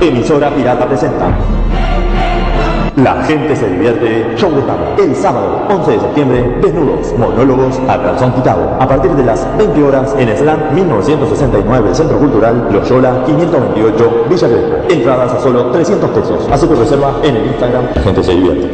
Emisora Pirata presenta. La gente se divierte, show de tarde. El sábado 11 de septiembre, desnudos, monólogos a calzón quitado. A partir de las 20 horas en Slam 1969, Centro Cultural Loyola 528, Villa Crespo. Entradas a solo 300 pesos. Así que reserva en el Instagram. La gente se divierte.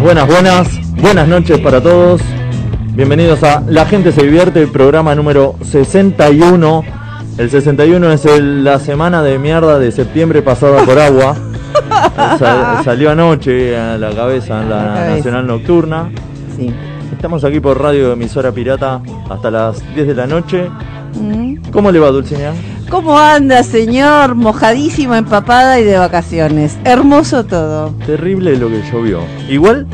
Buenas, buenas, buenas. Buenas noches para todos. Bienvenidos a La gente se divierte, el programa número 61. El 61 es el- la semana de mierda de septiembre pasada por agua. Sa- salió anoche a la cabeza en la. Nacional Nocturna. Sí. Estamos aquí por Radio Emisora Pirata hasta las 10 de la noche. Mm. ¿Cómo le va, Dulcinea? ¿Cómo anda, señor? Mojadísima, empapada y de vacaciones. Hermoso todo. Terrible lo que llovió. Igual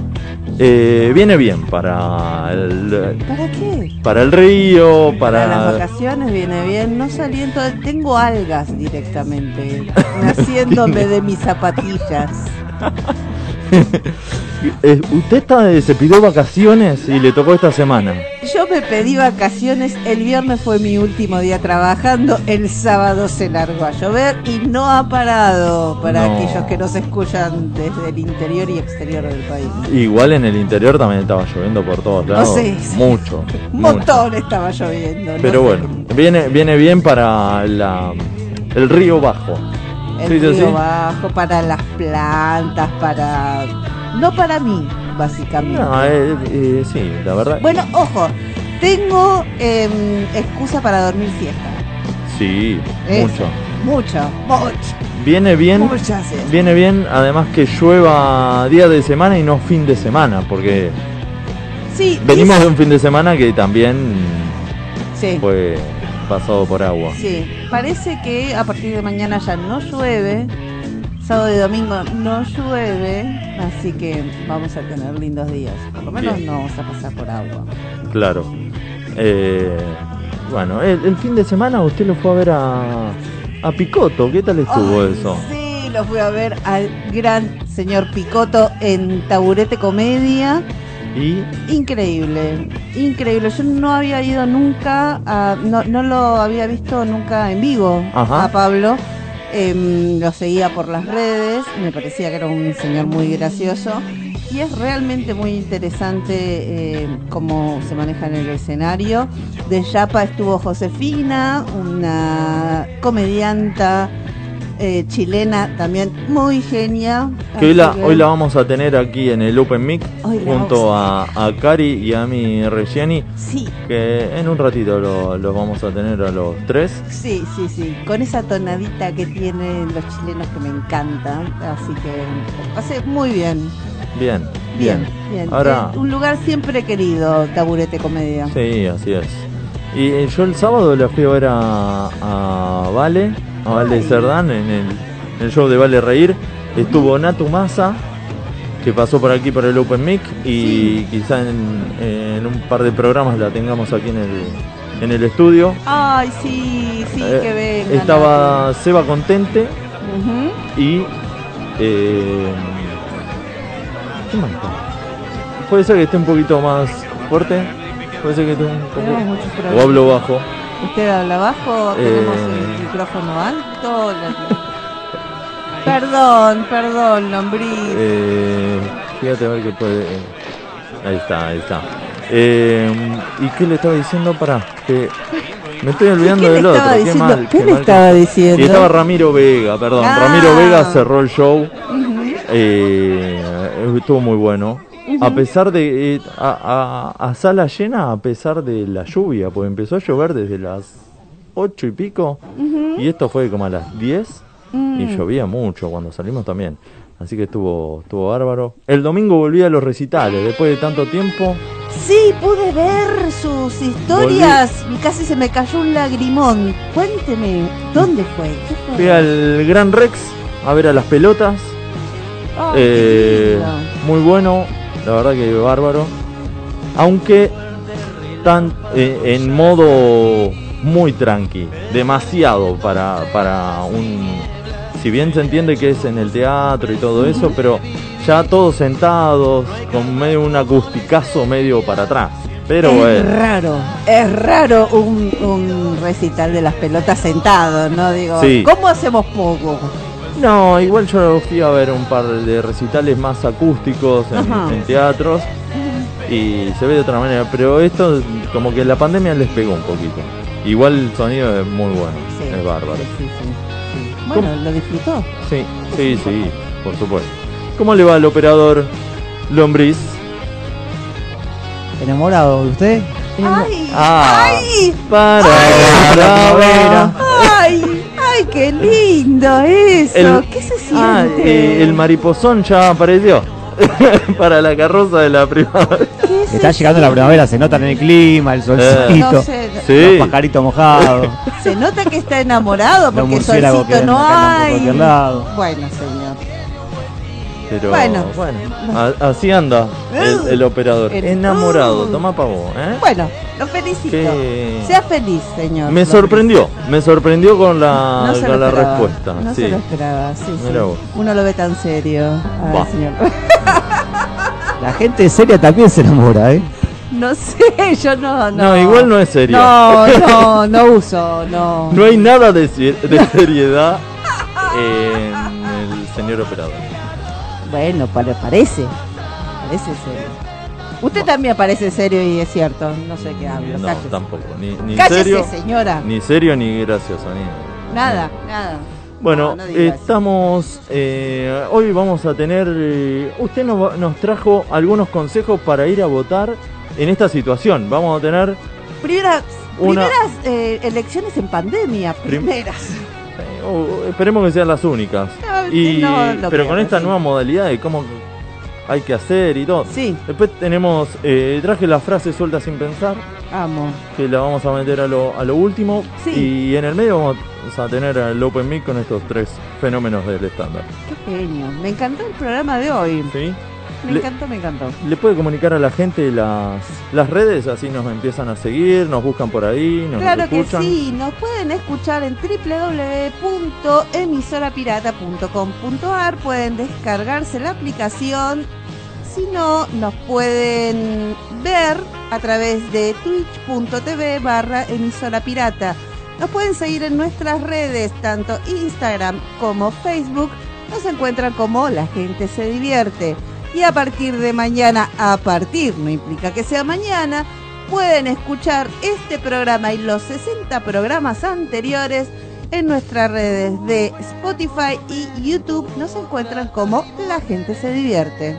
eh, viene bien para el, ¿Para qué? para el río, Para las para... vacaciones viene bien. No salí en todo. Tengo algas directamente. Naciéndome de mis zapatillas. Eh, usted está, se pidió vacaciones y le tocó esta semana. Yo me pedí vacaciones. El viernes fue mi último día trabajando. El sábado se largó a llover y no ha parado para No. aquellos que nos escuchan desde el interior y exterior del país. Igual en el interior también estaba lloviendo por todos lados. sé, sí. Mucho. Un mucho. montón estaba lloviendo. no Pero sé bueno, viene, viene bien para la, el río bajo. El sí, río sí. bajo, para las plantas, para... No para mí, básicamente. No, eh, eh, sí, la verdad. Bueno, ojo, tengo em, excusa para dormir siesta. Sí, Eso. mucho. Mucho, mucho. Viene bien. Viene bien, además que llueva día de semana y no fin de semana, porque Sí, venimos de un fin de semana que también Sí, fue pasado por agua. sí. Parece que a partir de mañana ya no llueve. Sábado y domingo no llueve, así que vamos a tener lindos días. Por lo menos Bien. no vamos a pasar por agua. Claro. Eh, bueno, el, el fin de semana usted lo fue a ver a, a Picoto. ¿Qué tal estuvo Ay, eso? Sí, los fui a ver al gran señor Picoto en Taburete Comedia. Y Increíble, increíble. Yo no había ido nunca, a- no, no lo había visto nunca en vivo Ajá. a Pablo. Em, lo seguía por las redes, me parecía que era un señor muy gracioso. Y es realmente muy interesante eh, cómo se maneja en el escenario. De Yapa estuvo Josefina, una comedianta eh, chilena también muy genia. que hoy la, que- hoy la vamos a tener aquí en el Open Mic junto a, a Cari y a mi Reggiani. Sí, Que en un ratito lo- los vamos a tener a los tres. Sí, sí, sí, con esa tonadita que tienen los chilenos que me encanta, así que pasé muy bien, Bien, bien, bien. Ahora, un lugar siempre querido, Taburete Comedia. sí, así es. Y eh, yo el sábado la fui a ver a, a Vale, a Vale Ay. Cerdán en el, en el show de Vale Reír. Estuvo Natu Massa, que pasó por aquí por el Open Mic y quizá en, en un par de programas la tengamos aquí en el, en el estudio. Ay, sí, sí, Eh, que vengan. Estaba Seba Contente y... Eh, ¿Qué más está? Puede ser que esté un poquito más fuerte. Puede ser que esté un poco... O hablo bajo. ¿Usted habla abajo? Eh. ¿Tenemos el micrófono alto? La- Perdón, perdón, lombriz. Eh, fíjate a ver qué puede... Ahí está, ahí está. Eh, ¿Y qué le estaba diciendo? Para que me estoy olvidando ¿Qué del otro. Qué mal. ¿Qué le mal que- estaba diciendo? Y estaba Ramiro Vega, perdón. Ah. Ramiro Vega cerró el show. Ujú. Eh, estuvo muy bueno. A pesar de. eh, a, a- a sala llena, a pesar de la lluvia, porque empezó a llover desde las 8 y pico. Y esto fue como a las 10. Mm. Y llovía mucho cuando salimos también. Así que estuvo, estuvo bárbaro. El domingo volví a los recitales. Después de tanto tiempo, Sí, pude ver sus historias. y Casi se me cayó un lagrimón. Cuénteme, ¿dónde fue? ¿Qué fue? fui al Gran Rex a ver a las pelotas. Eh, muy bueno, la verdad que bárbaro. Aunque tan eh, en modo muy tranqui, demasiado para, para un... Si bien se entiende que es en el teatro y todo eso, pero ya todos sentados, con medio un acusticazo medio para atrás. Pero es bueno, raro, es raro un, un recital de las pelotas sentado, ¿no? Digo, Sí. ¿cómo hacemos poco? No, igual yo fui a ver un par de recitales más acústicos en, teatros y se ve de otra manera, pero esto como que la pandemia les pegó un poquito. Igual el sonido es muy bueno, Sí, es bárbaro. sí, sí, sí. Bueno, ¿lo disfrutó? Sí, sí, sí, por supuesto. ¿Cómo le va al operador Lombriz? ¿Enamorado de usted? ¡Ay! Ah, ¡Ay! para, para, para. ¡Ay! ¡Ay, qué lindo eso! El- ¿Qué se siente? Ah, eh, el mariposón ya apareció para la carroza de la primavera. ¿Qué se Está llegando la primavera, se nota en el clima, el solcito, No sé, Sí. los pajaritos mojados, se nota que está enamorado porque solcito no hay. Bueno, señor. Pero Bueno. bueno, a- así anda el, el operador. El- Enamorado, Uh. toma pa' vos, ¿eh? Bueno, lo felicito. Qué- Sea feliz, señor. Me sorprendió, me sorprendió con la, No con la esperaba, respuesta. No sí. se lo esperaba, sí, sí. Mirá vos. Uno lo ve tan serio. Ay, Va. señor. La gente seria también se enamora, ¿eh? No sé, yo no, no. No, igual no es serio. No, no, no uso, no. No hay nada de, de seriedad en el señor operador. Bueno, pare- parece. Parece serio. Usted también parece serio y es cierto. No sé qué hablo. No, cállese. tampoco. Ni, ni Cállese, serio, señora. ni serio ni gracioso. Ni... Nada, nada. Bueno, No, no estamos. eh, hoy vamos a tener. eh, usted nos, nos trajo algunos consejos para ir a votar en esta situación. Vamos a tener. Primeras, Una- primeras eh, elecciones en pandemia. Prim- Primeras. Esperemos que sean las únicas. No, Y, no pero creo, con esta sí. nueva modalidad de cómo hay que hacer y todo. Sí, Después tenemos. eh, traje la frase suelta sin pensar. amo. que la vamos a meter a lo, a lo último. Sí. Y en el medio vamos a tener al Open Mic con estos tres fenómenos del estándar. Qué genio. Me encantó el programa de hoy. ¿sí? Me Le- encantó, me encantó. Le puede comunicar a la gente las, las redes, así nos empiezan a seguir, nos buscan por ahí, nos Claro que escuchan. sí, nos pueden escuchar en www.emisorapirata.com.ar, pueden descargarse la aplicación, si no, nos pueden ver a través de twitch.tv barra emisora pirata. Nos pueden seguir en nuestras redes, tanto Instagram como Facebook, nos encuentran como La Gente Se Divierte. Y a partir de mañana, a partir, no implica que sea mañana, pueden escuchar este programa y los 60 programas anteriores en nuestras redes de Spotify y YouTube. Nos encuentran como La Gente Se Divierte.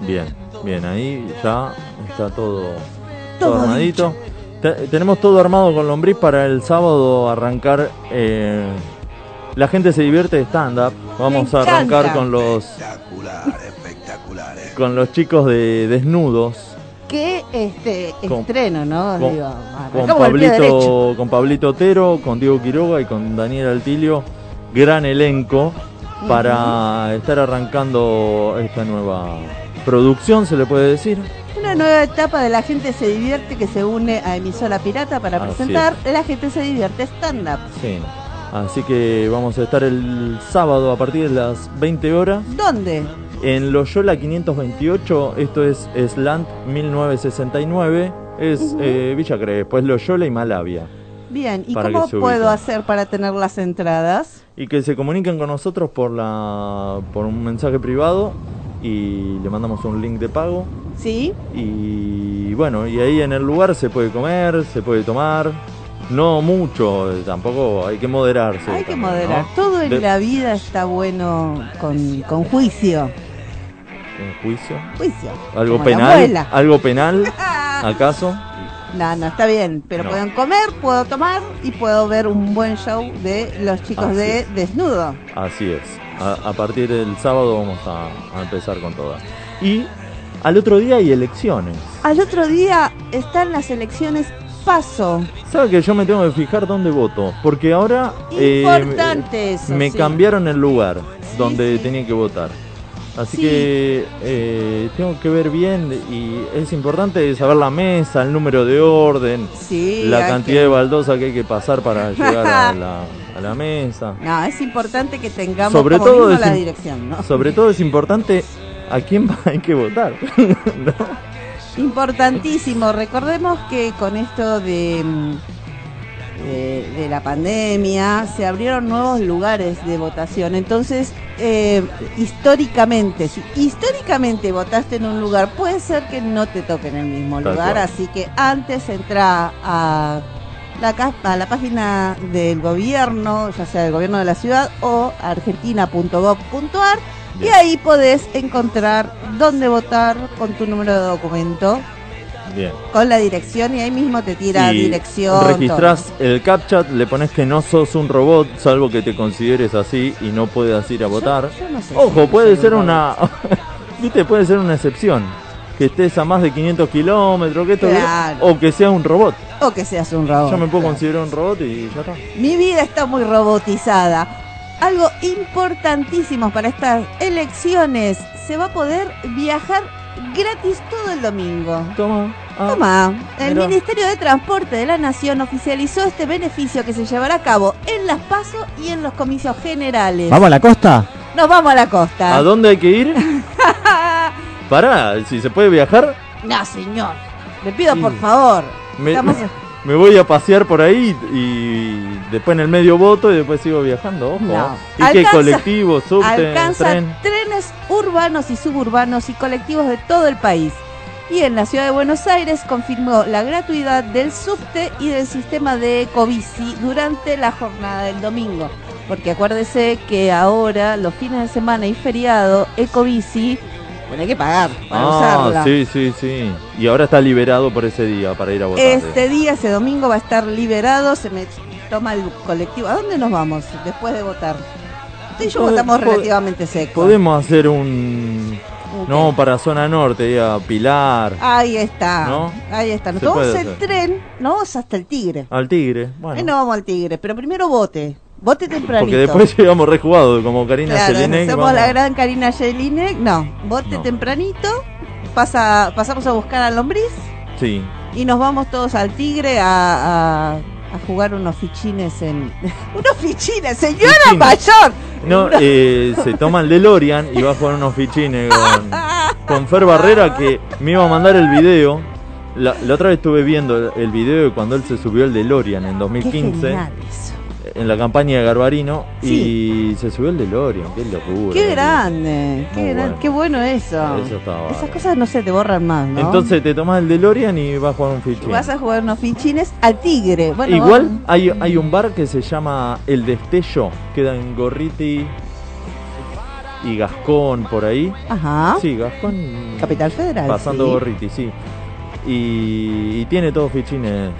Bien, bien, ahí ya está todo, Todo todo armadito. Te- tenemos todo armado con lombriz para el sábado arrancar. eh, la gente se divierte de stand-up. Vamos a arrancar con los. Con los chicos de Desnudos. Qué este Con- estreno, ¿no? con- Digo, con. Pablito, con Pablito Otero, con Diego Quiroga y con Daniel Altilio, gran elenco para estar arrancando esta nueva producción, se le puede decir. Una nueva etapa de La Gente Se Divierte que se une a Emisora Pirata para Así presentar La Gente Se Divierte Stand Up. Sí. Así que vamos a estar el sábado a partir de las 20 horas ¿Dónde? En Loyola 528, esto es Slant 1969, es Ujú. eh, Villa Crespo, es Loyola y Malavia. Bien, ¿y cómo puedo hacer para tener las entradas? y que se comuniquen con nosotros por la por un mensaje privado y le mandamos un link de pago ¿Sí? y bueno y ahí en el lugar se puede comer se puede tomar no mucho tampoco hay que moderarse Hay que moderar. ¿no? Todo en De- la vida está bueno con, con juicio. En juicio Juicio. algo penal algo penal acaso No, no, está bien, pero No. pueden comer, puedo tomar y puedo ver un buen show de los chicos Así de es. Desnudo. Así es. A, a partir del sábado vamos a, a empezar con todas. Y al otro día hay elecciones. Al otro día están las elecciones Paso. ¿Sabe que yo me tengo que fijar dónde voto? Porque ahora eh, Importante eso, me sí. cambiaron el lugar donde sí. tenía que votar. Así Sí. que eh, tengo que ver bien y es importante saber la mesa, el número de orden, Sí. la cantidad que- de baldosa que hay que pasar para llegar a la, a la mesa. No, es importante que tengamos Sobre como todo es la dirección, ¿no? Sobre todo es importante a quién hay que votar. ¿no? Importantísimo. Recordemos que con esto de, mm, de, de la pandemia se abrieron nuevos lugares de votación. Entonces, eh, históricamente, si históricamente votaste en un lugar, puede ser que no te toque en el mismo Tal lugar. cual. Así que antes entra a la, a la página del gobierno, ya sea del gobierno de la ciudad o argentina.gov.ar. Y ahí podés encontrar dónde votar con tu número de documento, Bien. con la dirección y ahí mismo te tira Y dirección. Registrás el CAPTCHA, le pones que no sos un robot, salvo que te consideres así y no puedas ir a todo. votar. Yo- no sé Ojo, si puede ser un una. Viste, puede ser una excepción. Que estés a más de 500 kilómetros, que esto, que- Claro. o que sea un robot. robot, O que seas un robot. Yo me puedo claro. considerar un robot y ya está. Mi vida está muy robotizada. Algo importantísimo para estas elecciones. Se va a poder viajar gratis todo el domingo. Toma. Ah, Toma, el. Ministerio de Transporte de la Nación oficializó este beneficio que se llevará a cabo en las PASO y en los comicios generales. ¿Vamos a la costa? Nos vamos a la costa. ¿A dónde hay que ir? Pará, si se puede viajar, No, señor. Le pido Sí. por favor. me, Estamos- me voy a pasear por ahí y después en el medio voto y después sigo viajando. Ojo. No. ¿Y qué Alcanza- colectivo, subte, Alcanza tren? trenes urbanos y suburbanos y colectivos de todo el país. Y en la ciudad de Buenos Aires confirmó la gratuidad del subte y del sistema de Ecobici durante la jornada del domingo. Porque acuérdese que ahora, los fines de semana y feriado, Ecobici, bueno, hay que pagar para Ah, usarla. sí, sí, sí. Y ahora está liberado por ese día para ir a votar. Este día, ese domingo, va a estar liberado. Se me toma el colectivo. ¿A dónde nos vamos después de votar? Usted y yo votamos relativamente seco. Podemos hacer un... No, para zona norte, ir a Pilar, Ahí está. ¿No? Ahí está. Nos tomamos el tren, nos vamos hasta el Tigre. al Tigre. Bueno, Ahí nos vamos al Tigre, pero primero vote. Vote tempranito. porque después llegamos rejugados, como Karina Claro, Jelinek, somos vamos- la gran Karina Jelinek. No, vote No. tempranito. Pasa, pasamos a buscar a Lombriz Sí. y nos vamos todos al Tigre a, a- a jugar unos fichines en. ¡Unos fichines, señora mayor! No, eh, se toma el DeLorean y va a jugar unos fichines con, con Fer Barrera que me iba a mandar el video. La, la otra vez estuve viendo el, el video de cuando él se subió el DeLorean en Qué 2015 genial eso. En la campaña de Garbarino y se subió el DeLorean, qué locura. Qué grande, qué, gran- bueno. qué bueno eso. Eso está Esas cosas no se te borran más, ¿no? Entonces te tomas el DeLorean y vas a jugar un fichín. Vas a jugar unos fichines al tigre. Bueno, Igual hay, hay un bar que se llama El Destello, queda en Gorriti y Gascón por ahí. Ajá. Sí, Gascón. Capital Federal. Pasando sí. Gorriti, sí. Y, y tiene todos fichines.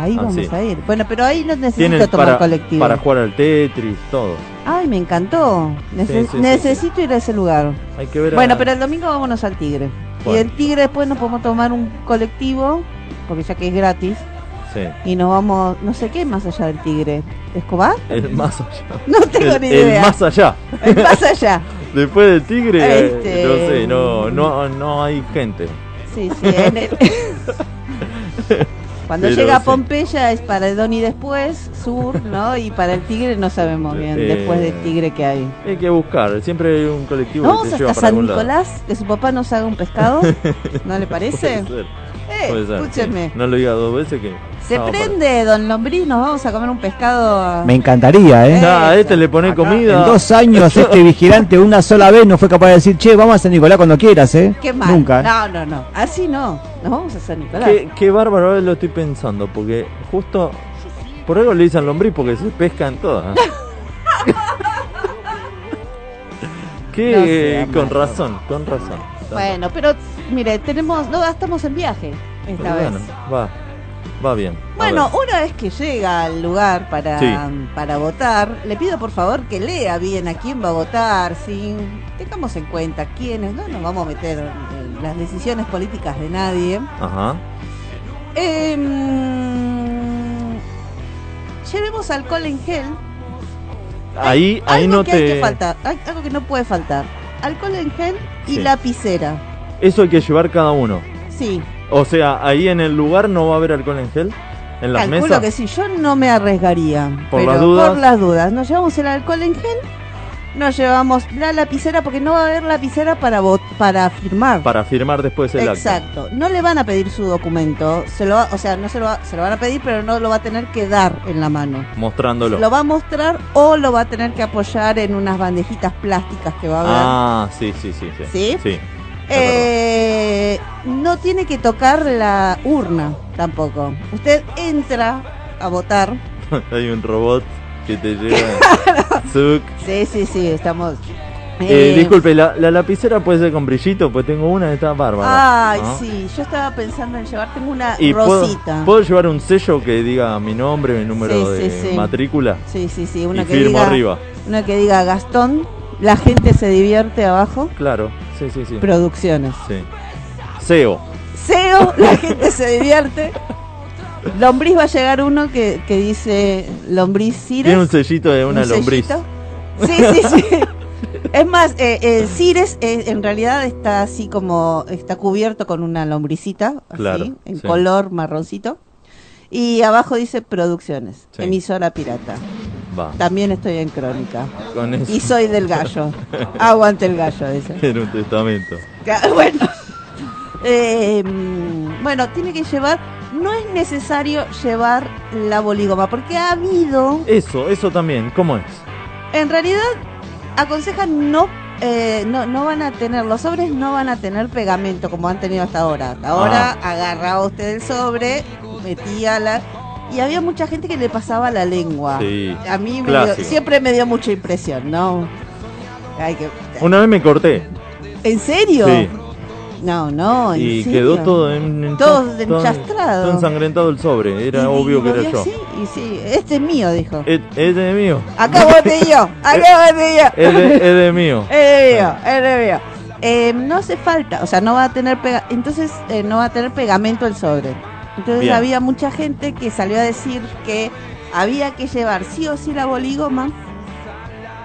Ahí Ah, vamos a ir. Bueno, pero ahí no necesito tomar para, colectivo. para jugar al Tetris, todo. Ay, me encantó. Nece- Sí, sí, sí, necesito ir a ese lugar. Hay que ver. a- Bueno, pero el domingo vámonos al tigre. Y el tigre después nos podemos tomar un colectivo, porque ya que es gratis, Sí, y nos vamos, no sé qué más allá del tigre. ¿Escobar? el más allá. No tengo El, ni el idea. más allá. El más allá. Después del tigre, eh, Este- no sé, no, no, no hay gente. Sí, sí. en el- Cuando Pero llega a. Pompeya es para el Don y después, sur, ¿no? Y para el Tigre no sabemos bien, Eh, después del Tigre que hay. Hay que buscar, siempre hay un colectivo ¿No vamos que te lleva hasta para San. Nicolás? Que su papá nos haga un pescado. ¿No le parece? Eh, escúcheme. No lo diga dos veces que. Se no, prende, don Lombriz, nos vamos a comer un pescado. Me encantaría, ¿eh? Ya, a este le pone Acá, comida. En dos años este vigilante una sola vez no fue capaz de decir, che, vamos a San Nicolás cuando quieras, ¿eh? Qué mal. Nunca. No, no, no. Así no. Nos vamos a San Nicolás. Qué, qué bárbaro ahora lo estoy pensando, porque justo por algo le dicen lombriz porque se pescan todas. que No sea con razón, con razón. Bueno, pero mire, tenemos, no estamos en viaje esta Pero vez. bueno, va. va bien. Bueno, una vez que llega al lugar para, Sí. para votar, le pido por favor que lea bien a quién va a votar, sin tengamos en cuenta quiénes, no nos vamos a meter en las decisiones políticas de nadie. Ajá. Em, llevemos alcohol en gel. Ahí, ahí no que hay que te. faltar, hay- algo que no puede faltar. Alcohol en gel y Sí. lapicera. Eso hay que llevar cada uno. Sí, O sea, ahí en el lugar no va a haber alcohol en gel. En las calculo mesas. que sí, yo no me arriesgaría. Por pero las dudas. Por las dudas. Nos llevamos el alcohol en gel, nos llevamos la lapicera porque no va a haber lapicera para vot- para firmar. Para firmar después el. Exacto. No le van a pedir su documento, se lo va- o sea, no se lo, va- se lo van a pedir, pero no lo va a tener que dar en la mano. Mostrándolo. Lo va a mostrar o lo va a tener que apoyar en unas bandejitas plásticas que va a haber. Ah, sí, sí, sí. Sí. ¿Sí? Sí. Eh, no tiene que tocar la urna tampoco. Usted entra a votar. Hay un robot que te lleva. Zuc. Sí, sí, sí, estamos. Eh, eh, disculpe, la, la lapicera puede ser con brillito, pues tengo una que está bárbara. Ay, ¿no? sí, yo estaba pensando en llevar, tengo una Y puedo, rosita. puedo llevar un sello que diga mi nombre, mi número Sí, de sí, sí. matrícula Sí, sí, sí, una y que firmo diga, arriba. una que diga Gastón, la gente se divierte abajo. Claro, sí, sí, sí. Producciones. sí. SEO. SEO, la gente se divierte. Lombriz va a llegar uno que, que dice Lombriz Cires. Tiene un sellito de una ¿Un lombriz. sellito? Sí, sí, sí. Es más, eh, eh, Cires eh, en realidad está así como, está cubierto con una lombricita, así, Claro, en sí. color marroncito. Y abajo dice Producciones, Sí. emisora pirata. Va. También estoy en crónica. Con eso. Y soy del gallo. Aguante el gallo, dice. Era un testamento. Bueno, Eh, mm, bueno, tiene que llevar, no es necesario llevar la boligoma, porque ha habido, Eso, eso también. ¿Cómo es? en realidad, aconsejan no, eh, no, no van a tener, los sobres no van a tener pegamento como han tenido hasta ahora. Hasta ahora agarraba usted el sobre, metía la... Y había mucha gente que le pasaba la lengua. Sí. A mí me dio- siempre me dio mucha impresión, ¿no? Ay, que- Una vez me corté ¿En serio? Sí. No, no, ¿en y serio? quedó todo en, Todo todo- enchastrado. todo ensangrentado el sobre. Era Y- obvio que era yo. así, y sí, este es mío, dijo. Es, es de mío. Acá voté yo, acá voté yo. Es de, es de mío. Es de mío, es de mío. Eh, no hace falta, o sea, no va a tener pega entonces eh, no va a tener pegamento el sobre. Entonces Bien. había mucha gente que salió a decir que había que llevar sí o sí la boligoma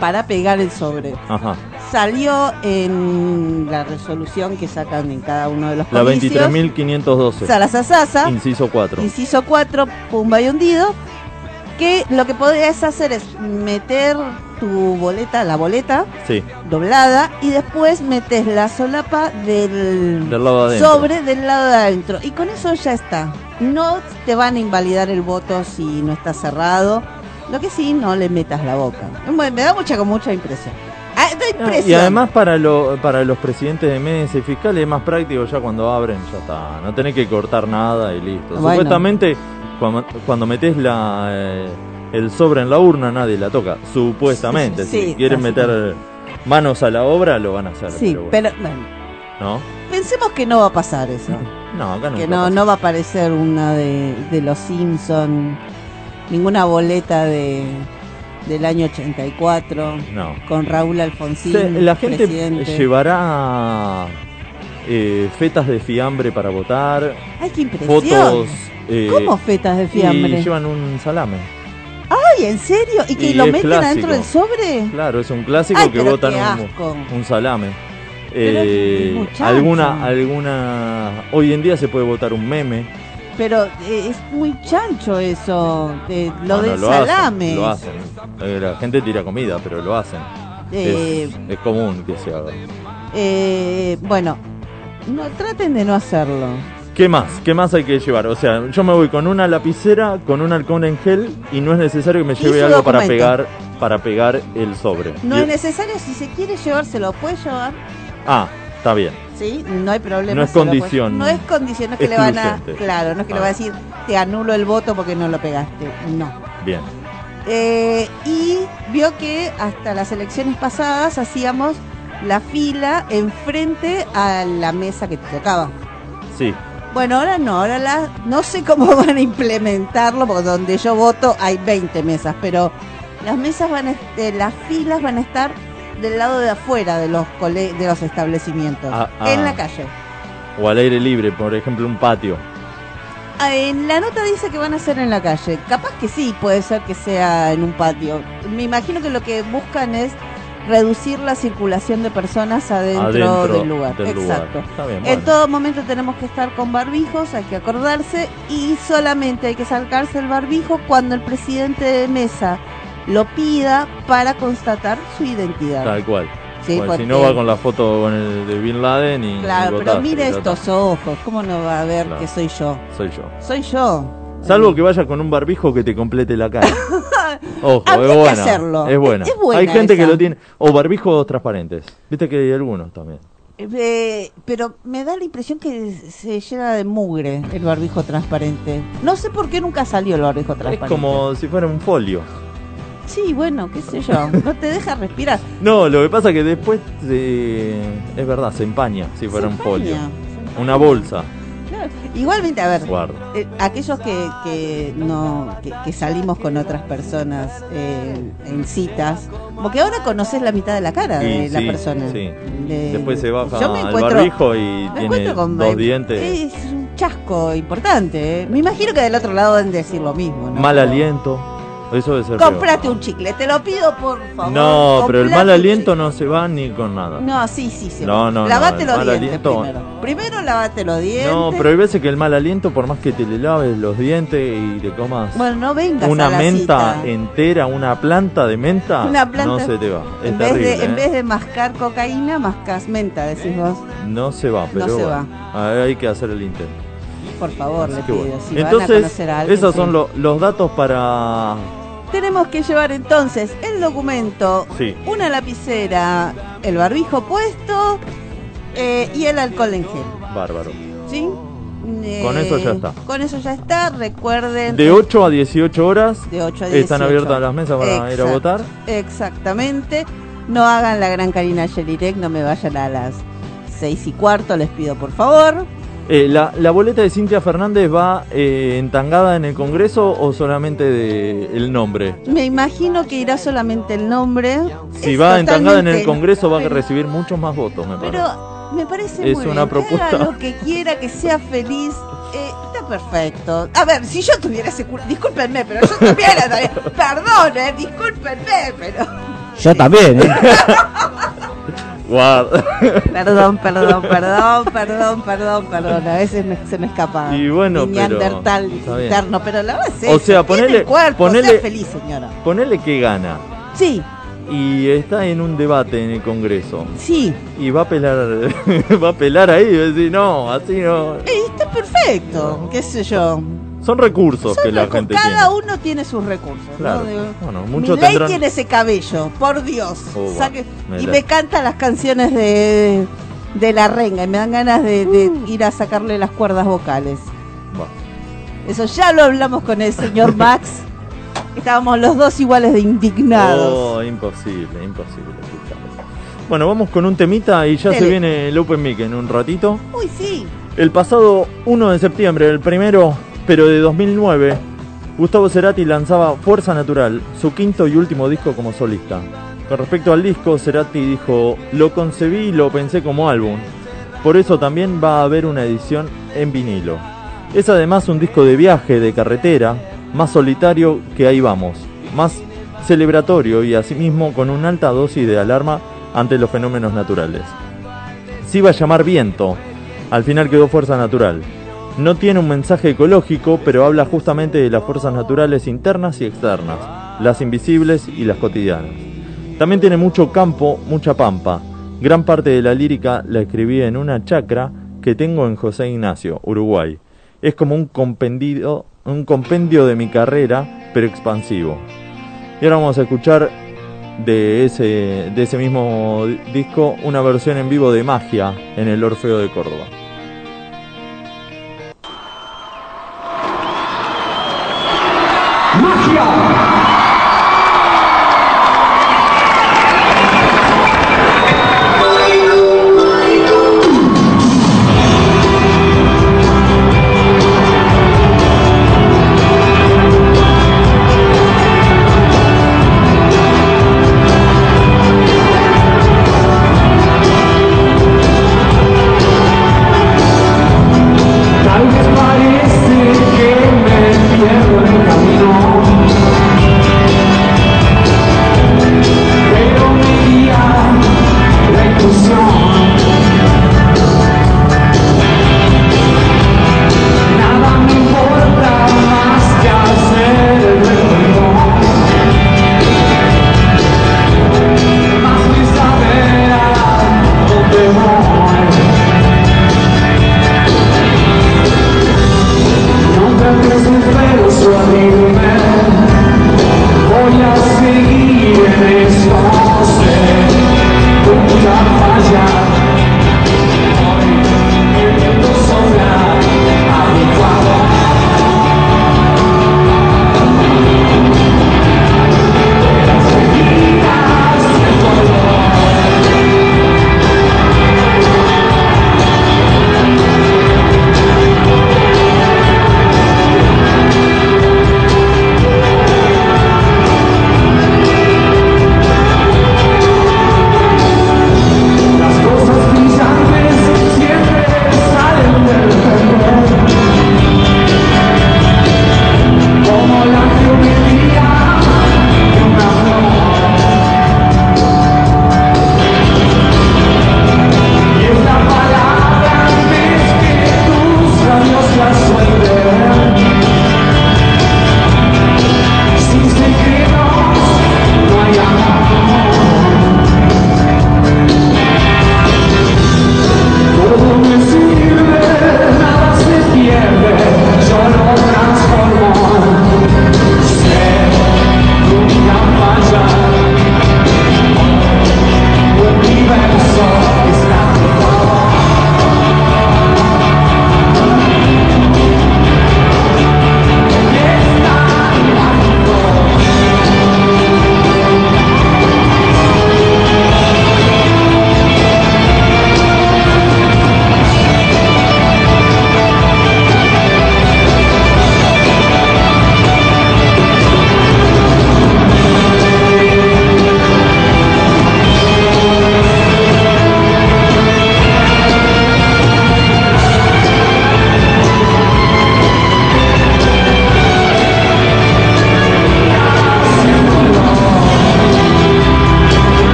para pegar el sobre. Ajá. Salió en la resolución que sacan en cada uno de los La comicios. 23.512. Salasasasa, Inciso 4. inciso 4, pumba y hundido, que lo que podés hacer es meter tu boleta, la boleta Sí, doblada y después metes la solapa del, del lado de sobre del lado de adentro y con eso ya está. No te van a invalidar el voto si no está cerrado. Lo que sí, no le metas la boca. Bueno, me da mucha con mucha impresión. Impresión. Y además para, lo, para los presidentes de mesa y fiscales es más práctico ya cuando abren, ya está. No tenés que cortar nada y listo. Bueno. Supuestamente cuando, cuando metes la, eh, el sobre en la urna nadie la toca. Supuestamente. Sí, si quieren meter manos a la obra lo van a hacer. Sí, pero bueno, pero bueno, ¿No? pensemos que no va a pasar eso. No, acá que nunca no, no va a aparecer una de, de los Simpson, ninguna boleta de del año 84 No. con Raúl Alfonsín. Se- la gente presidente. llevará eh, fetas de fiambre para votar, Ay, qué impresión. fotos. eh, ¿Cómo fetas de Y fiambre? llevan un salame. Ay, ¿en serio? ¿Y que Y lo meten clásico. adentro del sobre? Claro, es un clásico Ay, que votan un, salame. Eh, alguna, alguna. Hoy en día se puede votar un meme. Pero eh, es muy chancho eso, de, lo Bueno, del lo hacen, salame. lo hacen. Eh, La gente tira comida, pero lo hacen. Eh, es, es común que se haga. eh, bueno, no traten de no hacerlo. ¿Qué más? ¿Qué más hay que llevar? O sea, yo me voy con una lapicera, con un halcón en gel y no es necesario que me lleve algo para pegar para pegar el sobre. No Y- es necesario, si se quiere llevar, se lo puede llevar. Ah, está bien. ¿Sí? No hay problema. No es condición No es condición, no es que le van a... Claro, no es que le Ah. va a decir, te anulo el voto porque no lo pegaste. No. Bien. Eh, y vio que hasta las elecciones pasadas hacíamos la fila enfrente a la mesa que te tocaba. Sí. Bueno, ahora no, ahora la, no sé cómo van a implementarlo, porque donde yo voto hay 20 mesas, pero las mesas van a, eh, las filas van a estar del lado de afuera de los cole- de los establecimientos, Ah, ah. en la calle. O al aire libre, por ejemplo, un patio. Ah, En la nota dice que van a ser en la calle. Capaz que sí, puede ser que sea en un patio. Me imagino que lo que buscan es reducir la circulación de personas adentro, adentro del lugar. del. Exacto. Bien, En bueno. todo momento tenemos que estar con barbijos, hay que acordarse y solamente hay que sacarse el barbijo cuando el presidente de mesa lo pida para constatar su identidad. Tal cual. Sí, si no va con la foto con el de Bin Laden y. y Claro, pero ya estos ojos, ¿cómo no va a ver Claro. que soy yo? Soy yo. Soy yo. Salvo que vaya con un barbijo que te complete la cara. Ojo, Habría es que buena. hacerlo. Es buena. Es buena Hay gente que lo tiene. O barbijos transparentes. Viste que hay algunos también. Eh, pero me da la impresión que se llena de mugre el barbijo transparente. No sé por qué nunca salió el barbijo Es transparente. como si fuera un folio. Sí, bueno, qué sé yo. No te deja respirar. No, lo que pasa es que después se- es verdad, se empaña si fuera un folio. Una bolsa. Claro. Igualmente, a ver, eh, aquellos que, que no que, que salimos con otras personas eh, en citas, porque ahora conoces la mitad de la cara de la sí, persona. sí. De- Después se baja Yo me el barbijo y tiene con- dos dientes. Es un chasco importante. ¿eh? Me imagino que del otro lado deben decir lo mismo. ¿no? Mal aliento. Eso debe ser peor. Comprate un chicle, te lo pido por favor. No, pero el mal aliento no se va ni con nada. No, sí, sí, sí. No, no, no, Lavate los dientes aliento- primero. Primero lavate los dientes. No, pero hay veces que el mal aliento, por más que te le laves los dientes y te comas Bueno, no vengas una a la menta cita. entera, una planta de menta, Una planta- no se te va. Es En vez, ¿eh? vez de mascar cocaína, mascas menta, decís vos. No se va, pero se bueno, hay que hacer el intento. Por favor, le pido. bueno. Si van a Entonces, conocer a alguien, esos sí. son lo- los datos para... Tenemos que llevar entonces el documento, Sí. una lapicera, el barbijo puesto eh, y el alcohol en gel. Bárbaro. ¿Sí? Eh, Con eso ya está. Con eso ya está. Recuerden. De 8 a 18 horas de 8 a 18. están abiertas las mesas para ir a votar. Exactamente. No hagan la gran Karina Shelirek, no me vayan a las 6 y cuarto, les pido por favor. Eh, la, la boleta de Cintia Fernández va eh, entangada en el Congreso o solamente de el nombre? Me imagino que irá solamente el nombre. Si Es va entangada en el Congreso va a recibir muchos más votos, me parece. Pero me parece Es muy una bien. propuesta. Que haga lo que quiera, que sea feliz. eh, está perfecto. A ver, si yo tuviera ese culo, discúlpenme, pero yo tuviera también. Perdón, eh, discúlpenme, pero. Yo también, ¿eh? Perdón, perdón, perdón, perdón, perdón, perdón. A veces me- se me escapa. Y bueno, Mi pero- interno, pero la verdad es O sea, ponele- el cuerpo, ponele- sea feliz, señora. Ponele que gana Sí, y está en un debate en el Congreso sí. y va a pelar va a pelar ahí y va a decir no, así no. Eh, está perfecto, qué sé yo. Son recursos Son que la gente cada tiene. uno tiene sus recursos. Claro. ¿no? Bueno, tendrán tiene ese cabello, por Dios. Oh, va, Saque- me y la- me canta las canciones de, de la renga y me dan ganas de, de Uh. ir a sacarle las cuerdas vocales. Eso ya lo hablamos con el señor Max. Estábamos los dos iguales de indignados. Oh, imposible, imposible. Bueno, vamos con un temita y ya se viene el Open Mic en un ratito. Uy, sí. El pasado 1 de septiembre, el primero, pero de 2009, Gustavo Cerati lanzaba Fuerza Natural, su quinto y último disco como solista. Con respecto al disco, Cerati dijo, lo concebí y lo pensé como álbum. Por eso también va a haber una edición en vinilo. Es además un disco de viaje, de carretera, más solitario que ahí vamos, más celebratorio y asimismo con una alta dosis de alarma ante los fenómenos naturales. Se iba a llamar Viento, al final quedó Fuerza Natural. No tiene un mensaje ecológico, pero habla justamente de las fuerzas naturales internas y externas, las invisibles y las cotidianas. También tiene mucho campo, mucha pampa. Gran parte de la lírica la escribí en una chacra que tengo en José Ignacio, Uruguay. Es como un compendio, un compendio de mi carrera, pero expansivo. Y ahora vamos a escuchar de ese, de ese mismo disco una versión en vivo de Magia en el Orfeo de Córdoba.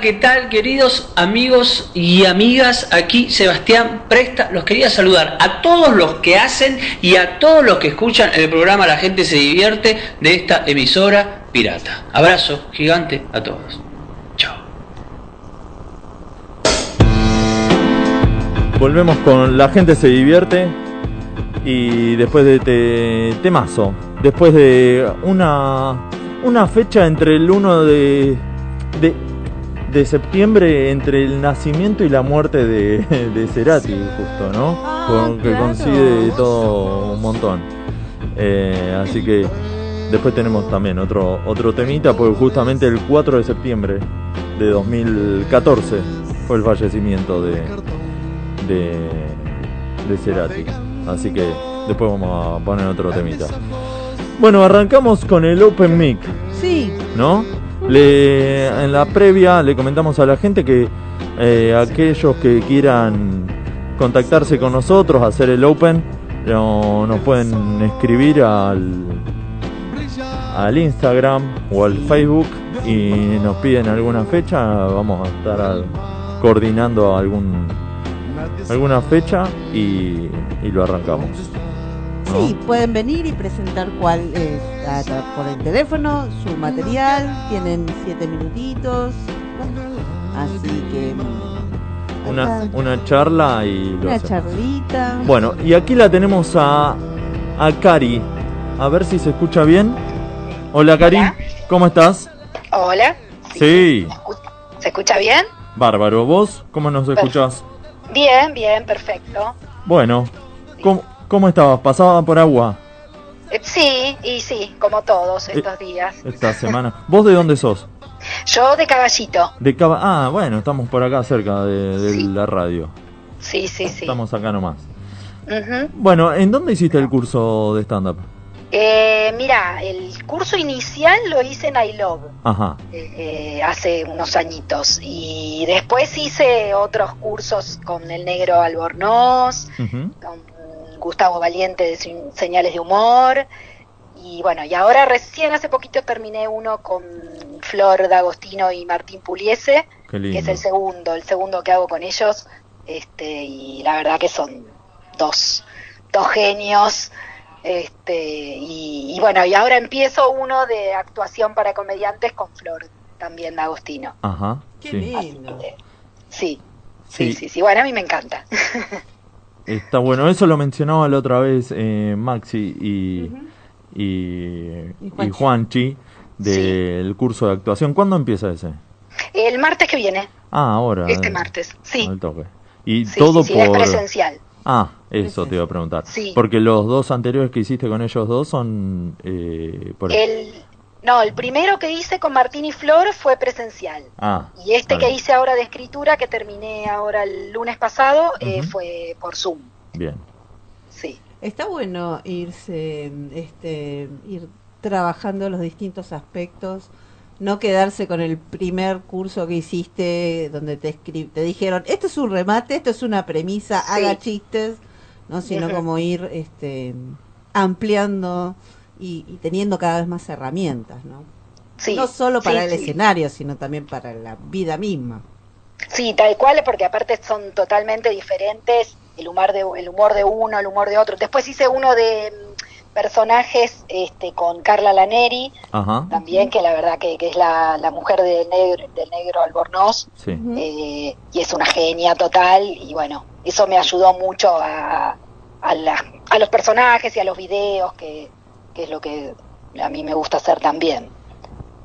¿Qué tal, queridos amigos y amigas? Aquí Sebastián Presta. Los quería saludar a todos los que hacen y a todos los que escuchan el programa La gente se divierte de esta emisora pirata. Abrazo gigante a todos. Chao. Volvemos con La gente se divierte y después de te, temazo, después de una, una fecha entre el 1 de, de, de septiembre, entre el nacimiento y la muerte de, de Cerati, justo, ¿no? Ah, Con- que coincide todo un montón. Eh, así que después tenemos también otro, otro temita, porque justamente el 4 de septiembre de 2014 fue el fallecimiento de, de, de Cerati. Así que después vamos a poner otro temita. Bueno, arrancamos con el Open Mic, Sí, ¿no? Le, en la previa le comentamos a la gente que eh, aquellos que quieran contactarse con nosotros, hacer el Open, no- nos pueden escribir al, al Instagram o al Facebook y nos piden alguna fecha, vamos a estar coordinando algún alguna fecha y lo arrancamos. ¿No? sí, pueden venir y presentar cuál es a- a- por el teléfono, su material, tienen siete minutitos, así que mm, Una, una charla y lo una hacemos. charlita. Bueno, y aquí la tenemos a, a Cari. A ver si se escucha bien. Hola Cari, Hola. ¿cómo estás? Hola. Sí, ¿Se escucha bien? bárbaro. ¿Vos cómo nos escuchás? Bien, bien, perfecto. Bueno, ¿cómo, cómo estabas? ¿Pasaba por agua Eh, sí, y sí, como todos Eh. estos días. esta semana? ¿Vos de dónde sos? Yo de caballito. De Cava... Ah, bueno, estamos por acá cerca de, de Sí. la radio. Sí, sí, sí. Estamos acá nomás. Bueno, ¿en dónde hiciste el curso de stand-up? Eh, mira, el curso inicial lo hice en I Love Ajá. eh, eh, hace unos añitos y después hice otros cursos con el negro Albornoz, con Gustavo Valiente de Señales de Humor. Y bueno, y ahora recién hace poquito terminé uno con Flor D'Agostino y Martín Puliese, Qué que lindo. es el segundo, el segundo que hago con ellos. Este, y la verdad que son dos, dos genios. Este, y, y bueno, y ahora empiezo uno de actuación para comediantes con Flor también D'Agostino. Ajá. Qué sí. lindo. Sí, sí, Sí. sí, sí. Bueno, a mí me encanta. Está bueno, eso lo mencionaba la otra vez eh, Maxi y, y, Y y Juanchi. Juanchi del curso de actuación. ¿Cuándo empieza ese? El martes que viene, Ah, ahora. este eh, martes. Sí, al toque. Y sí, todo sí, sí, es por... presencial. Ah, eso te iba a preguntar. Sí. Porque los dos anteriores que hiciste con ellos dos son... Eh, por... El, no, el primero que hice con Martín y Flor fue presencial. Ah, Y este que hice ahora de escritura, que terminé ahora el lunes pasado, eh, fue por Zoom. Bien. Sí, Está bueno irse, este, ir trabajando los distintos aspectos, no quedarse con el primer curso que hiciste donde te escri- te dijeron esto es un remate, esto es una premisa, Sí. haga chistes, no, sino como ir, este, ampliando y, y teniendo cada vez más herramientas, ¿no? sí. no solo para sí, el sí. escenario, sino también para la vida misma. Sí, tal cual, porque aparte son totalmente diferentes el humor de, el humor de uno, el humor de otro. Después hice uno de mm, personajes este, con Carla Laneri, Ajá. también, que la verdad que, que es la, la mujer del negro, del negro Albornoz. Sí. Eh, y es una genia total y bueno, eso me ayudó mucho a, a, la- a los personajes y a los videos, que, que es lo que a mí me gusta hacer también.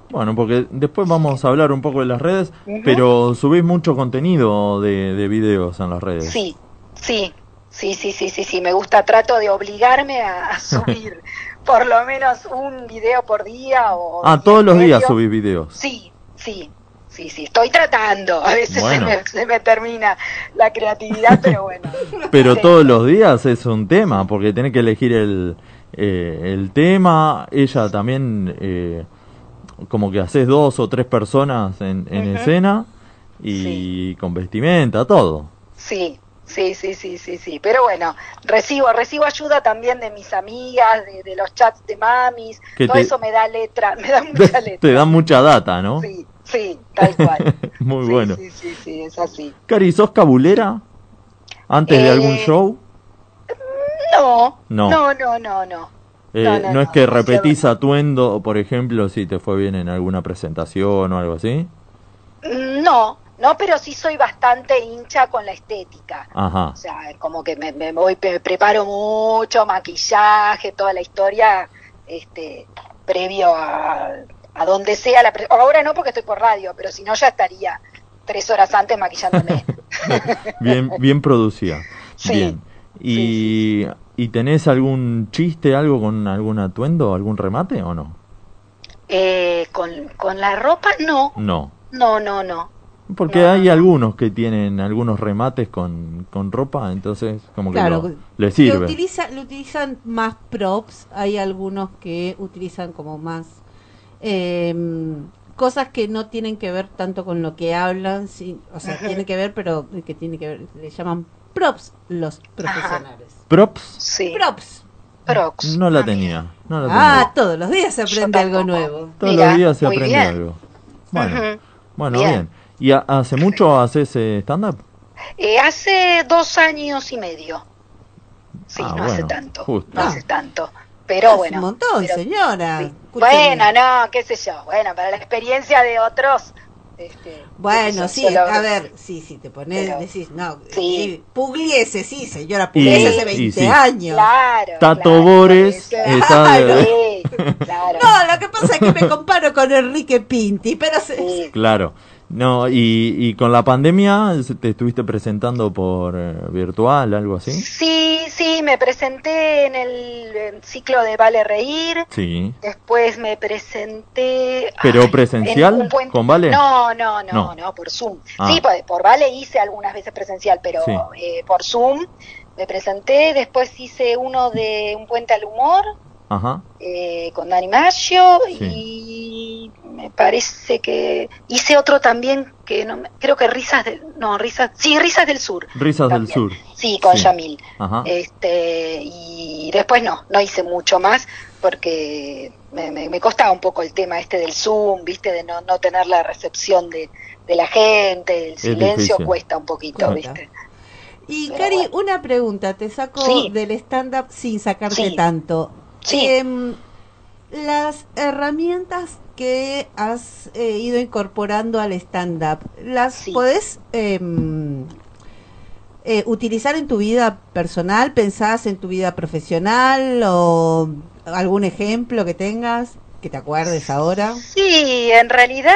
Bueno, porque después vamos a hablar un poco de las redes, pero subís mucho contenido de, de videos en las redes. Sí, sí, sí, sí, sí, sí, sí, me gusta, trato de obligarme a, a subir por lo menos un video por día o... Ah, todos los días subís videos. Sí, sí, sí, sí, estoy tratando, a veces Bueno. se, me, se me termina la creatividad, pero bueno. Pero todos los días es un tema, porque tenés que elegir el, eh, el tema. Ella también, eh, como que haces dos o tres personas en, escena y con vestimenta, todo. Sí, sí, sí, sí, sí, sí. Pero bueno, recibo, recibo ayuda también de mis amigas, de, de los chats de mamis. Que Todo te- eso me da letra, me da mucha letra. Te dan mucha data, ¿no? Sí, Sí, tal cual. Muy Sí, bueno. Sí, sí, sí, es así. Cari, ¿sos cabulera? ¿Antes de Eh, algún show? No, No. no, no, no, no. Eh, no, no, no, es que repetís atuendo, por ejemplo, si te fue bien en alguna presentación o algo así. Mm, No, no, pero sí soy bastante hincha con la estética. Ajá. O sea, como que me, me voy, me preparo mucho, maquillaje, toda la historia, este, previo a, a donde sea la pre- Ahora no porque estoy por radio, pero si no ya estaría tres horas antes maquillándome. Bien, bien producida. Sí. Bien. ¿Y, ¿Y tenés algún chiste, algo con algún atuendo, algún remate o no? Eh, con, con la ropa, no, No. no, no, no. Porque No, hay no. algunos que tienen algunos remates con, con ropa, entonces como que Claro, lo- que sirve. utiliza, lo utilizan más props, hay algunos que utilizan como más em, cosas que no tienen que ver tanto con lo que hablan, sí, o sea, Ajá. tienen que ver, pero que tiene que ver, le llaman props los profesionales. Props, Sí, Props. Prox. no la Ah, tenía. No la Ah, tenía. todos los días se aprende algo nuevo. Todos mira, los días se aprende bien. algo. Bueno, bueno, bien. Bien. ¿Y ha- hace mucho haces eh, stand-up? Eh, hace dos años y medio. Sí, Ah, no hace tanto. justo. No Ah. hace tanto. Pero Hace bueno. un montón, pero- señora. sí. Bueno, no, qué sé yo. Bueno, para la experiencia de otros. Este, Bueno, sí, a ver, sí, sí, te pones, Pero- decís, no, Sí. sí. Pugliese, sí, señora, Y- Pugliese hace y 20 sí. años. Claro. Tato claro, Bores, claro. Sí. No, lo que pasa es que me comparo con Enrique Pinti, pero se- Sí. Claro. No, y, y con la pandemia te estuviste presentando por eh, virtual, algo así. Sí, sí, me presenté en el ciclo de Vale Reír. Sí. Después me presenté. ¿Pero ay, presencial? buen- ¿Con Vale? No, no, no, No. no, por Zoom. Ah. Sí, por, por Vale hice algunas veces presencial, pero Sí. eh, por Zoom me presenté. Después hice uno de Un Puente al Humor Ajá. eh, con Dani Maggio Sí. y me parece que hice otro también que no me- creo que Risas del. No, Risas. Sí, Risas del Sur. Risas del. Sur. Sí, con Sí. Yamil. Ajá. Este, y después no, no hice mucho más porque me, me, me costaba un poco el tema este del Zoom, viste, de no, no tener la recepción de, de la gente, el silencio cuesta un poquito, Cuesta. viste. Y Pero Cari, bueno. una pregunta, te saco Sí. del stand-up sin sacarte Sí. tanto. Sí. Em, las herramientas que has eh, ido incorporando al stand-up, ¿las Sí. podés em, eh, utilizar en tu vida personal? ¿Pensás en tu vida profesional o algún ejemplo que tengas que te acuerdes ahora? Sí, en realidad,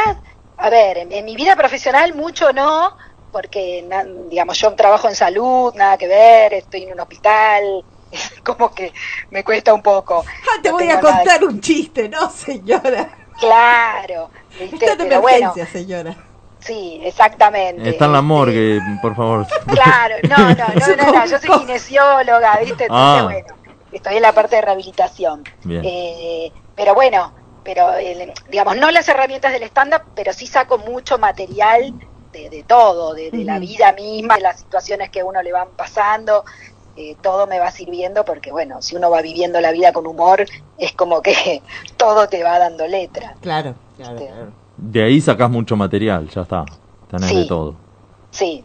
a ver, en, en mi vida profesional mucho no, porque, na- digamos, yo trabajo en salud, nada que ver, estoy en un hospital, como que me cuesta un poco. Ah, te No voy a nada- contar un chiste, ¿no, señora? Claro, ¿viste? Está pero bueno, señora. sí, exactamente. Está en la morgue, por favor. Claro, no, no, no, no, no, yo soy kinesióloga, ¿viste? Entonces, Ah. bueno, estoy en la parte de rehabilitación. Bien. Eh, pero bueno, pero digamos, no las herramientas del stand-up, pero sí saco mucho material de, de todo, de, de la vida misma, de las situaciones que a uno le van pasando. Eh, todo me va sirviendo porque, bueno, si uno va viviendo la vida con humor, es como que todo te va dando letra. Claro, claro, Sí. claro. De ahí sacás mucho material, ya está. Tenés Sí. de todo. Sí,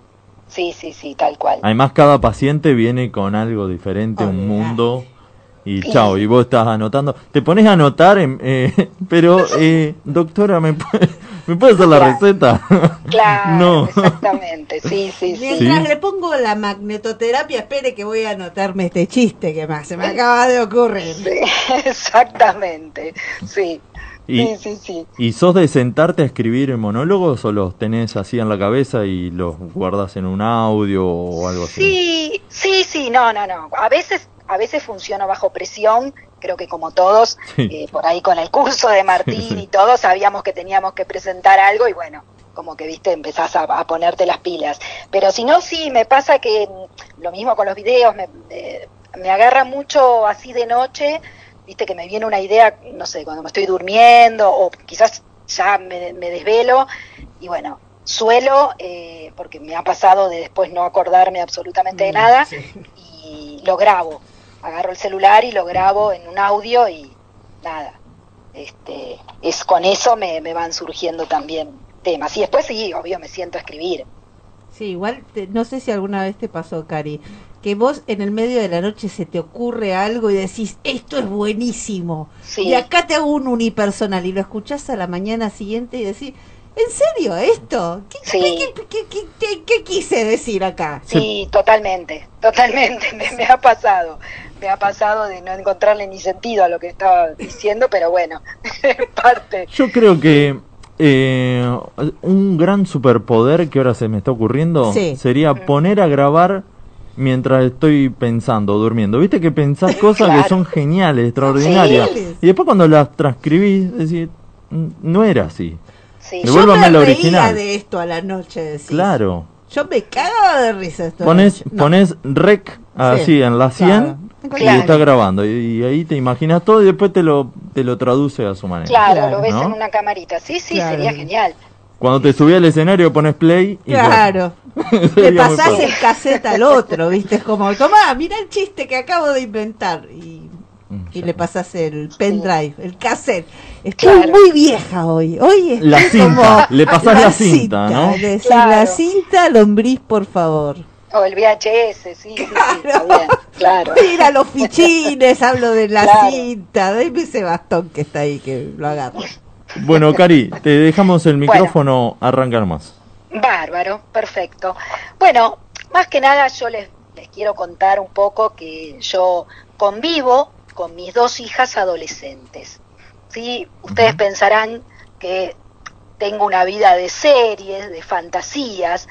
sí, sí, sí, tal cual. Además, cada paciente viene con algo diferente, un mundo. Y Sí. chao, y vos estás anotando. Te pones a anotar, en- eh, pero, eh, doctora, ¿me puede, ¿me puede hacer la Claro. receta? Claro, no. exactamente, sí, sí, sí. Mientras Sí. le pongo la magnetoterapia, espere que voy a anotarme este chiste que más se me acaba de ocurrir. Sí, exactamente, sí. Y, Sí, sí, sí. ¿Y sos de sentarte a escribir monólogos o los tenés así en la cabeza y los guardas en un audio o algo así? Sí, sí, sí, no, no, no. A veces, a veces funciono bajo presión, creo que como todos, Sí. eh, por ahí con el curso de Martín y todo, sabíamos que teníamos que presentar algo y bueno, como que viste, empezás a, a ponerte las pilas. Pero si no, sí, me pasa que lo mismo con los videos, me, eh, me agarra mucho así de noche, viste que me viene una idea, no sé, cuando me estoy durmiendo o quizás ya me, me desvelo y bueno, suelo, eh, porque me ha pasado de después no acordarme absolutamente de Mm, nada sí. y lo grabo, agarro el celular y lo grabo en un audio y nada, este, es con eso me, me van surgiendo también temas. Y después sí, obvio, me siento a escribir. Sí, igual, te- no sé si alguna vez te pasó, Cari, que vos en el medio de la noche se te ocurre algo y decís, esto es buenísimo. Sí. Y acá te hago un unipersonal y lo escuchás a la mañana siguiente y decís, ¿en serio esto? ¿Qué, Sí. qué- qué- qué- qué- qué- qué quise decir acá? Sí, totalmente, totalmente, me, me ha pasado, me ha pasado de no encontrarle ni sentido a lo que estaba diciendo, pero bueno, parte. Yo creo que eh, un gran superpoder que ahora se me está ocurriendo Sí. sería poner a grabar mientras estoy pensando, durmiendo. Viste que pensás cosas Claro. que son geniales, extraordinarias. Y después cuando las transcribís, decís, "Mm, no era así. Sí, Devuélvame me la original. de esto a la noche, decís. Claro. Yo me cagaba de risa esto. Pones, No. pones rec así Sí, en la 100 claro. Y Claro. está grabando. Y, y ahí te imaginas todo y después te lo, te lo traduce a su manera. claro, Claro, lo ves ¿no? en una camarita, sí, sí, Claro. sería genial. Cuando te subí al escenario pones play y Claro. muy pasás el cassette al otro, ¿viste? Es como, tomá, mira el chiste que acabo de inventar. Y, Mm, y le pasás el pendrive, el cassette. Estoy Claro. muy vieja hoy. Hoy estoy La cinta, como- le pasás la cinta, ¿no? le decís, Claro. La cinta, lombriz, por favor. O el VHS, sí, sí, sí, está bien, claro. Mira los fichines, hablo de la Claro. cinta. Dame ese bastón que está ahí, que lo agarro. Bueno, Cari, te dejamos el micrófono arrancar más. Bárbaro, perfecto. Bueno, más que nada yo les, les quiero contar un poco que yo convivo con mis dos hijas adolescentes. ¿sí? Ustedes pensarán que tengo una vida de series, de fantasías.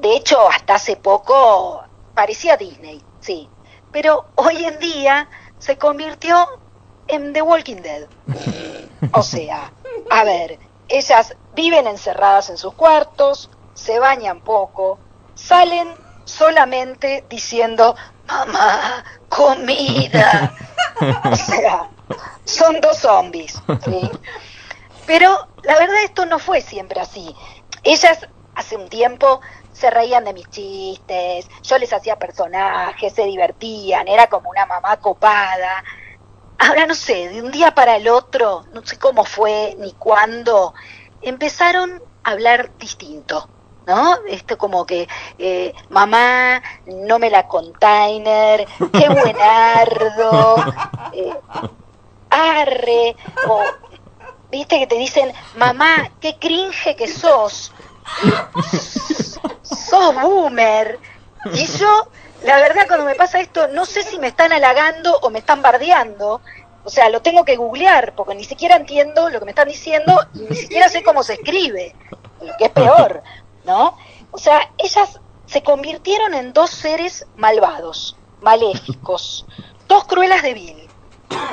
De hecho, hasta hace poco parecía Disney, sí. Pero hoy en día se convirtió en The Walking Dead. O sea, a ver, ellas viven encerradas en sus cuartos, se bañan poco, salen solamente diciendo, mamá, comida. O sea, son dos zombies. ¿sí? Pero la verdad esto no fue siempre así. Ellas hace un tiempo se reían de mis chistes, yo les hacía personajes, se divertían, era como una mamá copada. Ahora no sé, de un día para el otro, no sé cómo fue ni cuándo, empezaron a hablar distinto. ¿No? Esto como que, eh, mamá, no me la container, qué buenardo, eh, arre, o, viste que te dicen, mamá, qué cringe que sos, sos boomer. Y yo, la verdad, cuando me pasa esto, no sé si me están halagando o me están bardeando. O sea, lo tengo que googlear, porque ni siquiera entiendo lo que me están diciendo y ni siquiera sé cómo se escribe, lo que es peor, ¿no? O sea, ellas se convirtieron en dos seres malvados, maléficos, dos cruelas de vil.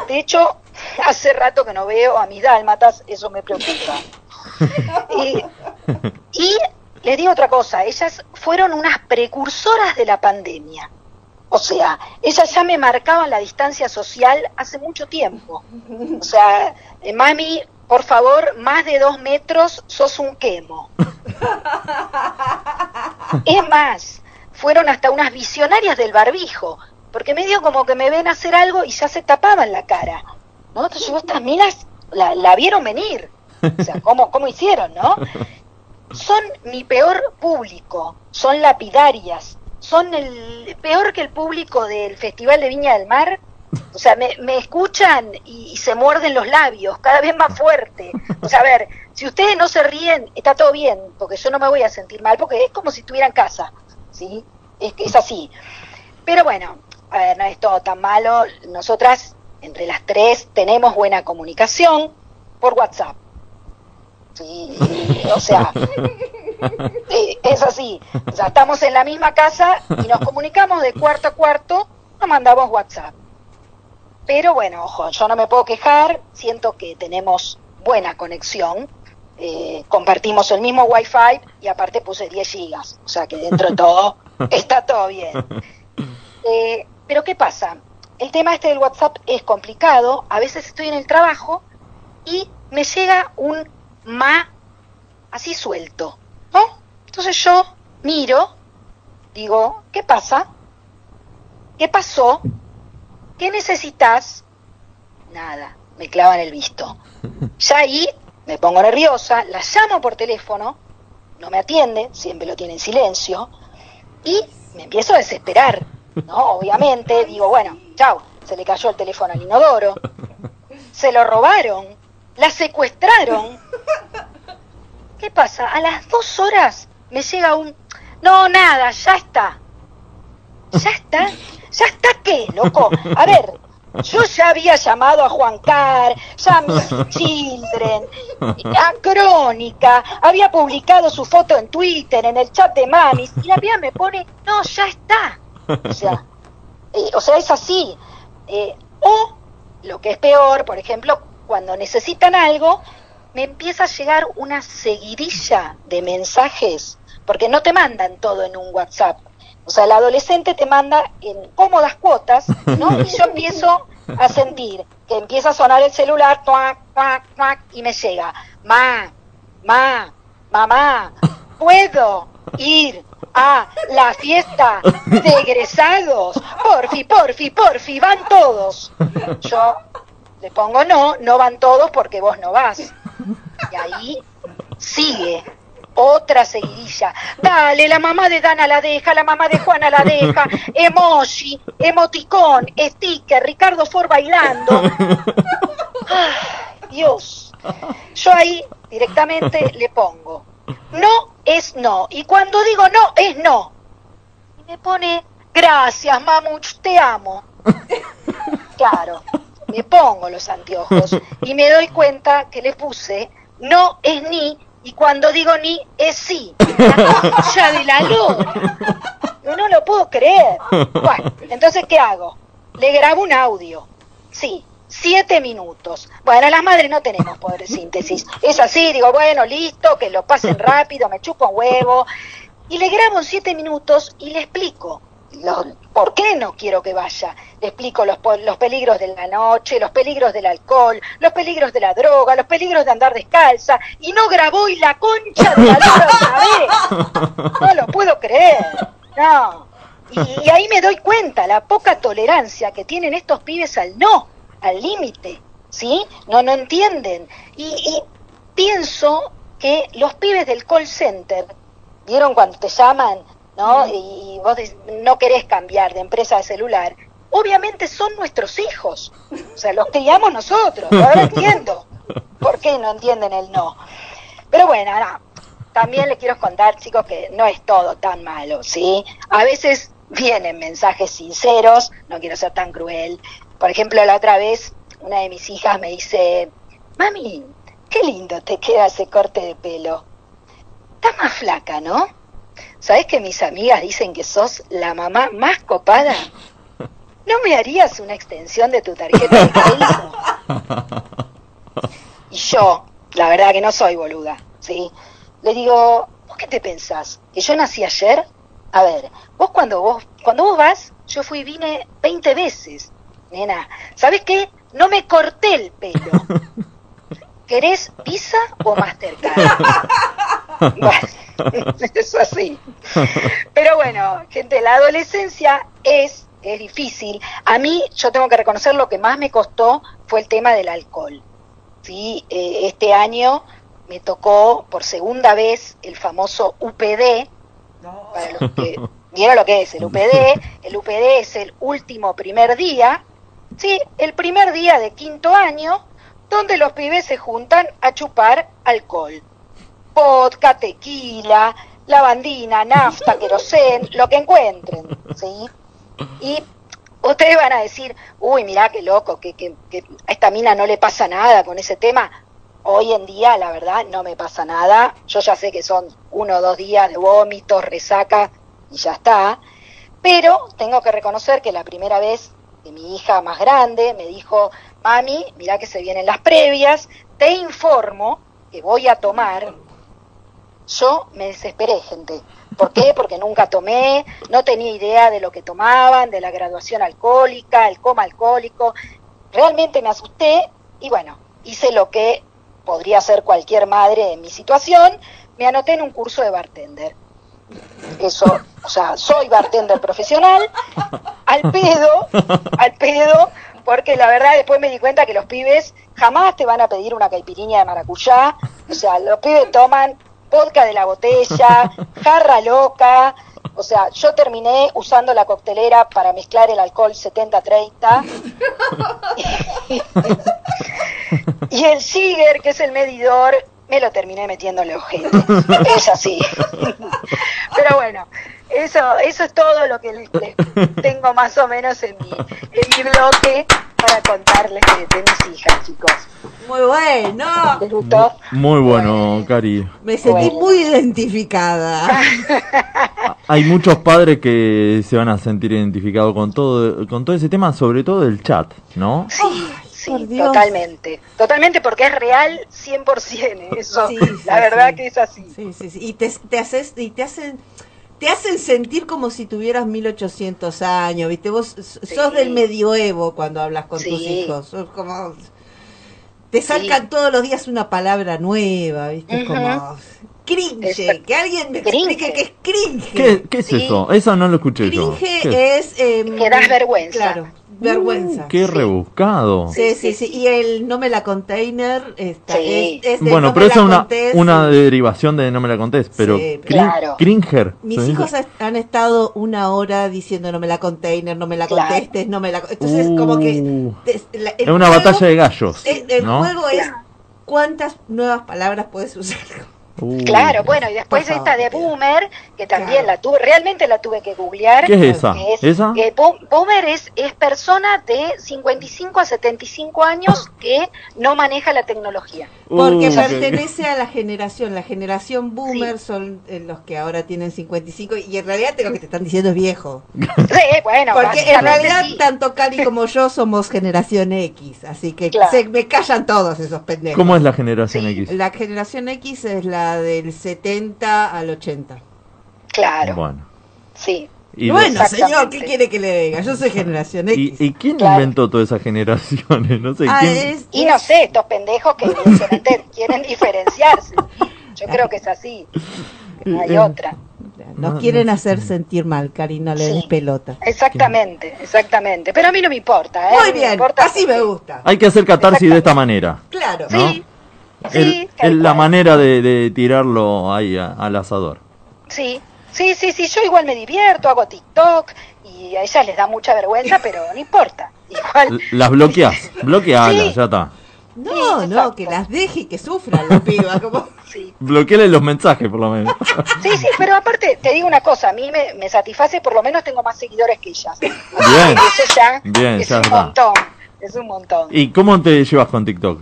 De hecho, hace rato que no veo a mis dálmatas, eso me preocupa. Y, y les digo otra cosa, ellas fueron unas precursoras de la pandemia. O sea, ellas ya me marcaban la distancia social hace mucho tiempo. O sea, eh, mami, por favor, más de dos metros, sos un quemo. Es más, fueron hasta unas visionarias del barbijo, porque medio como que me ven hacer algo y ya se tapaban la cara. ¿no? Entonces estas minas la, la vieron venir. O sea, ¿cómo, ¿cómo hicieron, no? Son mi peor público, son lapidarias, son el peor que el público del Festival de Viña del Mar. O sea, me, escuchan y, y se muerden los labios, cada vez más fuerte. O sea, a ver, si ustedes no se ríen, está todo bien, porque yo no me voy a sentir mal, porque es como si estuviera en casa, ¿sí? Es, es así. Pero bueno, a ver, no es todo tan malo. Nosotras, entre las tres, tenemos buena comunicación por WhatsApp. Sí, o sea, es así. O sea, estamos en la misma casa y nos comunicamos de cuarto a cuarto, nos mandamos WhatsApp. Pero bueno, ojo, yo no me puedo quejar, siento que tenemos buena conexión, eh, compartimos el mismo wifi y aparte puse 10 gigas, o sea que dentro de todo está todo bien. Eh, pero ¿qué pasa? El tema este del WhatsApp es complicado, a veces estoy en el trabajo y me llega un ma así suelto, ¿no? Entonces yo miro, digo, ¿qué pasa? ¿Qué pasó? ¿Qué necesitas? Nada, me clavan el visto. Ya ahí me pongo nerviosa, la llamo por teléfono, no me atiende, siempre lo tiene en silencio, y me empiezo a desesperar, ¿no? Obviamente, digo, bueno, chao, se le cayó el teléfono al inodoro, se lo robaron, la secuestraron. ¿Qué pasa? A las dos horas me llega un... No, nada, ya está. ¿Ya está? ¿Ya está qué, loco? A ver, yo ya había llamado a Juan Car, ya a Miss Children, a Crónica, había publicado su foto en Twitter, en el chat de mamis, y la piba me pone, no, ya está. O sea, eh, o sea es así. Eh, o, lo que es peor, por ejemplo, cuando necesitan algo, me empieza a llegar una seguidilla de mensajes, porque no te mandan todo en un WhatsApp. O sea, el adolescente te manda en cómodas cuotas, ¿no? Y yo empiezo a sentir que empieza a sonar el celular, tuac, tuac, tuac, y me llega, ma, ma, mamá, ¿puedo ir a la fiesta de egresados? Porfi, porfi, porfi, van todos. Yo le pongo no, no van todos porque vos no vas. Y ahí sigue otra seguidilla. Dale, la mamá de Dana la deja, la mamá de Juana la deja, emoji, emoticón, sticker, Ricardo Ford bailando. Dios. Yo ahí directamente le pongo, no es no. Y cuando digo no, es no. Y me pone, gracias, mamuch, te amo. Claro, me pongo los anteojos y me doy cuenta que le puse, no es ni, y cuando digo ni, es sí. La de la. Yo no lo puedo creer. Bueno, entonces, ¿qué hago? Le grabo un audio. Sí, siete minutos. Bueno, las madres no tenemos poder de síntesis. Es así, digo, bueno, listo, que lo pasen rápido, me chupo un huevo. Y le grabo siete minutos y le explico por qué no quiero que vaya. Le explico los, los peligros de la noche, los peligros del alcohol, los peligros de la droga, los peligros de andar descalza. Y no grabó y la concha de la otra vez. No lo puedo creer. No. Y, y ahí me doy cuenta la poca tolerancia que tienen estos pibes al no, al límite. ¿Sí? No, no entienden. Y, y pienso que los pibes del call center, ¿vieron cuando te llaman? ¿No? Y, y vos no querés cambiar de empresa de celular. Obviamente son nuestros hijos. O sea, los criamos nosotros. Ahora entiendo. ¿Por qué no entienden el no? Pero bueno, no. También les quiero contar, chicos, que no es todo tan malo, ¿sí? A veces vienen mensajes sinceros, no quiero ser tan cruel. Por ejemplo, la otra vez una de mis hijas me dice, mami, qué lindo te queda ese corte de pelo. Estás más flaca, ¿no? ¿Sabes que mis amigas dicen que sos la mamá más copada? ¿No me harías una extensión de tu tarjeta de crédito? Y yo, la verdad que no soy boluda, ¿sí? Le digo, ¿vos qué te pensás? ¿Que yo nací ayer? A ver, vos cuando vos, cuando vos vas, yo fui y vine 20 veces, nena. ¿Sabes qué? No me corté el pelo. ¿Querés Visa o Mastercard? Bueno, es así. Pero bueno, gente, la adolescencia es, es difícil. A mí, yo tengo que reconocer, lo que más me costó fue el tema del alcohol. ¿sí? Eh, este año me tocó por segunda vez el famoso UPD. Para los que vieron lo que es el UPD, el UPD es el último primer día, ¿sí? el primer día de quinto año, donde los pibes se juntan a chupar alcohol. Vodka, tequila, lavandina, nafta, querosén, lo que encuentren, ¿sí? Y ustedes van a decir, uy, mirá qué loco, que, que, que a esta mina no le pasa nada con ese tema. Hoy en día, la verdad, no me pasa nada. Yo ya sé que son uno o dos días de vómitos, resaca y ya está. Pero tengo que reconocer que la primera vez que mi hija más grande me dijo, mami, mirá que se vienen las previas, te informo que voy a tomar. Yo me desesperé, gente. ¿Por qué? Porque nunca tomé, no tenía idea de lo que tomaban, de la graduación alcohólica, el coma alcohólico. Realmente me asusté y bueno, hice lo que podría hacer cualquier madre en mi situación. Me anoté en un curso de bartender. Eso, o sea, soy bartender profesional, al pedo, al pedo, porque la verdad después me di cuenta que los pibes jamás te van a pedir una caipirinha de maracuyá, o sea, los pibes toman vodka de la botella, jarra loca, o sea, yo terminé usando la coctelera para mezclar el alcohol 70-30 y el Siger, que es el medidor, me lo terminé metiendo en el ojete. Es así. Pero bueno, eso, eso es todo lo que les, les tengo más o menos en mi, en mi bloque para contarles de, de mis hijas, chicos. Muy bueno. ¿Les gustó? Muy bueno, Cari. Me sentí Bueno. muy identificada. Hay muchos padres que se van a sentir identificados con todo, con todo ese tema, sobre todo el chat, ¿no? Sí, sí, totalmente. Totalmente porque es real 100%. Eso, Sí, la verdad sí. que es así. Sí, sí, sí. Y te, te haces, y te hacen, te hacen sentir como si tuvieras 1800 años, ¿viste? Vos sos del medioevo cuando hablas con tus hijos. Sos como. Te sacan todos los días una palabra nueva, ¿viste? Como. Cringe. Que alguien me Cringe. explique qué es cringe. ¿Qué, qué es Sí. eso? Eso no lo escuché yo. Cringe ¿Qué es. em, Que das vergüenza. Claro, vergüenza. Uh, Qué rebuscado. Sí, Sí, sí, sí. sí. Y el no me la container está, Sí. es, es de Bueno, no pero la es una, contés, una derivación de no me la contés, pero Sí, crin- claro. cringer. Mis ¿se hijos dice? han estado una hora diciendo no me la container, no me la Claro. contestes, no me la... co-". Entonces como que... Uh, la- es una juego- batalla de gallos. El, el ¿no? juego es cuántas nuevas palabras puedes usar. Uh. Claro, bueno, y después esta de. Boomer, que también Claro. la tuve, realmente la tuve que googlear. ¿Qué es esa? que es- ¿Esa? que Bo- Boomer es, es persona de 55 a 75 años que no maneja la tecnología. Porque Uh, pertenece a la generación, la generación boomer son eh, los que ahora tienen 55 y en realidad lo que te están diciendo es viejo. Sí, bueno, Porque en realidad sí. tanto Cari como yo somos generación X, así que Claro. se me callan todos esos pendejos. ¿Cómo es la generación Sí. X? La generación X es la del 70 al 80. Claro, Bueno. sí. Y, bueno, señor, ¿qué quiere que le diga? Yo soy generación X. y quién Claro. inventó todas esas generaciones? No sé. Ah, ¿quién? es- Y no sé, estos pendejos que quieren diferenciarse. Yo creo que es así. No hay Eh, otra. Nos No, quieren no hacer sentir mal, Cari, no le Sí. des pelota. Exactamente, exactamente. Pero a mí no me importa, ¿eh? Muy No me bien, importa así me gusta. Hay que hacer catarsis de esta manera. Claro. ¿no? Sí, La manera de, de tirarlo ahí a- al asador. Sí, sí, sí, sí, yo igual me divierto, hago TikTok y a ellas les da mucha vergüenza, pero no importa. Igual, Las bloqueás. Bloquealas, Sí. ya está. No, Sí, no, que las deje y que sufran la piba. Como... sí. Bloqueale los mensajes, por lo menos. Sí, sí, pero aparte te digo una cosa, a mí me, me satisface, por lo menos tengo más seguidores que ellas. Bien. Eso ya Bien, es ya un está. montón, es un montón. ¿Y cómo te llevas con TikTok?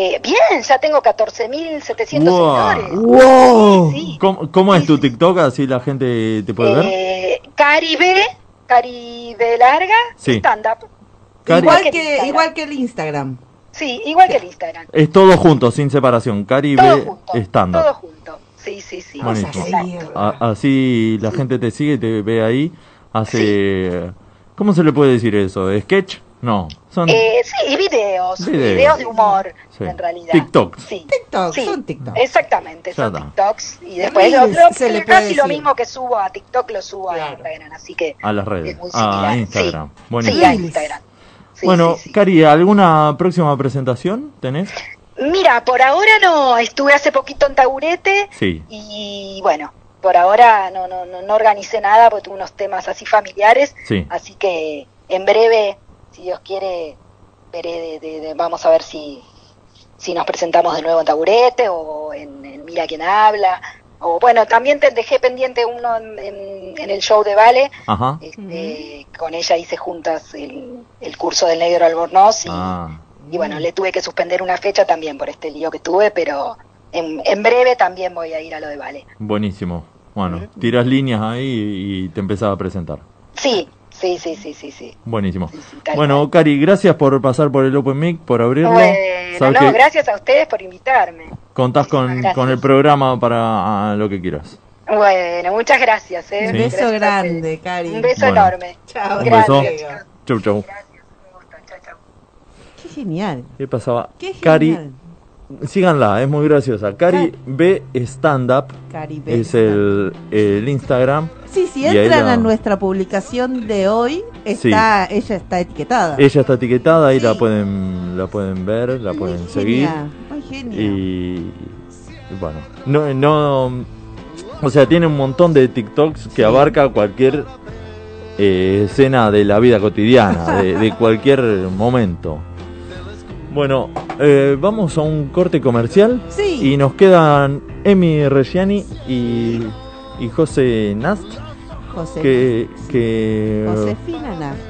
Eh, bien, ya tengo 14.700 Wow. seguidores. ¡Wow! Sí, sí. ¿Cómo, cómo es tu sí. TikTok? Así la gente te puede ver. Eh, Caribe, Caribe larga, Sí. stand-up. Cari- Igual que igual que el Instagram. Sí, igual que el Instagram. Es todo junto, sin separación. Caribe junto. Todo estándar. junto. Sí, sí, sí. A- Así la gente te sigue, te ve ahí. Hace. ¿Cómo se le puede decir eso? ¿Sketch? No. Son Eh, sí, y videos, Videos. videos, de humor, Sí. en realidad. TikToks. Sí. TikTok, Sí, son TikTok. Exactamente, son. TikToks. Y después lo, se le casi puede lo decir. mismo que subo a TikTok lo subo Claro. a Instagram. Así que a las redes. A similar. Instagram. Sí, a. Instagram. Sí, bueno, sí, sí. Cari, ¿alguna próxima presentación tenés? Mira, por ahora no, estuve hace poquito en Taburete Sí. y bueno, por ahora no, no, no, no organicé nada porque tuve unos temas así familiares, Sí. así que en breve, si Dios quiere, veré de, de- de- vamos a ver si, si nos presentamos de nuevo en Taburete o en, en Mira quién habla, o bueno, también te dejé pendiente uno en, en- en el show de Vale, Ajá. este, con ella hice juntas el, el curso del negro Albornoz y, Ah, y bueno, le tuve que suspender una fecha también por este lío que tuve, pero en, en breve también voy a ir a lo de Vale. buenísimo. Bueno, tiras líneas ahí y te empezás a presentar. Sí, sí, sí, sí, sí, sí. Buenísimo. Sí, sí, tal Bueno, cual. Cari, gracias por pasar por el Open Mic, por abrirlo. Bueno, no, que gracias a ustedes por invitarme. contás con, con el programa para lo que quieras. Bueno, muchas gracias. ¿eh? Un beso Gracias grande. Cari. Un beso Bueno. enorme. Chao. Un Gracias, beso. chicos. Chau, chau. Gracias. Qué genial. ¿Qué pasaba? Qué Cari genial. Síganla, es muy graciosa. Cari B Stand Up Cari B es el, el Instagram. Sí, si entran la- a nuestra publicación de hoy, está, ella está etiquetada. Ella está etiquetada, ahí la Sí. pueden la pueden ver, la Muy pueden seguir. muy genia. Y, y bueno, no, no, o sea, tiene un montón de TikToks que abarca cualquier eh, escena de la vida cotidiana, de, de cualquier momento. Bueno, eh, vamos a un corte comercial Sí. y nos quedan Emi Reggiani y, y José Nast José- que, que Josefina Nast.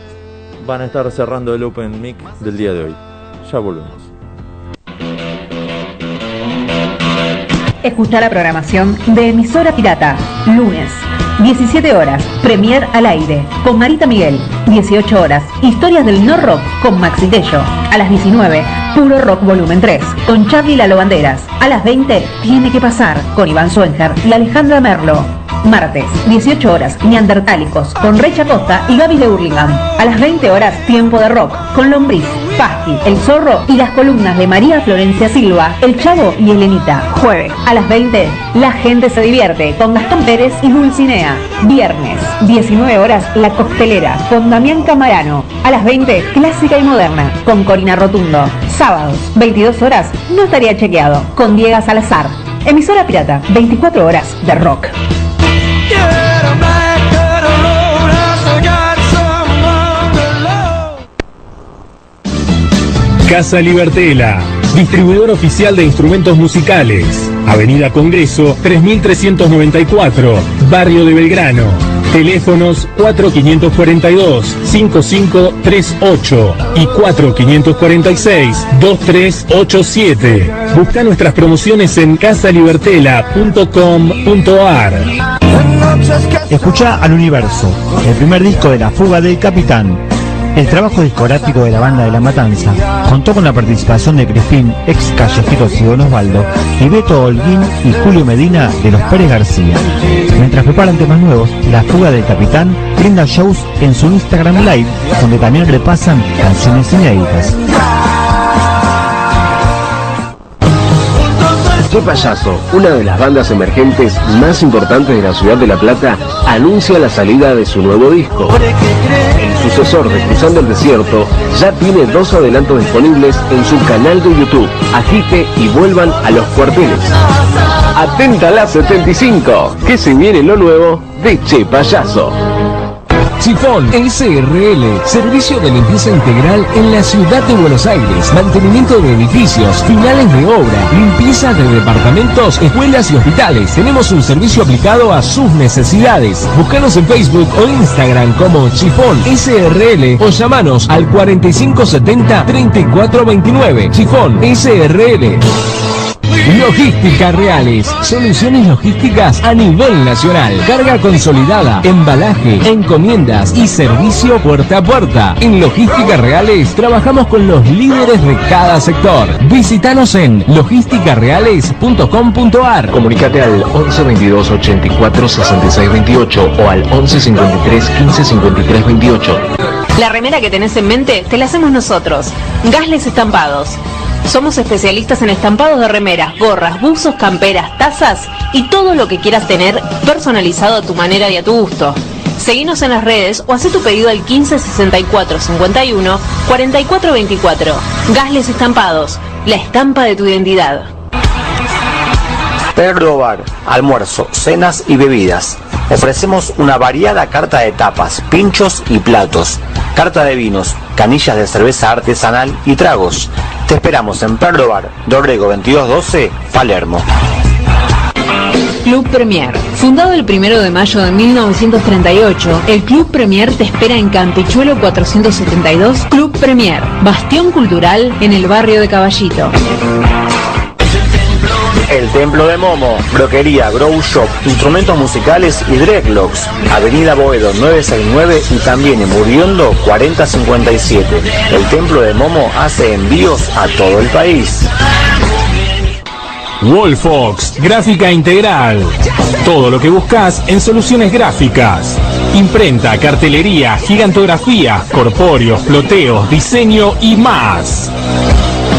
van a estar cerrando el Open Mic del día de hoy. Ya volvemos. Escucha la programación de Emisora Pirata. Lunes, 17 horas, Premier al aire, con Marita Miguel. 18 horas, Historias del No Rock, con Maxi Tello. A las 19, Puro Rock Volumen 3, con Charlie Lalo Banderas. A las 20, Tiene que pasar, con Iván Suenger y Alejandra Merlo. Martes, 18 horas, Neandertálicos, con Recha Costa y Gaby de Hurlingham. A las 20 horas, Tiempo de Rock, con Lombriz, Pasqui, El Zorro y las columnas de María Florencia Silva, El Chavo y Elenita. Jueves, a las 20, La Gente se divierte, con Gastón Pérez y Dulcinea. Viernes, 19 horas, La Costelera, con Damián Camarano. A las 20, Clásica y Moderna, con Corina Rotundo. Sábados, 22 horas, No estaría chequeado, con Diego Salazar. Emisora Pirata, 24 horas de rock. Casa Libertela, distribuidor oficial de instrumentos musicales. Avenida Congreso 3394, Barrio de Belgrano. Teléfonos 4542-5538 y 4546-2387. Busca nuestras promociones en casalibertela.com.ar. Escucha al universo, el primer disco de La Fuga del Capitán. El trabajo discográfico de la banda de La Matanza contó con la participación de Crispín, ex callejeros y Osvaldo, y Holguín y Julio Medina de los Pérez García. Mientras preparan temas nuevos, La Fuga del Capitán brinda shows en su Instagram Live, donde también repasan canciones inéditas. Che Payaso, una de las bandas emergentes más importantes de la ciudad de La Plata, anuncia la salida de su nuevo disco. El sucesor de Cruzando el Desierto ya tiene dos adelantos disponibles en su canal de YouTube. Agite y vuelvan a los cuarteles. Atenta a la 75, que se viene lo nuevo de Che Payaso. Sifón SRL, servicio de limpieza integral en la ciudad de Buenos Aires, mantenimiento de edificios, finales de obra, limpieza de departamentos, escuelas y hospitales. Tenemos un servicio aplicado a sus necesidades. Búscanos en Facebook o Instagram como Chifón SRL o llamanos al 4570-3429. Chifón SRL. Logística Reales, soluciones logísticas a nivel nacional, carga consolidada, embalaje, encomiendas y servicio puerta a puerta. En Logística Reales trabajamos con los líderes de cada sector. Visítanos en logisticareales.com.ar. Comunicate al 11 22 84 66 28 o al 11 53 15 53 28. La remera que tenés en mente te la hacemos nosotros. Gasles Estampados. Somos especialistas en estampados de remeras, gorras, buzos, camperas, tazas y todo lo que quieras tener personalizado a tu manera y a tu gusto. Seguinos en las redes o haz tu pedido al 15 64 51 44 24. Gasles Estampados, la estampa de tu identidad. Perro Bar, almuerzo, cenas y bebidas. Ofrecemos una variada carta de tapas, pinchos y platos, carta de vinos, canillas de cerveza artesanal y tragos. Te esperamos en Perro Bar, Dorrego 2212, Palermo. Club Premier. Fundado el 1 de mayo de 1938, el Club Premier te espera en Campichuelo 472, Club Premier, bastión cultural en el barrio de Caballito. El Templo de Momo, Broquería, Grow Shop, Instrumentos Musicales y Dreadlocks. Avenida Boedo 969 y también en Muriondo 4057. El Templo de Momo hace envíos a todo el país. Wolfox, gráfica integral. Todo lo que buscas en soluciones gráficas. Imprenta, cartelería, gigantografía, corpóreos, ploteos, diseño y más.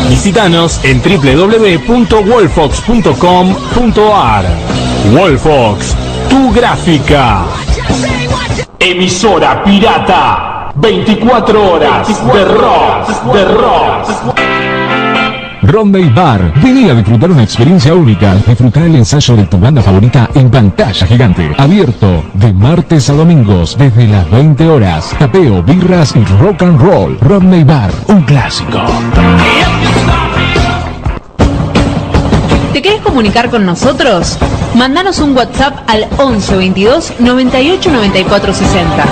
Visítanos en www.wolfox.com.ar. Wolfox, tu gráfica. Emisora pirata. 24 horas de rock, de rock. Romney Bar. Vení a disfrutar una experiencia única. Disfrutar el ensayo de tu banda favorita en pantalla gigante. Abierto de martes a domingos desde las 20 horas. Tapeo, birras y rock and roll. Romney Bar. Un clásico. ¿Te querés comunicar con nosotros? Mandanos un WhatsApp al 11 22 98 94 60.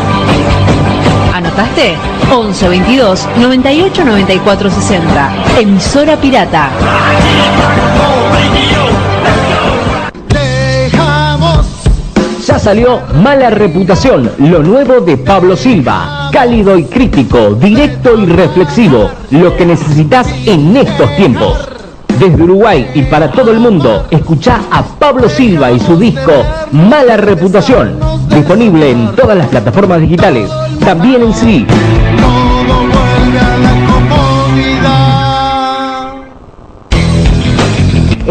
¿Anotaste? 11 22 98 94 60. Emisora Pirata. Ya salió Mala Reputación, lo nuevo de Pablo Silva. Cálido y crítico, directo y reflexivo. Lo que necesitas en estos tiempos. Desde Uruguay y para todo el mundo, escucha a Pablo Silva y su disco Mala Reputación. Disponible en todas las plataformas digitales, también en sí.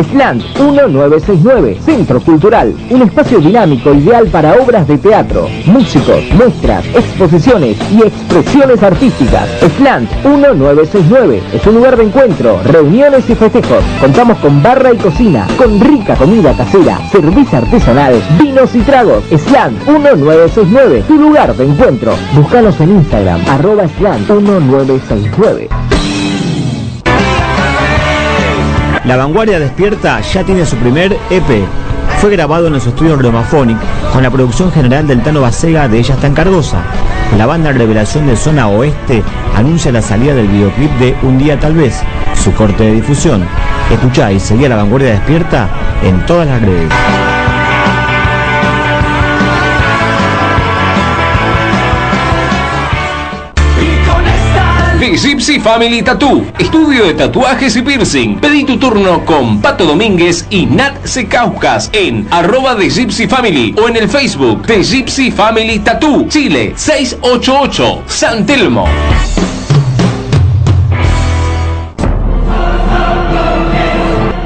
Slant 1969, Centro Cultural, un espacio dinámico ideal para obras de teatro, músicos, muestras, exposiciones y expresiones artísticas. Slant 1969 es un lugar de encuentro, reuniones y festejos. Contamos con barra y cocina, con rica comida casera, servicio artesanal, vinos y tragos. Slant 1969, tu lugar de encuentro. Búscanos en Instagram, arroba Slant 1969. La Vanguardia Despierta ya tiene su primer EP. Fue grabado en los estudios Romaphonic con la producción general del Tano Basega de Ella está en Cardosa. La banda Revelación de Zona Oeste anuncia la salida del videoclip de Un día tal vez, su corte de difusión. Escuchá y seguí a La Vanguardia Despierta en todas las redes. Gypsy Family Tattoo, estudio de tatuajes y piercing. Pedí tu turno con Pato Domínguez y Nat Secauscas en arroba The Gypsy Family o en el Facebook The Gypsy Family Tattoo, Chile 688, San Telmo.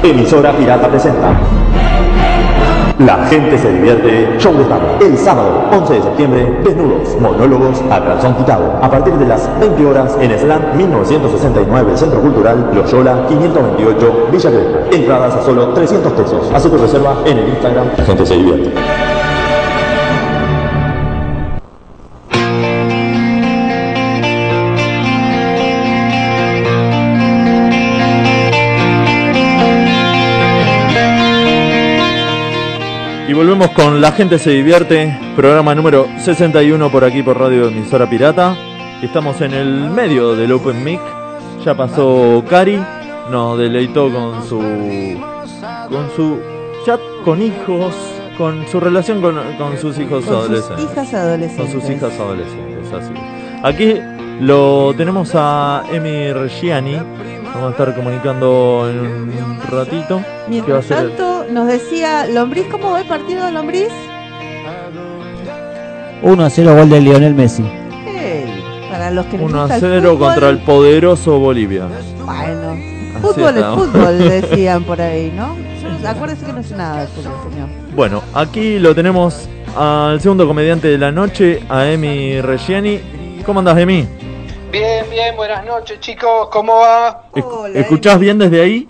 Emisora Pirata presenta. La gente se divierte, show de tarde. El sábado, 11 de septiembre, desnudos, monólogos a calzón quitado. A partir de las 20 horas en Slam 1969, Centro Cultural Loyola 528, Villa Crespo. Entradas a solo 300 pesos. Haz tu reserva en el Instagram. La gente se divierte. Y volvemos con La gente se divierte, programa número 61 por aquí por Radio Emisora Pirata. Estamos en el medio del Open Mic. Ya pasó Cari, nos deleitó con su con su chat con hijos, con su relación con, con sus hijos Con sus adolescentes. hijas adolescentes. Con sus hijas adolescentes, así. Aquí lo tenemos a Emi Reggiani. Vamos a estar comunicando en un ratito. ¿Qué va a Mientras tanto, nos decía Lombriz, ¿cómo va el partido de Lombriz? 1 a 0 gol de Lionel Messi. Hey, para los que les 1 a gusta el 0 fútbol, contra el poderoso Bolivia. Bueno, Así fútbol es fútbol, decían por ahí, ¿no? Acuérdense que no es nada el fútbol, señor. Bueno, aquí lo tenemos al segundo comediante de la noche, a Emi Reggiani. ¿Cómo andas, Emi? Bien, bien, buenas noches chicos, ¿cómo va? Esc- ¿Escuchás bien desde ahí?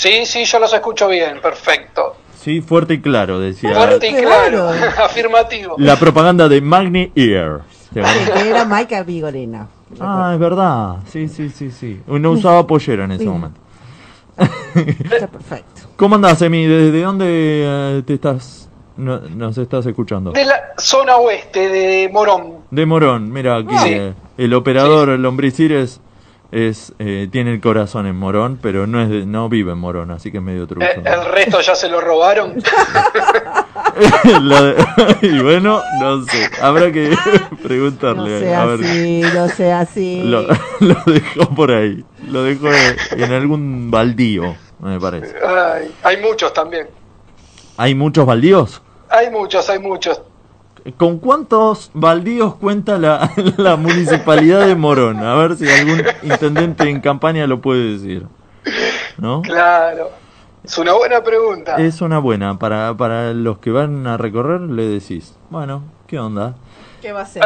Sí, sí, yo los escucho bien, perfecto. Sí, fuerte y claro, decía. Fuerte y claro, afirmativo. La propaganda de Magni Ear. Que era Maika Vigorena. Ah, es verdad. Sí, sí, sí, sí. No usaba pollera en ese Sí. momento. Está perfecto. ¿Cómo andás, Emi? ¿Desde dónde eh, te estás no- nos estás escuchando? De la zona oeste de Morón. De Morón, mira aquí Sí. eh, el operador el Lombricires es eh, tiene el corazón en Morón, pero no es de- no vive en Morón, así que es medio trucho. Eh, el resto ya se lo robaron. Lo de- y bueno, no sé, habrá que preguntarle No a sea ver. así, no sea así. Lo, lo dejó por ahí, lo dejó en algún baldío, me parece. Ay, hay muchos también. ¿Hay muchos baldíos? Hay muchos, hay muchos. ¿Con cuántos baldíos cuenta la, la municipalidad de Morón? A ver si algún intendente en campaña lo puede decir. ¿no? Claro. Es una buena pregunta. Es una buena. Para, para los que van a recorrer le decís, bueno, ¿qué onda? ¿Qué va a hacer?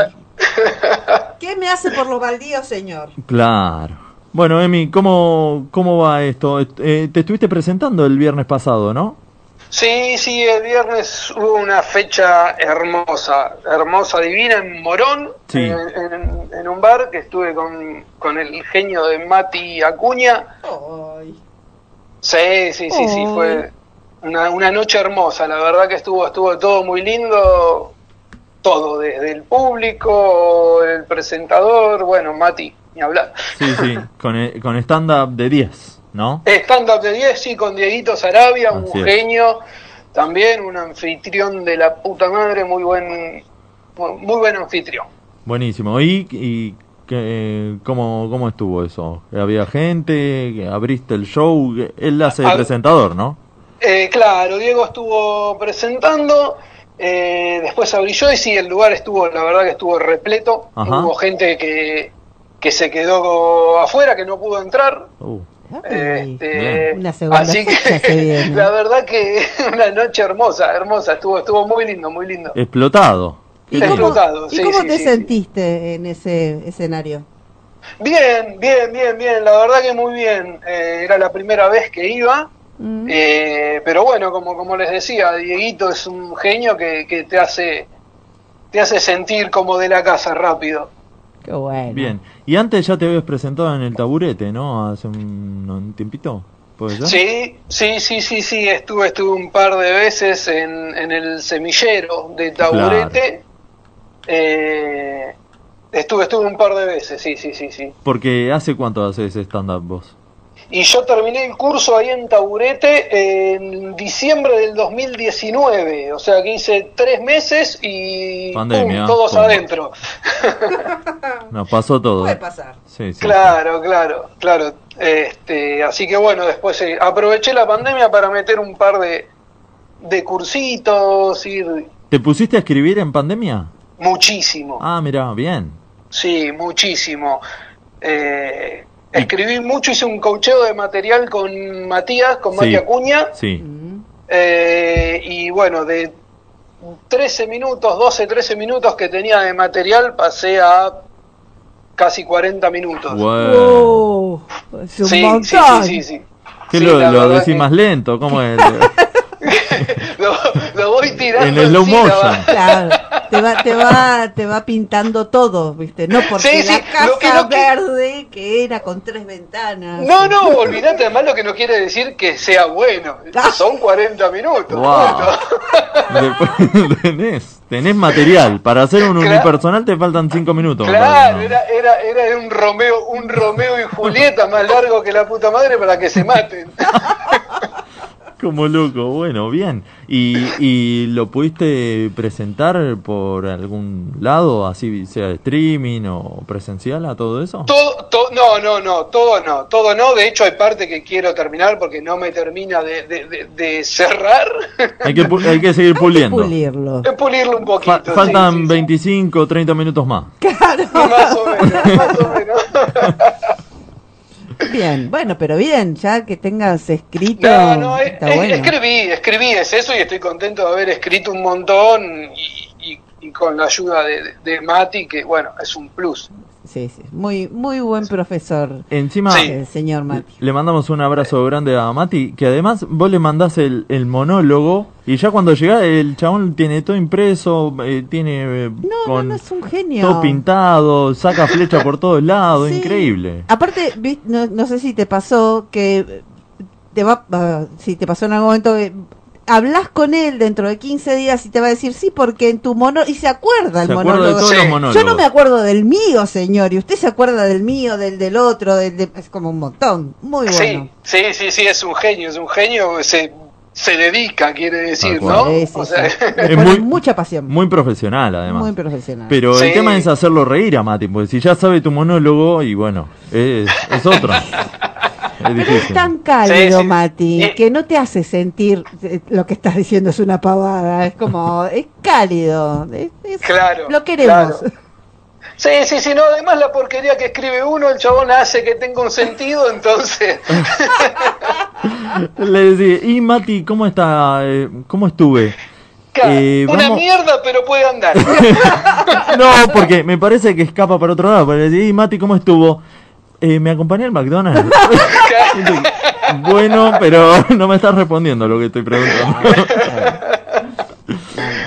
¿Qué me hace por los baldíos, señor? Claro. Bueno, Emi, ¿cómo, cómo va esto? Eh, te estuviste presentando el viernes pasado, ¿no? Sí, sí, el viernes hubo una fecha hermosa, hermosa, divina en Morón, Sí. en, en- en un bar que estuve con, con el genio de Mati Acuña. Sí, sí, sí, sí, Ay. fue una, una noche hermosa, la verdad que estuvo, estuvo todo muy lindo, todo, desde el público, el presentador, bueno, Mati, ni hablar. Sí, sí, con, eh, con stand-up de 10, ¿no? Stand-up de 10, sí, con Dieguito Sarabia, un es. genio, también un anfitrión de la puta madre, muy buen, muy, buen anfitrión. Buenísimo. ¿Y, y qué- cómo, cómo estuvo eso? ¿Había gente? ¿Abriste el show? Él hace de A- presentador, ¿no? Eh, claro, Diego estuvo presentando, eh, después abrí yo y sí, el lugar estuvo, la verdad que estuvo repleto, Ajá. hubo gente que, que se quedó afuera, que no pudo entrar. Uh, Este, Una segunda así fecha se que viene. la verdad que una noche hermosa, hermosa, estuvo, estuvo muy lindo, muy lindo. explotado. Explotado, ¿Y sí, cómo sí, te sí. sentiste en ese escenario? Bien, bien, bien, bien, la verdad que muy bien. Eh, era la primera vez que iba, Mm. eh, pero bueno, como, como les decía, Dieguito es un genio que, que te hace te hace sentir como de la casa rápido. Qué bueno. Bien. Y antes ya te habías presentado en el taburete, ¿no? Hace un, un tiempito. Sí, sí, sí, sí, sí, estuve, estuve un par de veces en, en el semillero de Taburete. Eh, estuve, estuve un par de veces, sí, sí, sí, sí. Porque ¿hace cuánto haces stand-up vos? Y yo terminé el curso ahí en Taburete en diciembre del 2019, o sea que hice tres meses y Pandemia, ¡pum! todos pum. adentro. Nos pasó todo. Puede pasar. Sí, sí. Claro, claro, claro. Este, así que bueno, después eh, aproveché la pandemia para meter un par de, de cursitos, ir ¿Te pusiste a escribir en pandemia? muchísimo, Ah, mira, bien. sí, muchísimo. Eh, escribí mucho, hice un cocheo de material con Matías, con Sí. Mati Acuña, Sí. eh, y bueno, de 13 minutos, 12, 13 minutos que tenía de material, pasé a casi 40 minutos. Bueno. Oh, es un Sí, sí, montón. sí, sí, sí. ¿Qué Sí, lo, la lo verdad decís que- más lento? ¿Cómo es? lo, lo voy tirando en slow sílabas. motion. Claro, te va, te va, te va pintando todo, ¿viste? No porque Sí, sí, la casa lo que verde que era con tres ventanas. No, no, olvídate, además lo que no quiere decir que sea bueno. Son 40 minutos. Wow. Después tenés, tenés material. Para hacer un Claro. unipersonal te faltan 5 minutos. Claro, era, era, era un Romeo, un Romeo y Julieta más largo que la puta madre para que se maten. Como loco, bueno, bien. ¿Y, ¿Y lo pudiste presentar por algún lado, así sea streaming o presencial a todo eso? Todo, to- no, no, no, todo no, todo no. De hecho, hay parte que quiero terminar porque no me termina de, de- de- de cerrar. Hay que, hay que seguir puliendo. Pulirlo. Es pulirlo un poquito. Fa- faltan sí, sí, 25 o 30 minutos más. sí, más o menos, más o menos. Bien, bueno, pero bien, ya que tengas escrito, No, no, eh, está eh, bueno. escribí, escribí, es eso y estoy contento de haber escrito un montón y, y- y con la ayuda de, de Mati, que bueno, es un plus. Sí, sí, muy, muy buen profesor. Encima, el señor Mati. Le mandamos un abrazo grande a Mati, que además vos le mandás el, el monólogo y ya cuando llega el chabón tiene todo impreso, eh, tiene eh, con Es un genio. todo pintado, saca flecha por todos lados, increíble. Aparte, no, no sé si te pasó que te va, si te pasó en algún momento hablas con él dentro de 15 días y te va a decir sí porque en tu mono y se acuerda el Se acuerda monólogo. de todos los monólogos. Yo no me acuerdo del mío, señor, y usted se acuerda del mío, del del otro, del de- es como un montón, muy bueno. Sí, sí, sí, sí, es un genio, es un genio, se, se dedica, quiere decir. ¿no? Sí, sí, O sea, sí. Es muy- mucha pasión. Muy profesional además. Muy profesional. Pero Sí. el tema es hacerlo reír a Mati, porque si ya sabe tu monólogo y bueno, es, es otro. es tan cálido, Sí, sí. Mati, Eh. que no te hace sentir eh, lo que estás diciendo es una pavada. Es como, es cálido. es- es- Claro, Lo queremos. claro. Sí, sí, sí, no, además la porquería que escribe uno, el chabón hace que tenga un sentido, entonces... Le decía, y Mati, ¿cómo está? Eh, ¿Cómo estuve? Eh, Una vamos- mierda, pero puede andar. No, porque me parece que escapa para otro lado. Pero le decía, y Mati, ¿cómo estuvo? Eh, me acompañé al McDonald's. bueno, pero no me estás respondiendo lo que estoy preguntando.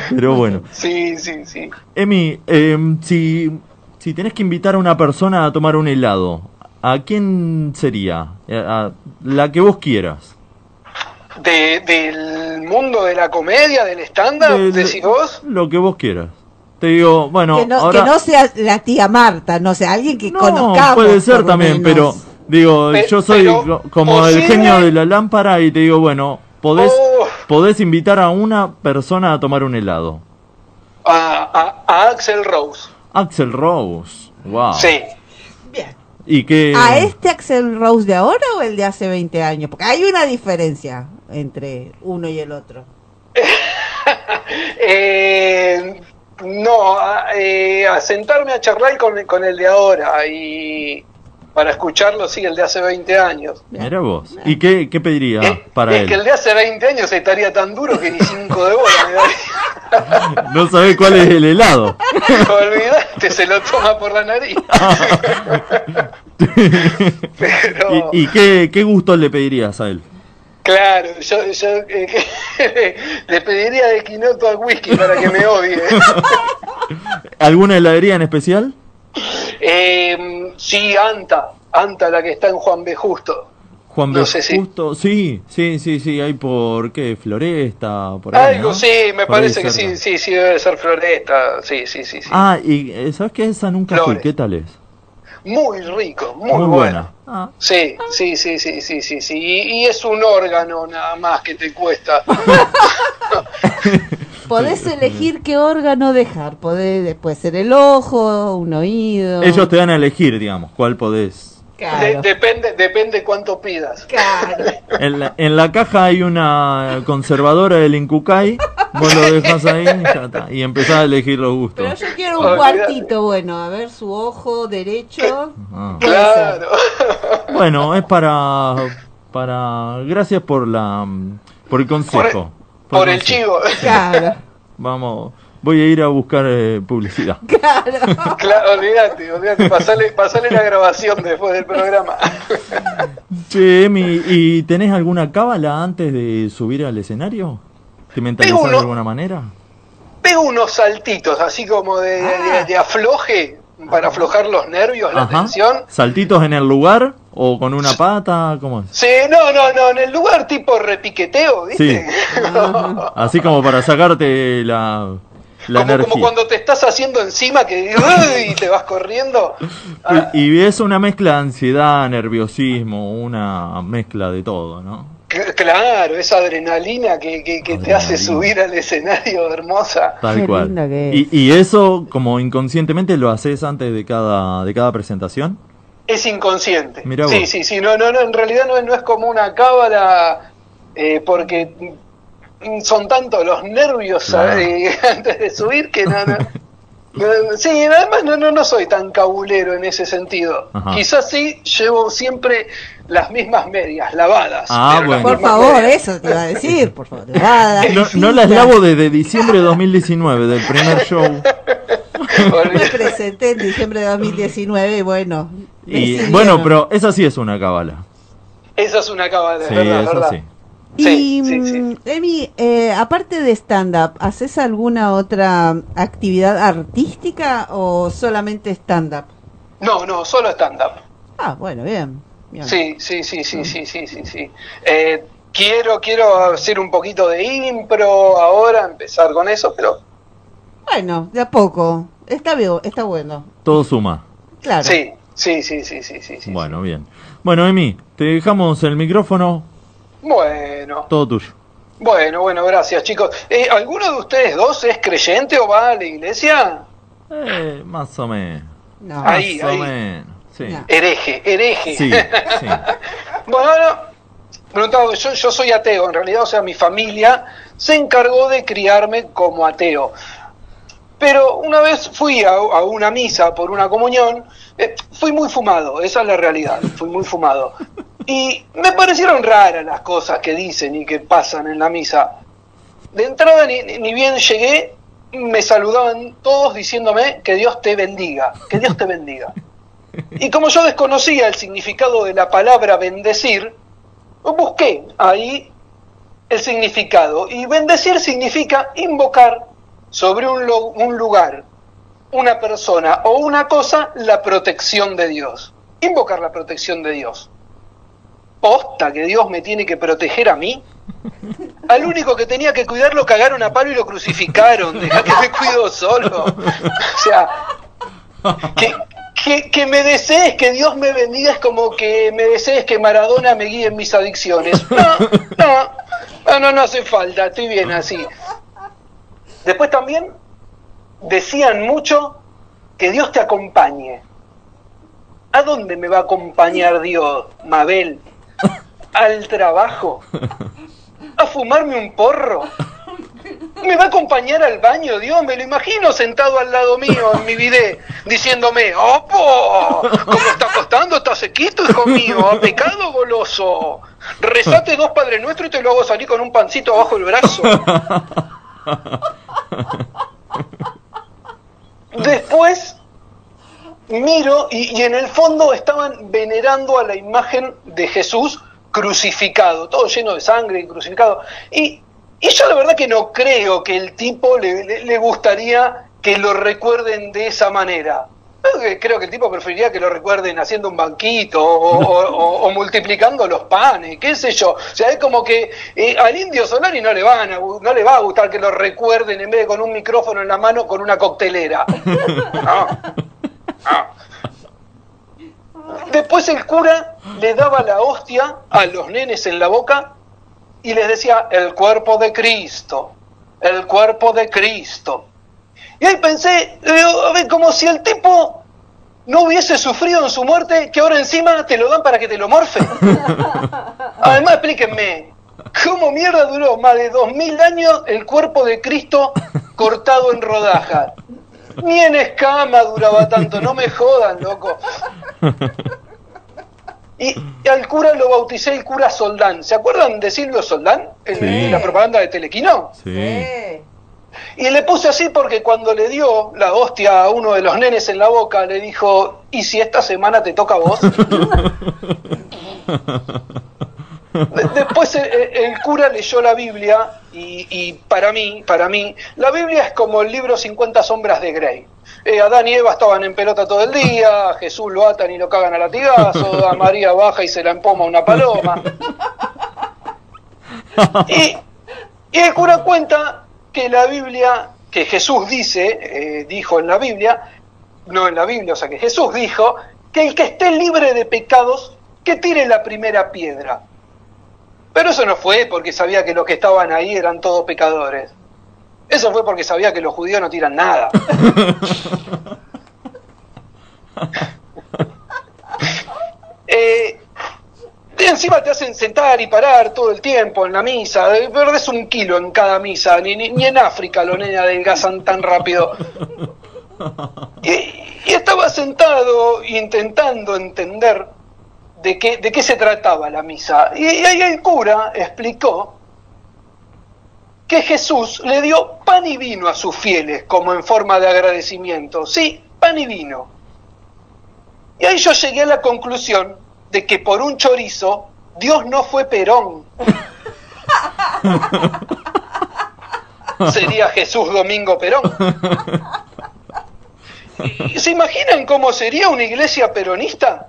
pero bueno. Sí, sí, sí. Emi, eh, si, si tenés que invitar a una persona a tomar un helado, ¿a quién sería? Eh, A la que vos quieras. De, del mundo de la comedia, del Del- decís vos. Lo que vos quieras. Te digo, bueno, que, no, ahora... que no sea la tía Marta, no sea alguien que No, conozcamos. puede ser también, menos. pero digo, Pe- yo soy pero como el genio de la lámpara y te digo, bueno, podés, Oh. podés invitar a una persona a tomar un helado. A, a- a Axel Rose. Axel Rose, wow. Sí. ¿Y qué? ¿A este Axel Rose de ahora o el de hace 20 años? Porque hay una diferencia entre uno y el otro. Eh, no, a, eh, a sentarme a charlar con, con el de ahora y para escucharlo, sí, el de hace 20 años. Mira vos. ¿Y qué, qué pediría para es que el él? de hace 20 años estaría tan duro que ni 5 de bola me daría. No sabés cuál es el helado. Olvidaste, se lo toma por la nariz. Pero, ¿Y, y qué, qué gustos le pedirías a él? Claro, yo, yo eh, le pediría de quinoto al whisky para que me odie. ¿Alguna heladería en especial? Eh, sí, Anta, Anta, la que está en Juan B. Justo. Juan No B. sé Justo, sí, sí, sí, sí, hay por qué, Floresta, por ahí. Algo, ¿no? sí, me Por parece que cerca. sí, sí, sí, debe ser Floresta. Sí, sí, sí, sí. Ah, y eh, ¿sabes qué? Esa nunca fui, Flores. ¿qué tal es? Muy rico, muy, Muy bueno. buena. Ah. Sí, sí, sí, sí, sí, sí, sí. Y, y es un órgano nada más que te cuesta. Podés elegir qué órgano dejar. Podés, puede ser el ojo, un oído. Ellos te dan a elegir, digamos, cuál podés. De- depende, depende cuánto pidas. En la, en la caja hay una conservadora del Incucay, vos lo dejas ahí y ya está, y empezás a elegir los gustos. Pero yo quiero un cuartito, bueno, a ver su ojo derecho. Ah. Ser. Bueno, es para para gracias por la por el consejo. Por el consejo. chivo. Claro. Vamos, voy a ir a buscar eh, publicidad. Claro, olvídate, olvídate. Pasale, pasale la grabación después del programa. Che, Emi, ¿y tenés alguna cábala antes de subir al escenario? ¿Te mentalizás de alguna manera? Pego unos saltitos, así como de, de- de afloje, para aflojar los nervios, la Ajá. tensión. ¿Saltitos en el lugar o con una pata? ¿Cómo es? Sí, no, no, no, en el lugar tipo repiqueteo, Sí, ¿viste? así como para sacarte la, la como, energía. como cuando te estás haciendo encima que ¡uy! y te vas corriendo. Y, y es una mezcla de ansiedad, nerviosismo, una mezcla de todo, ¿no? Claro, esa adrenalina que, que, que te hace subir al escenario hermosa. Tal Qué cual. linda que es. Y, y eso, como inconscientemente, lo haces antes de cada, de cada presentación. Es inconsciente. Mirá sí, vos. sí, sí, no, no, no, en realidad no, es- no es como una cábala, eh, porque son tantos los nervios Claro. eh, antes de subir que no, no. Sí, además no, no, no soy tan cabulero en ese sentido. Ajá. Quizás sí llevo siempre las mismas medias, lavadas. Ah, bueno. Por favor, medias. eso te iba a decir, por favor. Lavada, No, no las lavo desde diciembre de 2019, del primer show. Me presenté en diciembre de 2019 y bueno. Y bueno, pero esa sí es una cábala. Esa es una cábala, Sí, verdad, eso verdad. sí. Y, mm, Emi, eh, aparte de stand-up, ¿haces alguna otra actividad artística o solamente stand-up? No, no, solo stand-up. Ah, bueno, bien. bien. Sí, sí, sí, sí, sí, sí, sí, sí. Eh, quiero, quiero hacer un poquito de impro ahora, empezar con eso, pero Bueno, de a poco. Está bien, está bueno. Todo suma. Claro. sí, sí, sí, sí, sí, sí, sí. Bueno, bien. Bueno, Emi, te dejamos el micrófono, Bueno, todo tuyo. bueno, bueno, gracias, chicos. Eh, ¿Alguno de ustedes dos es creyente o va a la iglesia? Eh, más o menos. No. Más Ahí, o ahí. menos. Sí. Hereje, hereje. Sí, sí. Bueno, no, preguntaba, yo, yo soy ateo, en realidad, o sea, mi familia se encargó de criarme como ateo. Pero una vez fui a, a una misa por una comunión, fui muy fumado, esa es la realidad, fui muy fumado. Y me parecieron raras las cosas que dicen y que pasan en la misa. De entrada, ni, ni- bien llegué, me saludaban todos diciéndome que Dios te bendiga, que Dios te bendiga. Y como yo desconocía el significado de la palabra bendecir, busqué ahí el significado. Y bendecir significa invocar sobre un lugar, una persona o una cosa la protección de Dios. Invocar la protección de Dios. Posta que Dios me tiene que proteger a mí. Al único que tenía que cuidar lo cagaron a palo y lo crucificaron. Deja que me cuido solo. O sea, que, que, que me desees que Dios me bendiga es como que me desees que Maradona me guíe en mis adicciones. No, no, no, no, no hace falta, estoy bien así. Después también decían mucho que Dios te acompañe. ¿A dónde me va a acompañar Dios, Mabel? ¿Al trabajo? ¿A fumarme un porro? ¿Me va a acompañar al baño, Dios? Me lo imagino sentado al lado mío en mi bidet, diciéndome, ¡Opo! ¿Cómo está costando? ¿Está sequito, hijo mío? ¿Ha pecado goloso? Rezate dos Padre Nuestro y te lo hago salir con un pancito abajo el brazo. Después miro y, en el fondo estaban venerando a la imagen de Jesús crucificado, todo lleno de sangre y crucificado. Y, yo la verdad que no creo que el tipo le gustaría que lo recuerden de esa manera. Creo que- Creo que el tipo preferiría que lo recuerden haciendo un banquito o, o- o- o multiplicando los panes, qué sé yo. O sea, es como que eh, al indio Solari no le, van a, no le va a gustar que lo recuerden en vez de con un micrófono en la mano con una coctelera. No. No. Después el cura le daba la hostia a los nenes en la boca y les decía, el cuerpo de Cristo, el cuerpo de Cristo. Y ahí pensé, digo, a ver, como si el tipo no hubiese sufrido en su muerte, que ahora encima te lo dan para que te lo morfe. Además, explíquenme, ¿cómo mierda duró más de dos mil años el cuerpo de Cristo cortado en rodajas? Ni en escama duraba tanto, no me jodan, loco. Y, y al cura lo bauticé el cura Soldán. ¿Se acuerdan de Silvio Soldán? En, Sí. en la propaganda de Telequino. Sí. Y le puse así porque cuando le dio la hostia a uno de los nenes en la boca, le dijo, ¿y si esta semana te toca a vos? De- Después el, el cura leyó la Biblia y, y para mí, para mí, la Biblia es como el libro 50 sombras de Grey. Eh, Adán y Eva estaban en pelota todo el día, a Jesús lo atan y lo cagan a latigazo, a María baja y se la empoma una paloma. Y el cura cuenta que la Biblia, que Jesús dice, eh, dijo en la Biblia, no en la Biblia, o sea que Jesús dijo, que el que esté libre de pecados, que tire la primera piedra. Pero eso no fue porque sabía que los que estaban ahí eran todos pecadores. Eso fue porque sabía que los judíos no tiran nada. Eh, y encima te hacen sentar y parar todo el tiempo en la misa. eh, Perdés un kilo en cada misa. Ni, ni, ni en África los nenes adelgazan tan rápido. Y, y estaba sentado intentando entender de qué, de qué se trataba la misa. Y, y ahí el cura explicó que Jesús le dio pan y vino a sus fieles como en forma de agradecimiento. Sí, pan y vino. Y ahí yo llegué a la conclusión de que por un chorizo Dios no fue Perón. Sería Jesús Domingo Perón. ¿Y ¿Se imaginan cómo sería una iglesia peronista?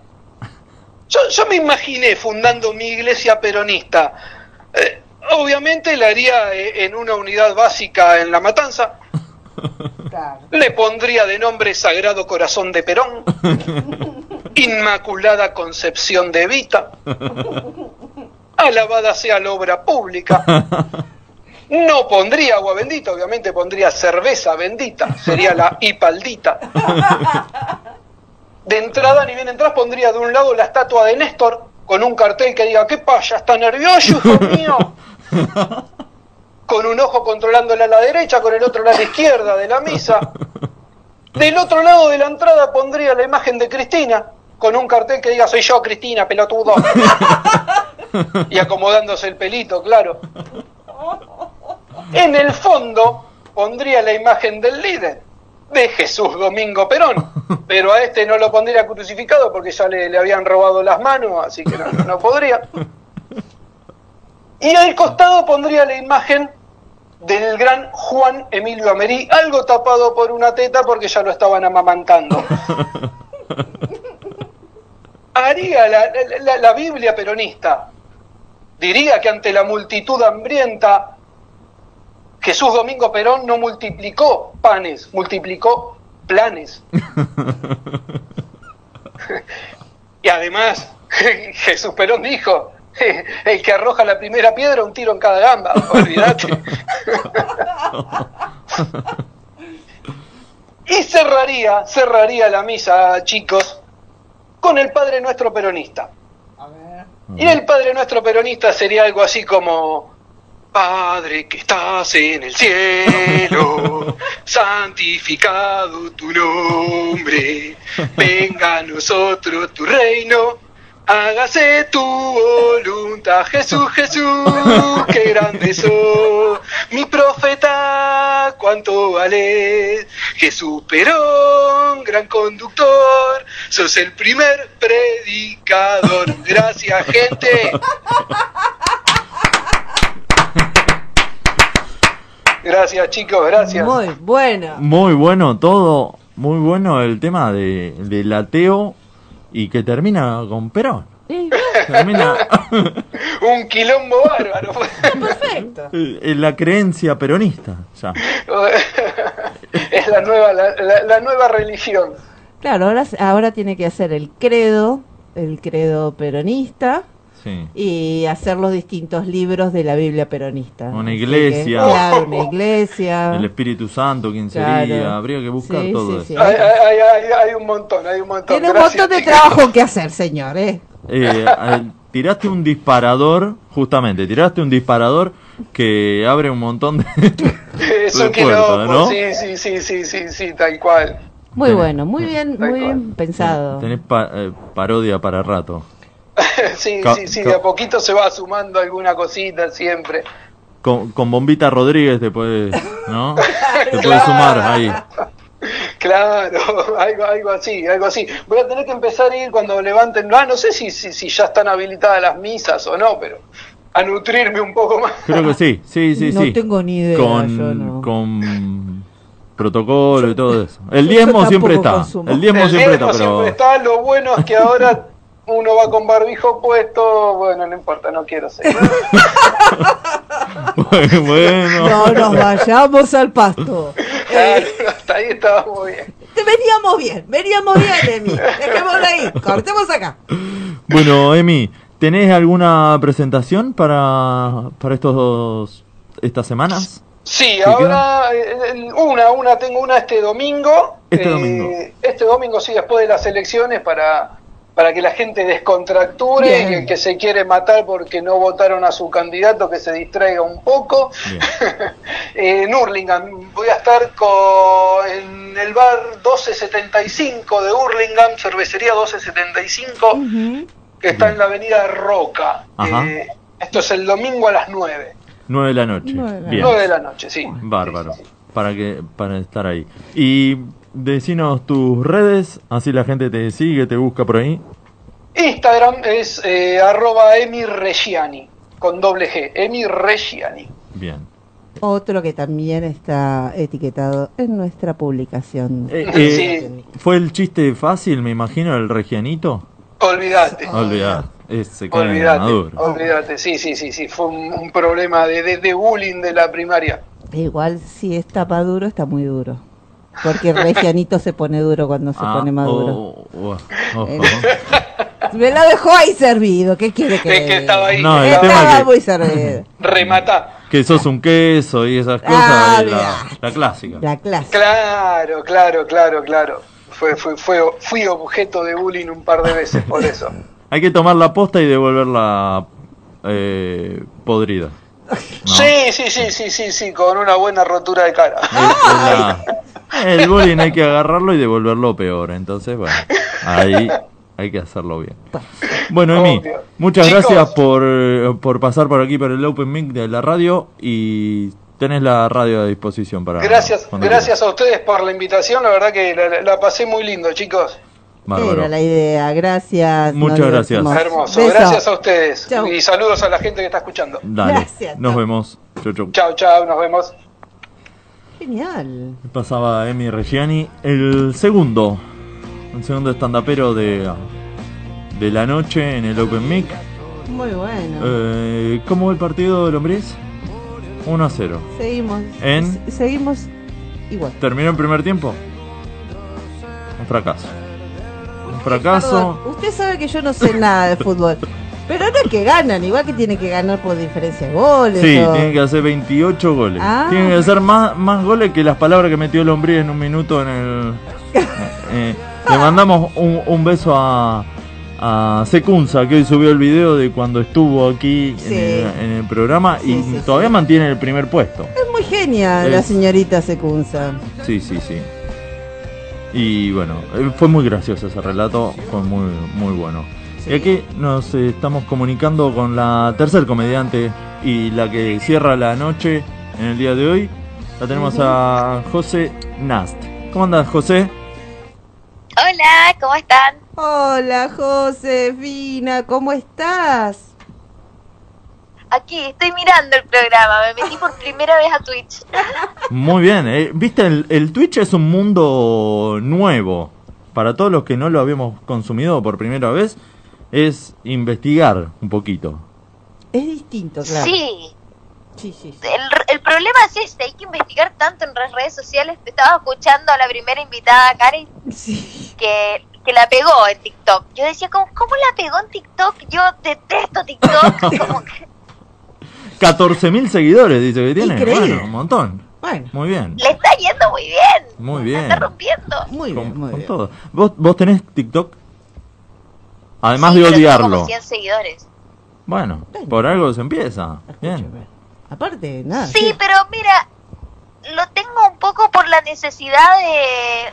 Yo, yo me imaginé fundando mi iglesia peronista. Eh, obviamente la haría eh, en una unidad básica en La Matanza. Le pondría de nombre Sagrado Corazón de Perón, Inmaculada Concepción de Evita, Alabada sea la obra pública. No pondría agua bendita, obviamente pondría cerveza bendita, sería la hipaldita. De entrada, ni bien entras, pondría de un lado la estatua de Néstor con un cartel que diga, ¿qué pasa? ¿Está nervioso, hijo mío? con un ojo controlándola a la derecha, con el otro a la izquierda de la misa. Del otro lado de la entrada pondría la imagen de Cristina, con un cartel que diga soy yo, Cristina, pelotudo. y acomodándose el pelito, claro. En el fondo pondría la imagen del líder, de Jesús Domingo Perón. Pero a este no lo pondría crucificado porque ya le, le habían robado las manos, así que no, no podría. Y al costado pondría la imagen del gran Juan Emilio Amerí, algo tapado por una teta porque ya lo estaban amamantando. Haría la, la- la Biblia peronista. Diría que ante la multitud hambrienta, Jesús Domingo Perón no multiplicó panes, multiplicó planes. y además, Jesús Perón dijo, el que arroja la primera piedra, un tiro en cada gamba, olvídate. y cerraría, cerraría la misa, chicos, con el Padre Nuestro Peronista. Y el Padre Nuestro Peronista sería algo así como, Padre que estás en el cielo, santificado tu nombre, venga a nosotros tu reino, hágase tu voluntad, Jesús, Jesús, qué grande sos, mi profeta, cuánto vales, Jesús Perón, gran conductor, sos el primer predicador, gracias gente. Gracias chicos, gracias. Muy bueno. Muy bueno todo, muy bueno el tema de, del ateo y que termina con Perón. Termina Un quilombo bárbaro. Perfecto. en la creencia peronista. Ya. es la nueva, la, la- la nueva religión. Claro, ahora, ahora tiene que hacer el credo, el credo peronista Sí. y hacer los distintos libros de la Biblia peronista. Una que, iglesia. claro, una iglesia. El Espíritu Santo, quién Claro. sería. Habría que buscar Sí, todo sí, eso. Hay, hay- hay- hay un montón, hay un montón. Tiene un montón de trabajo que hacer, señor, ¿eh? Eh, eh, tiraste un disparador, justamente, tiraste un disparador que abre un montón de, Es de puertas, ¿no? sí, sí, sí, sí, sí, sí, tal cual. Muy Tenés- bueno, muy bien, muy bien pensado. Tenés pa- eh, parodia para rato. sí, Ca- sí, sí, de a poquito se va sumando alguna cosita siempre. Con, con Bombita Rodríguez te puedes, ¿no? Te puedes sumar ahí. Claro, algo, algo así, algo así. Voy a tener que empezar a ir cuando levanten, ah, no sé si, si, si ya están habilitadas las misas o no, pero a nutrirme un poco más. Creo que sí, sí, sí, No sí. tengo ni idea, Con, yo no. con protocolo y todo eso. El diezmo siempre está. consumo. El diezmo El siempre diezmo está, pero... siempre está, lo bueno es que ahora uno va con barbijo puesto, bueno, no importa, no quiero ser. bueno. No nos vayamos al pasto. Claro, hasta ahí estábamos bien. Te veníamos bien, veníamos bien, Emi. Dejémoslo ahí, cortemos acá. Bueno, Emi, ¿tenés alguna presentación para, para estos dos, estas semanas? Sí, ¿Qué ahora eh, una, una, tengo una este domingo. Este Eh, domingo. Este domingo, sí, después de las elecciones, para, para que la gente descontracture Bien. y el que se quiere matar porque no votaron a su candidato, que se distraiga un poco. Eh, en Hurlingham, voy a estar con, en el bar 1275 de Hurlingham, cervecería 1275, que está en la avenida Roca. Eh, esto es el domingo a las 9. 9 de la noche. Bien. 9 de la noche, sí. Bárbaro. Para que para estar ahí. Y decinos tus redes, así la gente te sigue, te busca por ahí. Instagram es eh, arroba Emi Reggiani, con doble G, Emi Reggiani. Bien. Otro que también está etiquetado en nuestra publicación. Eh, eh, ¿Fue el chiste fácil, me imagino, el regianito? Olvídate. Olvidar. Cae Olvídate, maduro. olvídate, sí, sí, sí, sí, fue un, un problema de, de, de bullying de la primaria. Igual si está maduro, está muy duro. Porque el regianito se pone duro cuando se Ah, pone maduro. oh, oh, oh, Eh. Me lo dejó ahí servido. ¿Qué quiere que Es que estaba ahí. No, el Estaba tema es que- muy servido. Rematá. Que sos un queso y esas cosas, Ah, es la, la clásica. La clase. Claro, claro, claro, claro. Fue, fue, fue, fui objeto de bullying un par de veces por eso. Hay que tomar la posta y devolverla eh, podrida. Sí, sí, sí, sí, sí, sí, con una buena rotura de cara. La- el bullying hay que agarrarlo y devolverlo peor. Entonces, bueno, ahí hay que hacerlo bien. Bueno, Emi, muchas Chicos. gracias por, por pasar por aquí por el Open Mic de la radio y tenés la radio a disposición para. Gracias, gracias a ustedes por la invitación, la verdad que la, la pasé muy lindo, chicos. Bárbaro. Era la idea, gracias. Muchas nos gracias. Hermoso, Beso. gracias a ustedes. Chau. Y saludos a la gente que está escuchando. Dale, Gracias, nos vemos. Chau, chau. Chao, chao, nos vemos. Genial. Pasaba Emi Reggiani, el segundo, el segundo estandapero de, de la noche en el Open Mic. Muy bueno. Eh, ¿Cómo va el partido de Lombriz? 1 a 0. Seguimos. En- se- Seguimos igual. ¿Terminó el primer tiempo? Un fracaso. Fracaso. Perdón, usted sabe que yo no sé nada de fútbol. Pero es que ganan, igual que tiene que ganar por diferencia de goles. Sí, o- tienen que hacer 28 goles. Ah. Tienen que hacer más, más goles que las palabras que metió Lombriz en un minuto en el... Eh, le mandamos un, un beso a, a Secunza, que hoy subió el video de cuando estuvo aquí Sí. en, el, en el programa y Sí, todavía mantiene el primer puesto. Es muy genia la Es- señorita Secunza. Sí, sí, sí. Y bueno, eh, fue muy gracioso ese relato, fue muy, muy bueno. Y aquí nos eh, estamos comunicando con la tercer comediante y la que cierra la noche en el día de hoy. La tenemos a José Nast. ¿Cómo andas, José? Hola, ¿cómo están? Hola Josefina, ¿cómo estás? Aquí estoy mirando el programa, me metí por primera vez a Twitch. Muy bien, eh, viste, el, el Twitch es un mundo nuevo. Para todos los que no lo habíamos consumido por primera vez, es investigar un poquito. Es distinto, claro. Sí, Sí, sí, sí. el, el problema es este, hay que investigar tanto en las redes sociales. Estaba escuchando a la primera invitada, Karen, que, que la pegó en TikTok. Yo decía, ¿cómo, ¿cómo la pegó en TikTok? Yo detesto TikTok. Como que 14.000 seguidores dice que tiene. Increíble. Bueno, un montón. Bueno. Muy bien. le está yendo muy bien, Muy la bien. está rompiendo. Muy Con, bien, muy con bien. todo. ¿Vos, ¿Vos tenés TikTok? Además Sí, de pero tengo odiarlo. como 100 seguidores. Bueno, por algo se empieza. Bien. Aparte, nada. Sí, pero mira, lo tengo un poco por la necesidad de...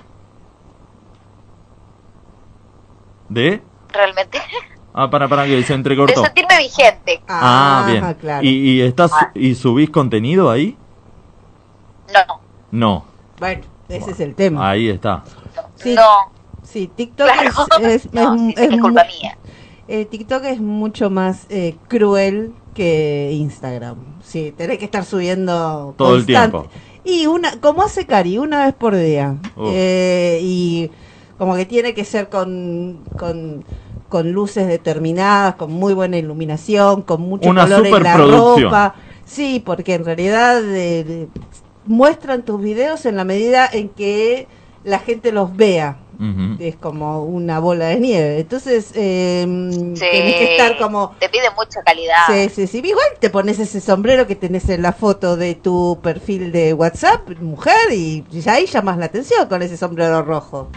¿De? Realmente, Ah, para, para que se de entrecortó. sentirme vigente. Ah, bien. claro. ¿Y, y, estás, ¿Y subís contenido ahí? No. No. Bueno, ese es el tema. Ahí está. Sí, No. sí TikTok Claro. es, es, No, es- sí, es es culpa mía. eh, TikTok es mucho más eh, cruel que Instagram. Sí, tenés que estar subiendo Todo el tiempo. Y una, como hace Cari, una vez por día. Eh, y como que tiene que ser con, con, con luces determinadas, con muy buena iluminación, con mucho Una color en la ropa. Sí, porque en realidad eh, muestran tus videos en la medida en que la gente los vea. Es como una bola de nieve. Entonces, eh, tenés Sí, que estar como Te pide mucha calidad. Sí, sí, sí. Igual te pones ese sombrero que tenés en la foto de tu perfil de WhatsApp, mujer, y ya ahí llamas la atención con ese sombrero rojo.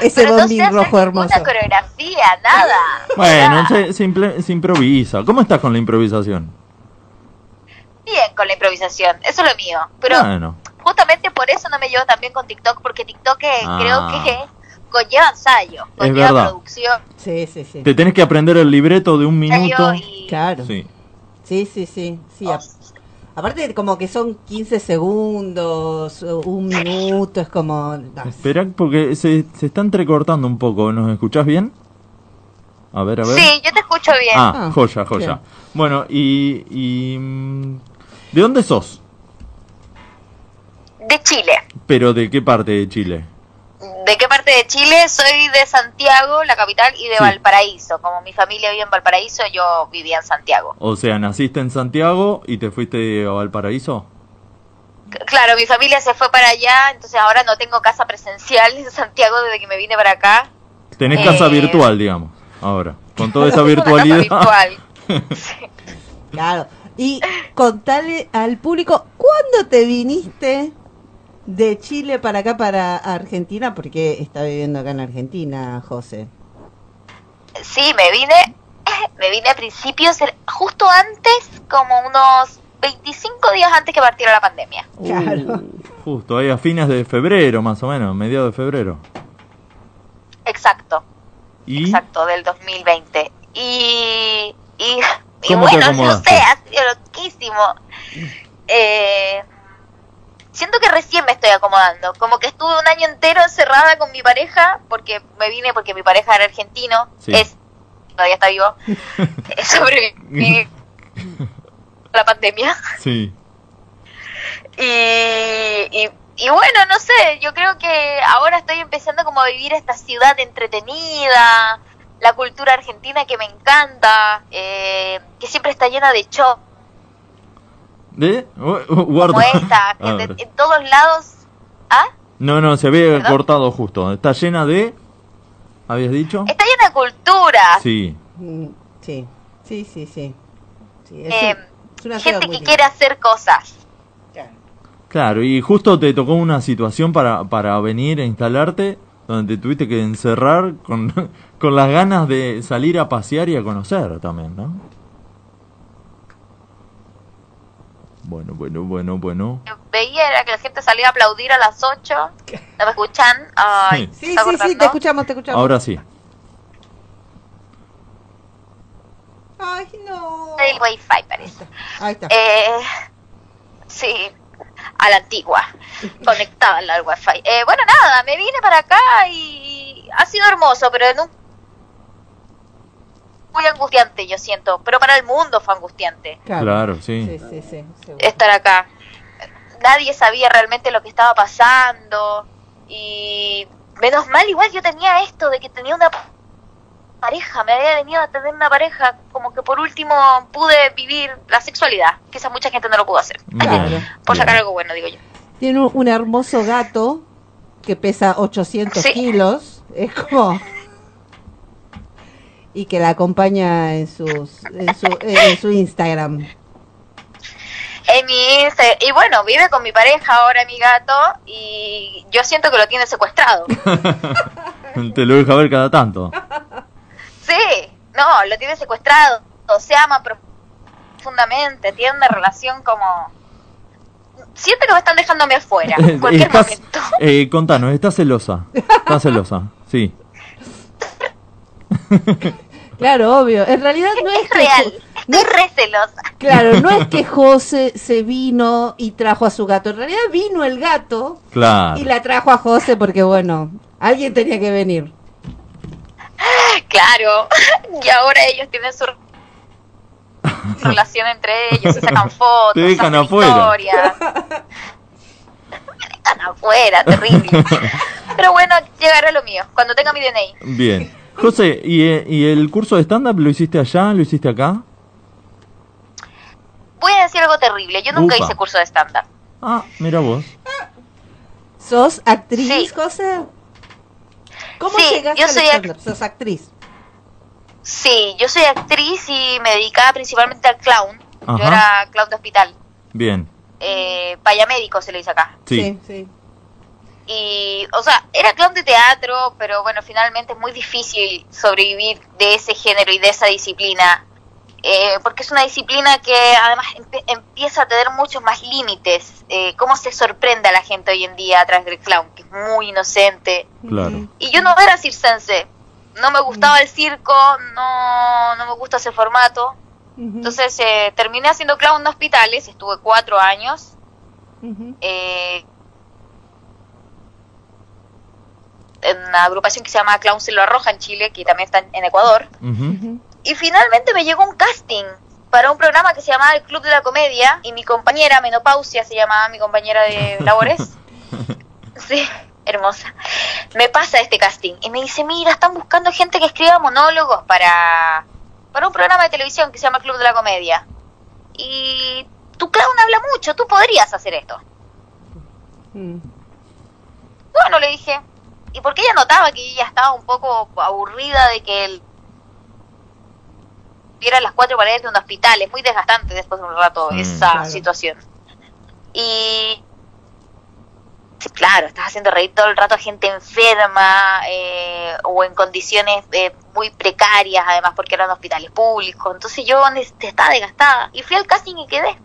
Ese Pero no se rojo hermoso. ninguna coreografía, nada. Bueno, se, se imple- se improvisa. ¿Cómo estás con la improvisación? Bien con la improvisación, eso es lo mío. Pero Bueno, justamente por eso no me llevo tan bien con TikTok, porque TikTok eh, Ah. creo que conlleva ensayo, Es conlleva verdad. producción. Sí, sí, sí. te tenés que aprender el libreto de un minuto. Claro. Sí. Sí, sí, sí. sí. a- Aparte, como que son 15 segundos, o un minuto, es como. no, Espera, porque se, se está entrecortando un poco. ¿Nos escuchás bien? A ver, a ver. Sí, yo te escucho bien. Ah, joya, joya. Bueno, y, y... ¿De dónde sos? De Chile. ¿Pero de qué parte de Chile? ¿De qué parte de Chile? Soy de Santiago, la capital, y de Sí. Valparaíso. Como mi familia vive en Valparaíso, yo vivía en Santiago. O sea, naciste en Santiago y te fuiste a Valparaíso. Claro, mi familia se fue para allá, entonces ahora no tengo casa presencial en Santiago desde que me vine para acá. Tenés Eh, casa virtual, digamos, ahora. Con toda casa virtualidad. virtual. Claro. Y contale al público, ¿cuándo te viniste de Chile para acá, para Argentina? Porque está viviendo acá en Argentina, José. Sí, me vine me vine a principios, justo antes, como unos 25 días antes que partiera la pandemia. Claro. Justo ahí a fines de febrero, más o menos, mediados de febrero. Exacto, ¿Y exacto, del 2020. Y, y, y ¿Cómo te bueno, no sé, ha sido loquísimo. Eh, siento que recién me estoy acomodando. Como que estuve un año entero encerrada con mi pareja, porque me vine porque mi pareja era argentino. Sí. Es, todavía está vivo. Sobreviví la pandemia. Sí. Y, y, y bueno, no sé, yo creo que ahora estoy empezando como a vivir esta ciudad entretenida, la cultura argentina que me encanta, eh, que siempre está llena de shows ¿De? Gu- gu- Guarda. como esta, que A de- ver. en todos lados. ¿Ah? No, no, se había ¿Perdón? cortado justo. Está llena de... ¿Habías dicho? Está llena de cultura. Sí. Mm, Sí, sí, sí, sí. Sí, es, Eh, un- es una ciudad gente que quiere hacer cosas. Claro, y justo te tocó una situación para, para venir a instalarte donde te tuviste que encerrar con, con las ganas de salir a pasear y a conocer también, ¿no? Bueno, bueno, bueno, bueno. Veía era que la gente salía a aplaudir a las 8. ¿No me escuchan? Ay, Sí. Sí, ¿está sí, te escuchamos, te escuchamos. Ahora sí. Ay, no. El wifi parece. Ahí está. Eh, sí, a la antigua, conectada al wifi. Eh, bueno, nada, me vine para acá y ha sido hermoso, pero en un... Muy angustiante, yo siento, pero para el mundo fue angustiante Claro, sí. Sí, sí, sí. seguro. estar acá. Nadie sabía realmente lo que estaba pasando y menos mal igual yo tenía esto de que tenía una pareja, me había venido a tener una pareja, como que por último pude vivir la sexualidad, que esa mucha gente no lo pudo hacer. Claro. Por sacar algo bueno, digo yo. Tiene un, un hermoso gato que pesa 800 Sí. kilos. Es como. Y que la acompaña en, sus, en, su, en su Instagram. En mi y bueno, vive con mi pareja ahora, mi gato, y yo siento que lo tiene secuestrado. te lo deja ver cada tanto. Sí, no, lo tiene secuestrado, se aman profundamente, tienen una relación como... Siento que me están dejándome afuera, en cualquier Estás, momento. eh, contanos, ¿estás celosa? ¿Estás celosa? Sí. Claro, obvio. En realidad no es, que real, no estoy re celosa. Claro, no es que José se vino y trajo a su gato. En realidad vino el gato Claro. y la trajo a José porque, bueno, alguien tenía que venir. Claro, y ahora ellos tienen su relación entre ellos, se sacan fotos, Te dejan hacen afuera. historias. Me dejan afuera, terrible. Pero bueno, llegará lo mío, cuando tenga mi DNI. Bien. José, ¿y, eh, ¿y el curso de stand-up lo hiciste allá? ¿Lo hiciste acá? Voy a decir algo terrible, yo nunca Upa. hice curso de stand-up. Ah, mira vos. ¿Sos actriz, Sí. José? ¿Cómo Sí, llegaste yo al soy stand-up? ¿Sos actriz? Sí, yo soy actriz y me dedicaba principalmente al clown. Yo era clown de hospital. Bien. Eh, payamédico se le dice acá. Sí. sí. Y, o sea, era clown de teatro, pero bueno, finalmente es muy difícil sobrevivir de ese género y de esa disciplina. eh, porque es una disciplina que además empe- empieza a tener muchos más límites. Eh, cómo se sorprende a la gente hoy en día a través del clown, que es muy inocente. Claro. Y yo no era circense. No me gustaba el circo, no, no me gusta ese formato. Entonces eh, terminé haciendo clown en hospitales, estuve cuatro años. eh, en una agrupación que se llama Clown Selva Roja en Chile, que también está en- Ecuador. Y finalmente me llegó un casting para un programa que se llamaba El Club de la Comedia y mi compañera, Menopausia se llamaba mi compañera de labores. Sí, hermosa. Me pasa este casting y me dice, mira, están buscando gente que escriba monólogos para, para un programa de televisión que se llama El Club de la Comedia. Y tu clown habla mucho, tú podrías hacer esto. Bueno, le dije. Y porque ella notaba que ella estaba un poco aburrida de que él viera las cuatro paredes de un hospital. Es muy desgastante después de un rato Mm. esa Claro. situación. Y sí, claro, estás haciendo reír todo el rato a gente enferma eh, o en condiciones eh, muy precarias, además porque eran hospitales públicos. Entonces yo estaba desgastada y fui al casting y quedé.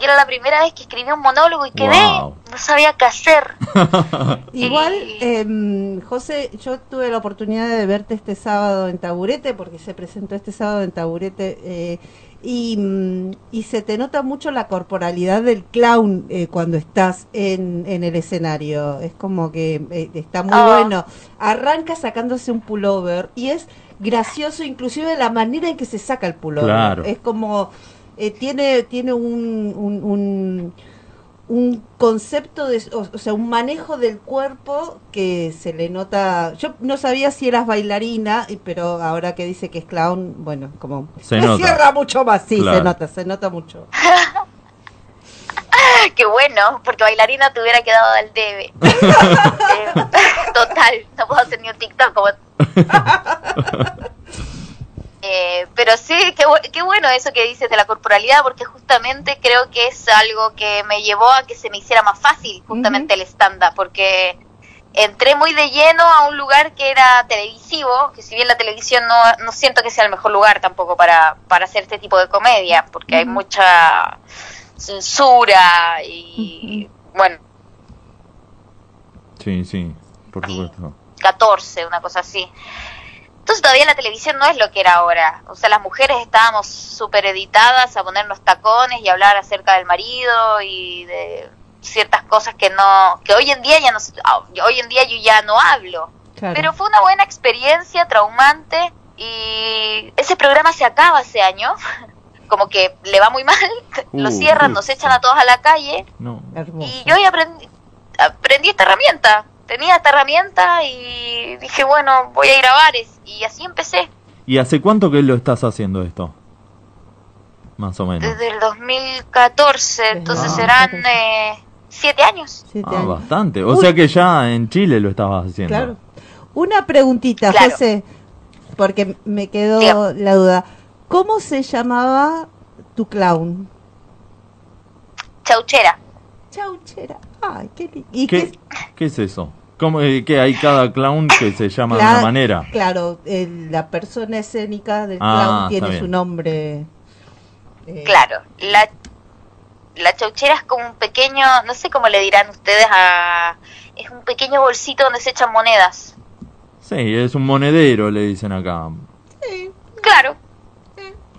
Y era la primera vez que escribí un monólogo y quedé. Wow. No sabía qué hacer. Igual, em, José, yo tuve la oportunidad de verte este sábado en Taburete, porque se presentó este sábado en Taburete, eh, y, mm, y se te nota mucho la corporalidad del clown eh, cuando estás en, en el escenario. Es como que eh, está muy Ah. bueno. Arranca sacándose un pullover y es gracioso inclusive la manera en que se saca el pullover. Claro. Es como... eh, tiene, tiene un- un- un un concepto de, o, o sea, un manejo del cuerpo que se le nota. Yo no sabía si eras bailarina, y- pero ahora que dice que es clown, bueno, como Se me nota. cierra mucho más. Sí, Claro. se nota, se nota mucho. Qué bueno, porque bailarina te hubiera quedado al debe. Eh, total, no puedo hacer ni un TikTok como... Eh, pero sí, qué, qué bueno eso que dices de la corporalidad, porque justamente creo que es algo que me llevó a que se me hiciera más fácil justamente el stand-up, porque entré muy de lleno a un lugar que era televisivo, que si bien la televisión no, no siento que sea el mejor lugar tampoco para, para hacer este tipo de comedia, porque hay mucha censura y bueno, Sí, sí, por supuesto. 14, una cosa así. Entonces todavía la televisión no es lo que era ahora. O sea, las mujeres estábamos súper editadas a ponernos tacones y hablar acerca del marido y de ciertas cosas que no, que hoy en día ya no, ah, hoy en día yo ya no hablo. Claro. Pero fue una buena experiencia, traumante y ese programa se acaba hace año. Como que le va muy mal, lo Uh, cierran, nos echan a todos a la calle No. Y yo aprendí, aprendí esta herramienta. Tenía esta herramienta y dije, bueno, voy a ir a bares. Y así empecé. ¿Y hace cuánto que lo estás haciendo esto? Más o menos. Desde el 2014, entonces Ah. serán eh, siete años. Siete Ah, años. bastante. O Uy. sea que ya en Chile lo estabas haciendo. Claro. Una preguntita, Claro. José, porque me quedó la duda. ¿Cómo se llamaba tu clown? Chauchera. Chauchera. Ay, qué. ¿Y ¿Qué, qué- qué es eso? ¿Cómo, eh, que hay cada clown que se llama de una manera? Claro, el- la persona escénica del Ah, clown tiene su nombre. eh, Claro. La, la chauchera es como un pequeño, no sé cómo le dirán ustedes a... Es un pequeño bolsito donde se echan monedas. Sí, es un monedero, le dicen acá. Claro.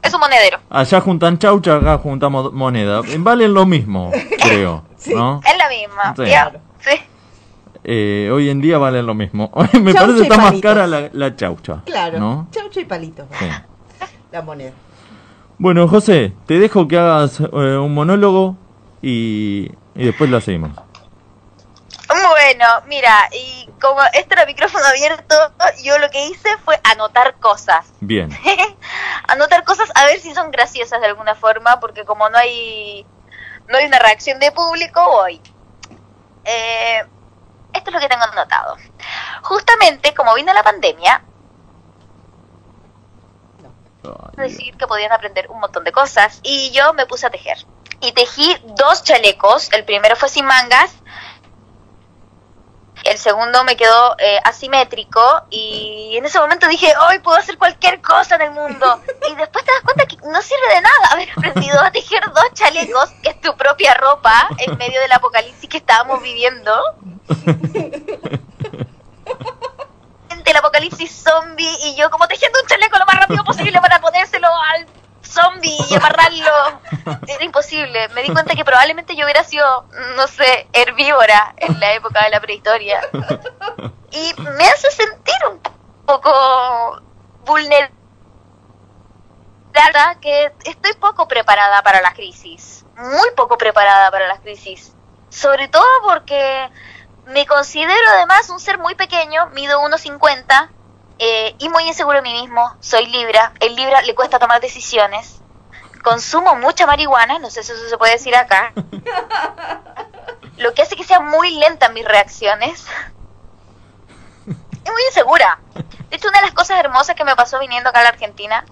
Es un monedero. Allá juntan chaucha, acá juntamos moneda. Valen lo mismo, creo. ¿no? Es la misma. Sí. Sí. Eh, hoy en día valen lo mismo. Me Chaucha parece y está más cara la, la chaucha. Claro, ¿no? chaucha y palitos. Sí. La moneda. Bueno, José, te dejo que hagas eh, un monólogo y, y después lo seguimos. Bueno, mira, y como este era micrófono abierto, yo lo que hice fue anotar cosas. Bien. anotar cosas a ver si son graciosas de alguna forma, porque como no hay no hay una reacción de público, voy. Eh, esto es lo que tengo anotado. Justamente como vino la pandemia, decir que podían aprender un montón de cosas y yo me puse a tejer. Y tejí dos chalecos, el primero fue sin mangas, el segundo me quedó eh, asimétrico y en ese momento dije, hoy puedo hacer cualquier cosa en el mundo. Y después te das cuenta que no sirve de nada haber aprendido a tejer dos chalecos, que es tu propia ropa, en medio del apocalipsis que estábamos viviendo. El apocalipsis zombie y yo como tejiendo un chaleco lo más rápido posible para ponérselo al zombie y amarrarlo. Era imposible. Me di cuenta que probablemente yo hubiera sido, no sé, herbívora en la época de la prehistoria. Y me hace sentir un poco vulnerable que estoy poco preparada para la crisis. Muy poco preparada para las crisis. Sobre todo porque me considero además un ser muy pequeño, mido 1,50 eh, y muy inseguro de mí mismo. Soy Libra. El Libra le cuesta tomar decisiones. Consumo mucha marihuana, no sé si eso se puede decir acá. Lo que hace que sean muy lentas mis reacciones. Y muy insegura. De hecho, una de las cosas hermosas que me pasó viniendo acá a la Argentina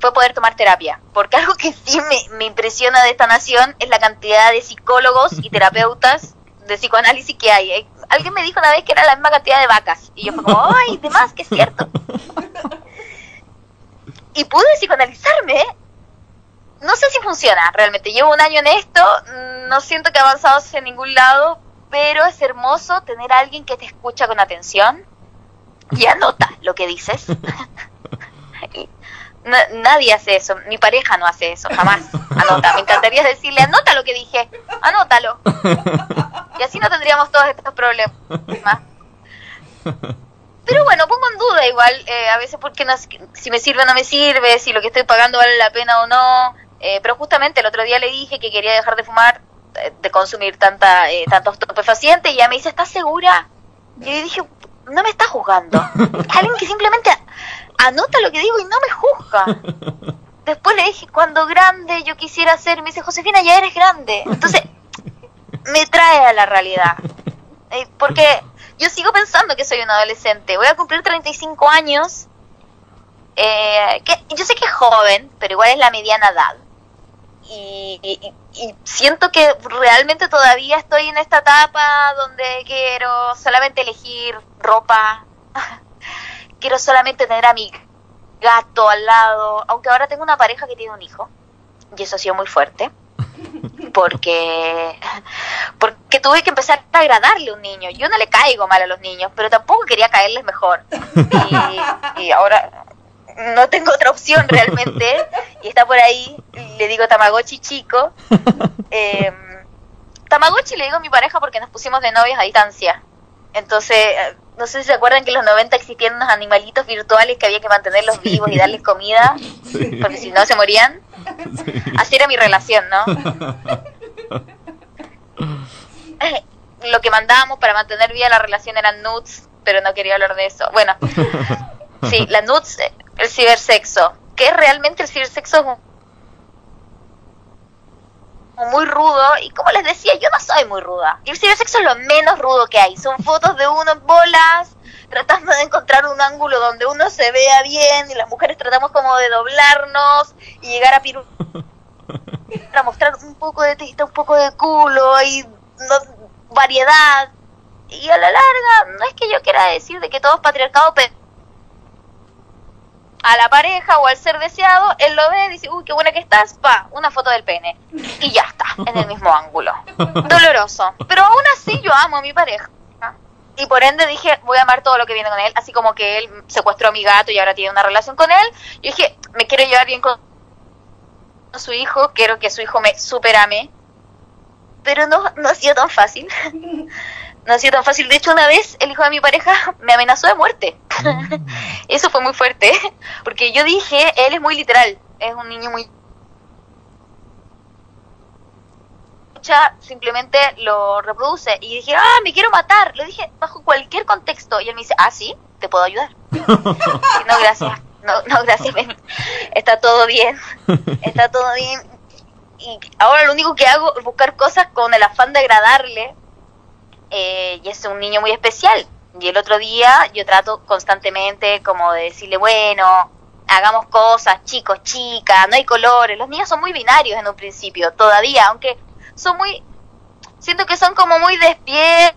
fue poder tomar terapia. Porque algo que sí me, me impresiona de esta nación es la cantidad de psicólogos y terapeutas de psicoanálisis que hay. Eh, Alguien me dijo una vez que era la misma cantidad de vacas. Y yo fue como, ay, de más, que es cierto. Y pude psicoanalizarme. No sé si funciona realmente. Llevo un año en esto, no siento que he avanzado hacia ningún lado, pero es hermoso tener a alguien que te escucha con atención y anota lo que dices. Na- nadie hace eso, mi pareja no hace eso, jamás. Anota, me encantaría decirle, anota lo que dije, anótalo. Y así no tendríamos todos estos problemas. Pero bueno, pongo en duda igual, eh, a veces porque no, si me sirve o no me sirve, si lo que estoy pagando vale la pena o no. Eh, pero justamente el otro día le dije que quería dejar de fumar, eh, de consumir tanta, eh, tantos estupefacientes, y ella me dice, ¿estás segura? Y yo le dije, no me está juzgando. Es alguien que simplemente anota lo que digo y no me juzga. Después le dije, cuando grande yo quisiera ser, me dice, Josefina, ya eres grande. Entonces, me trae a la realidad. Eh, porque yo sigo pensando que soy un adolescente. Voy a cumplir 35 años. Eh, que yo sé que es joven, pero igual es la mediana edad. Y, y- y siento que realmente todavía estoy en esta etapa donde quiero solamente elegir ropa. quiero solamente tener a mi gato al lado. Aunque ahora tengo una pareja que tiene un hijo. Y eso ha sido muy fuerte porque porque tuve que empezar a agradarle a un niño. Yo no le caigo mal a los niños, pero tampoco quería caerles mejor. Y, y ahora no tengo otra opción realmente. Y está por ahí, le digo Tamagotchi chico. Eh, Tamagotchi le digo a mi pareja porque nos pusimos de novios a distancia. Entonces, no sé si se acuerdan que en los 90 existían unos animalitos virtuales que había que mantenerlos vivos y darles comida, porque si no se morían. Así era mi relación, ¿no? Lo que mandábamos para mantener viva la relación eran nudes, pero no quería hablar de eso. Bueno, sí, la nudes, el cibersexo. ¿Qué es realmente el cibersexo? Muy rudo y como les decía yo no soy muy ruda. Y el cibersexo es lo menos rudo que hay. Son fotos de uno en bolas tratando de encontrar un ángulo donde uno se vea bien y las mujeres tratamos como de doblarnos y llegar a piru para mostrar un poco de teta un poco de culo y no- variedad. Y a la larga no es que yo quiera decir de que todo es patriarcado pero a la pareja o al ser deseado, él lo ve, dice, uy, qué buena que estás, pa, una foto del pene. Y ya está, en el mismo ángulo. Doloroso. Pero aún así yo amo a mi pareja. Y por ende dije, voy a amar todo lo que viene con él, así como que él secuestró a mi gato y ahora tiene una relación con él. Yo dije, me quiero llevar bien con su hijo, quiero que su hijo me superame. Pero no, no ha sido tan fácil. No ha sido tan fácil. De hecho, una vez el hijo de mi pareja me amenazó de muerte. Eso fue muy fuerte, porque yo dije, él es muy literal, es un niño muy... Simplemente lo reproduce y dije, ah, me quiero matar, lo dije bajo cualquier contexto y él me dice, ah, sí, te puedo ayudar. Y, no, gracias, no, no, gracias, ven. está todo bien, está todo bien. Y ahora lo único que hago es buscar cosas con el afán de agradarle eh, y es un niño muy especial. Y el otro día yo trato constantemente como de decirle, bueno, hagamos cosas, chicos, chicas, no hay colores. Los niños son muy binarios en un principio, todavía, aunque son muy, siento que son como muy despiertos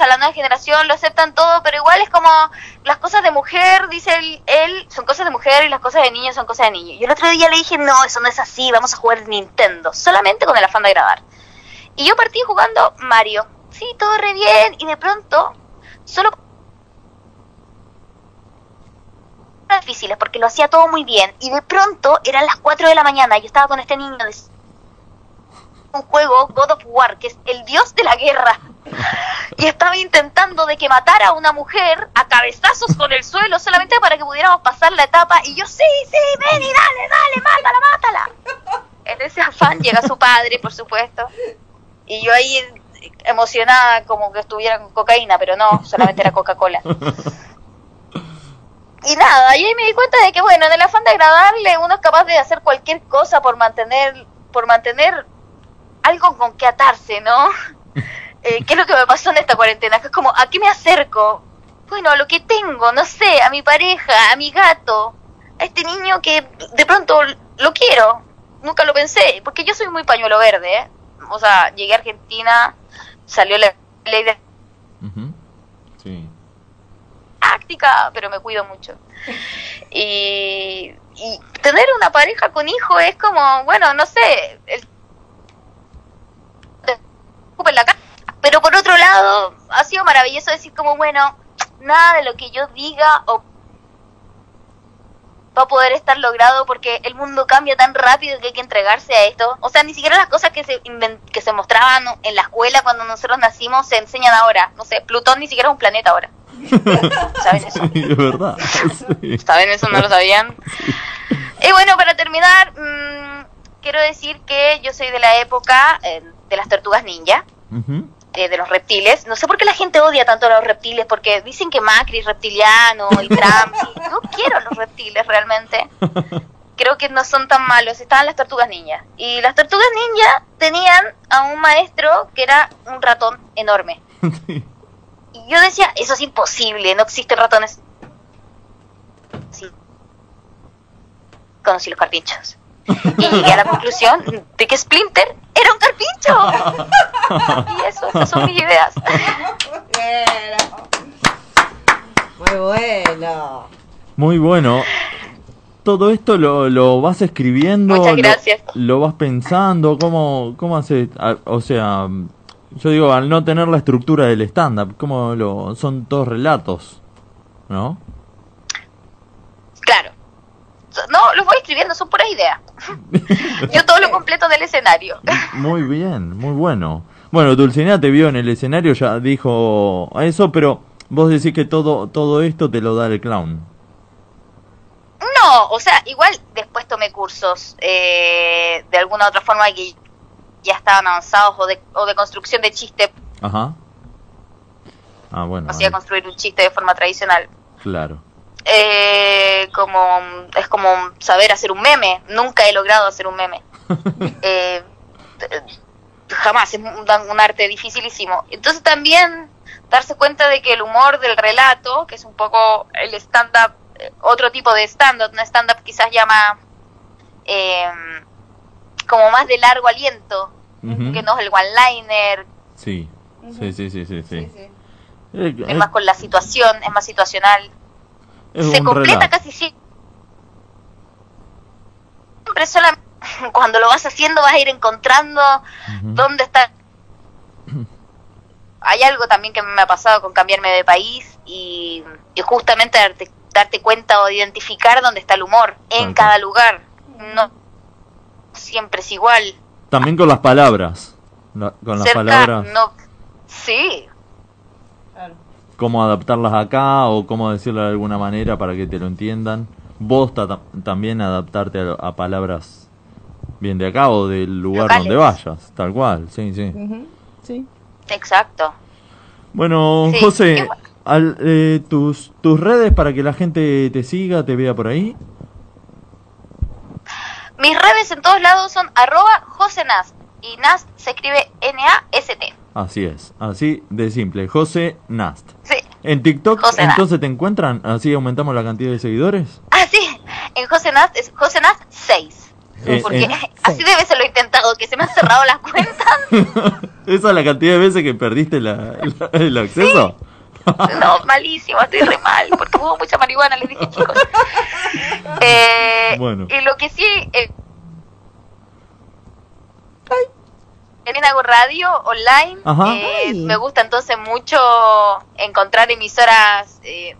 a la nueva generación, lo aceptan todo, pero igual es como las cosas de mujer, dice él, él, son cosas de mujer y las cosas de niño son cosas de niño. Y el otro día le dije, no, eso no es así, vamos a jugar Nintendo, solamente con el afán de agradar. Y yo partí jugando Mario. Sí, todo re bien. Y de pronto, solo difíciles porque lo hacía todo muy bien. Y de pronto eran las 4 de la mañana. y Yo estaba con este niño de un juego God of War, que es el dios de la guerra. Y estaba intentando de que matara a una mujer a cabezazos con el suelo solamente para que pudiéramos pasar la etapa. Y yo, sí, sí, ven y dale, dale, mátala, mátala. En ese afán llega su padre, por supuesto. Y yo ahí emocionada como que estuviera con cocaína, pero no, solamente era Coca-Cola. Y nada, y ahí me di cuenta de que bueno, en el afán de agradarle, uno es capaz de hacer cualquier cosa por mantener, por mantener algo con que atarse, ¿no? Eh, ¿Qué es lo que me pasó en esta cuarentena? Que es como, ¿a qué me acerco? Bueno, a lo que tengo, no sé, a mi pareja, a mi gato, a este niño que de pronto lo quiero. Nunca lo pensé, porque yo soy muy pañuelo verde, ¿eh? O sea, llegué a Argentina, salió la ley de. Sí. práctica, pero me cuido mucho. Y, y tener una pareja con hijo es como, bueno, no sé, el en la casa. Pero por otro lado, ha sido maravilloso decir como, bueno, nada de lo que yo diga o va a poder estar logrado porque el mundo cambia tan rápido que hay que entregarse a esto. O sea, ni siquiera las cosas que se, que se mostraban en la escuela cuando nosotros nacimos se enseñan ahora. No sé, Plutón ni siquiera es un planeta ahora. ¿Saben eso? Sí, es verdad. Sí. ¿Saben eso? ¿No lo sabían? Y bueno, para terminar, mm, quiero decir que yo soy de la época eh, de las tortugas ninja, Ujú. Eh, de los reptiles. No sé por qué la gente odia tanto a los reptiles, porque dicen que Macri es reptiliano y Trump. y no quiero los reptiles realmente. Creo que no son tan malos. Estaban las tortugas ninja. Y las tortugas ninja tenían a un maestro que era un ratón enorme. Y yo decía, eso es imposible, no existen ratones. Sí. Conocí los carpinchos. Y llegué a la conclusión de que Splinter era un carpincho. Y eso, esas son mis ideas. Muy bueno. Muy bueno. Todo esto lo, lo vas escribiendo, Muchas gracias. Lo, vas pensando, ¿cómo, cómo haces? A- O sea, yo digo, al no tener la estructura del stand-up, ¿cómo lo, son todos relatos? ¿No? Claro. No, los voy escribiendo, son puras ideas. Yo todo lo completo del escenario. Muy bien, muy bueno. Bueno, Dulcinea te vio en el escenario, ya dijo eso, pero vos decís que todo, todo esto te lo da el clown. No, o sea, igual después tomé cursos eh, de alguna otra forma que ya estaban avanzados o de, o de construcción de chiste, Ajá. Ah, bueno, hacía ahí, construir un chiste de forma tradicional. claro. Eh, como es como saber hacer un meme. Nunca he logrado hacer un meme. Eh, jamás es un, un arte dificilísimo. Entonces también darse cuenta de que el humor del relato, que es un poco el stand-up, eh, otro tipo de stand-up, un stand-up quizás llama eh, como más de largo aliento, que no es el one-liner, Sí. Sí, sí, sí, sí, sí. Es más con la situación, es más situacional. Es se completa relato. casi siempre. Siempre solamente cuando lo vas haciendo vas a ir encontrando dónde está. Hay algo también que me ha pasado con cambiarme de país y, y justamente darte, darte cuenta o identificar dónde está el humor en cada lugar. No siempre es igual. También con las palabras. La- con las Cerca, palabras, no. Sí, cómo adaptarlas acá o cómo decirlo de alguna manera para que te lo entiendan. Vos ta- también adaptarte a, a palabras bien de acá o del lugar Locales. donde vayas, tal cual, sí, sí. Sí. exacto. Bueno, Sí, José, al- eh, tus, tus redes para que la gente te siga, te vea por ahí. Mis redes en todos lados son arroba josenast y Nast se escribe N-A-S-T. Así es, así de simple, José Nast. Sí. En TikTok, José Nast. entonces te encuentran, así aumentamos la cantidad de seguidores. Ah, sí, en Josenast es Josenast 6. Eh, Porque eh. así debe ser lo intentado, que se me han cerrado las cuentas. ¿Esa es la cantidad de veces que perdiste la, la- el acceso? No, malísimo, estoy re mal, porque hubo mucha marihuana, les dije chicos. Eh, Bueno. Y lo que sí... Eh, también hago radio online. Eh, me gusta entonces mucho encontrar emisoras. Eh,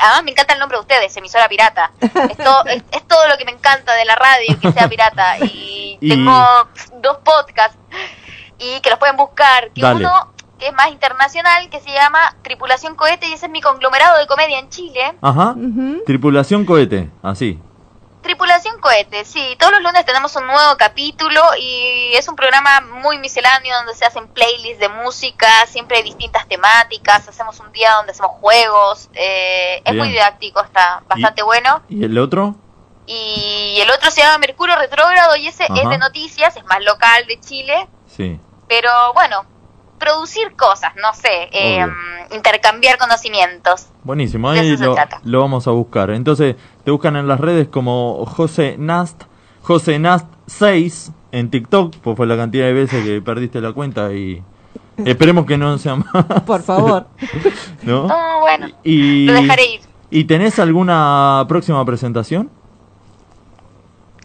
además, me encanta el nombre de ustedes, emisora pirata. Es todo, es, es todo lo que me encanta de la radio, que sea pirata. Y, Y- tengo dos podcasts y que los pueden buscar. Que Dale. uno que es más internacional, que se llama Tripulación Cohete, y ese es mi conglomerado de comedia en Chile. Ajá. Tripulación cohete, así. Tripulación Cohete, sí, todos los lunes tenemos un nuevo capítulo y es un programa muy misceláneo donde se hacen playlists de música, siempre hay distintas temáticas, hacemos un día donde hacemos juegos, eh, es muy didáctico, está bastante bueno. ¿Y el otro? Y el otro se llama Mercurio Retrógrado y ese es de noticias, es más local de Chile, Sí. pero bueno, producir cosas, no sé, eh, intercambiar conocimientos. Buenísimo, ahí lo vamos a buscar. Entonces, te buscan en las redes como José Nast, José Nast 6, en TikTok, pues fue la cantidad de veces que perdiste la cuenta y esperemos que no sea más. Por favor. ¿No? No, bueno, Y, lo dejaré ir. ¿Y tenés alguna próxima presentación?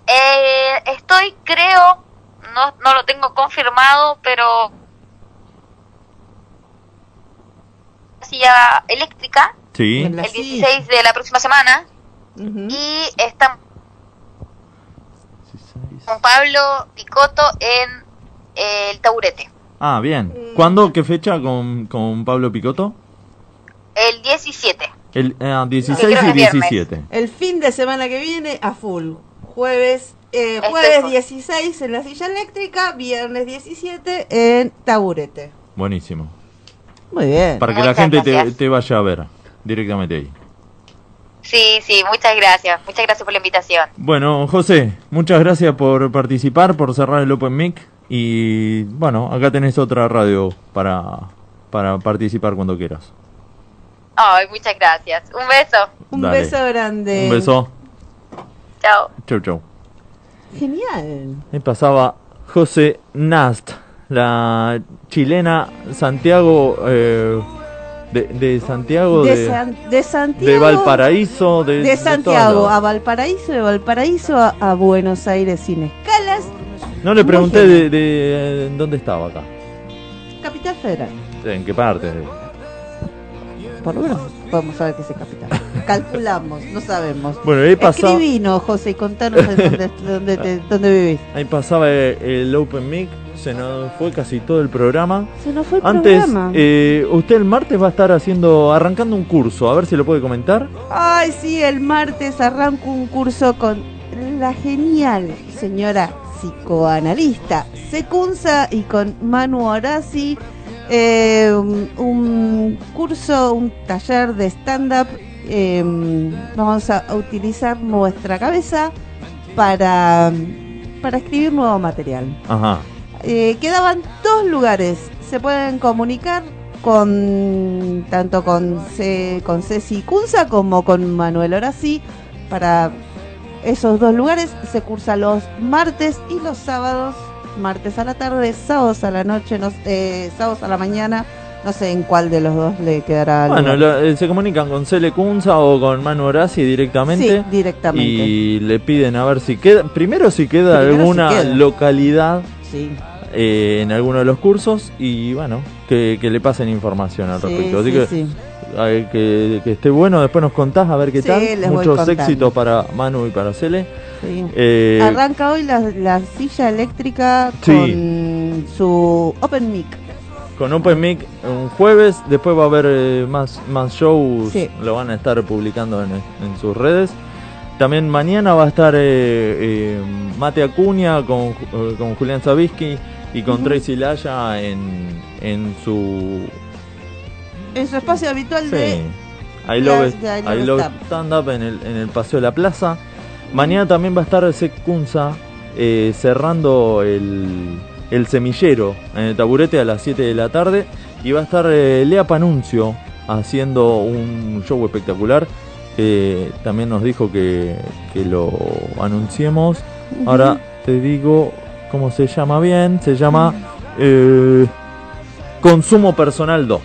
Eh, estoy, creo, no, no lo tengo confirmado, pero silla eléctrica Sí. el 16 de la próxima semana y estamos con Pablo Picoto en eh, el taburete. Ah, bien. ¿Cuándo? ¿Qué fecha con, con Pablo Picoto? El 17. El ah, 16 creo que y es viernes. 17. El fin de semana que viene a full. Jueves, eh, jueves con- 16 en la silla eléctrica, viernes 17 en taburete. Buenísimo. Muy bien. Para que la gente te, te vaya a ver directamente ahí. Sí, sí, muchas gracias. Muchas gracias por la invitación. Bueno, José, muchas gracias por participar, por cerrar el Open Mic. Y bueno, acá tenés otra radio para, para participar cuando quieras. Ay, muchas gracias. Un beso. Un Dale. beso grande. Un beso. Chao. Chau, chau. Genial. Me pasaba José Nast, la chilena Santiago, eh, de, de Santiago, De, de, San- de Santiago. de Valparaíso, de, Santiago a. Valparaíso, de Valparaíso a, a Buenos Aires sin escalas. No le pregunté de, en dónde estaba acá, Capital Federal. en qué parte. Por lo menos podemos saber que es el capital. Calculamos, no sabemos. Bueno, ahí pasaba- Escribinos, José, y contanos dónde, dónde, te- dónde vivís. Ahí pasaba el, el Open Mic, se nos fue casi todo el programa. Se nos fue el Antes, programa. eh, usted el martes va a estar haciendo, arrancando un curso, a ver si lo puede comentar. Ay, sí, el martes arranco un curso con la genial señora psicoanalista Secunza y con Manu Horaci. eh, un, un curso, un taller de stand-up. eh, vamos a, a utilizar nuestra cabeza para, para escribir nuevo material. Ajá. Eh, quedaban dos lugares. Se pueden comunicar con tanto con, Ce- con Ceci Cunza como con Manuel Horaci para esos dos lugares. Se cursa los martes y los sábados. Martes a la tarde, sábados a la noche, no, eh, sábados a la mañana. No sé en cuál de los dos le quedará. Bueno, lugar. lo- eh, se comunican con Cele Kunza o con Manu Horaci directamente. Sí, directamente. Y le piden a ver si queda, primero si queda Primero si alguna queda. localidad Sí. Eh, en alguno de los cursos y bueno, que, que le pasen información al Sí, respecto. Así sí, que, sí. ay, que, que esté bueno, después nos contás a ver qué tal. Muchos éxitos para Manu y para Cele. Eh, Arranca hoy la, la silla eléctrica con su Open Mic. Con Open Mic un jueves, después va a haber eh, más, más shows, Sí. lo van a estar publicando en, en sus redes. También mañana va a estar eh, eh, Mate Acuña con, eh, con Julián Zabisky y con. Tracy Laya en, en su... En su espacio habitual Sí, de. I Love, de I Love I Love Stand. Up en el, en el Paseo de la Plaza. Mañana también va a estar Sec Kunza eh, cerrando el, el semillero en el taburete a las 7 de la tarde. Y va a estar eh, Lea Panuncio haciendo un show espectacular. que también nos dijo que, que lo anunciemos. Ahora te digo cómo se llama bien. Se llama eh, Consumo Personal 2.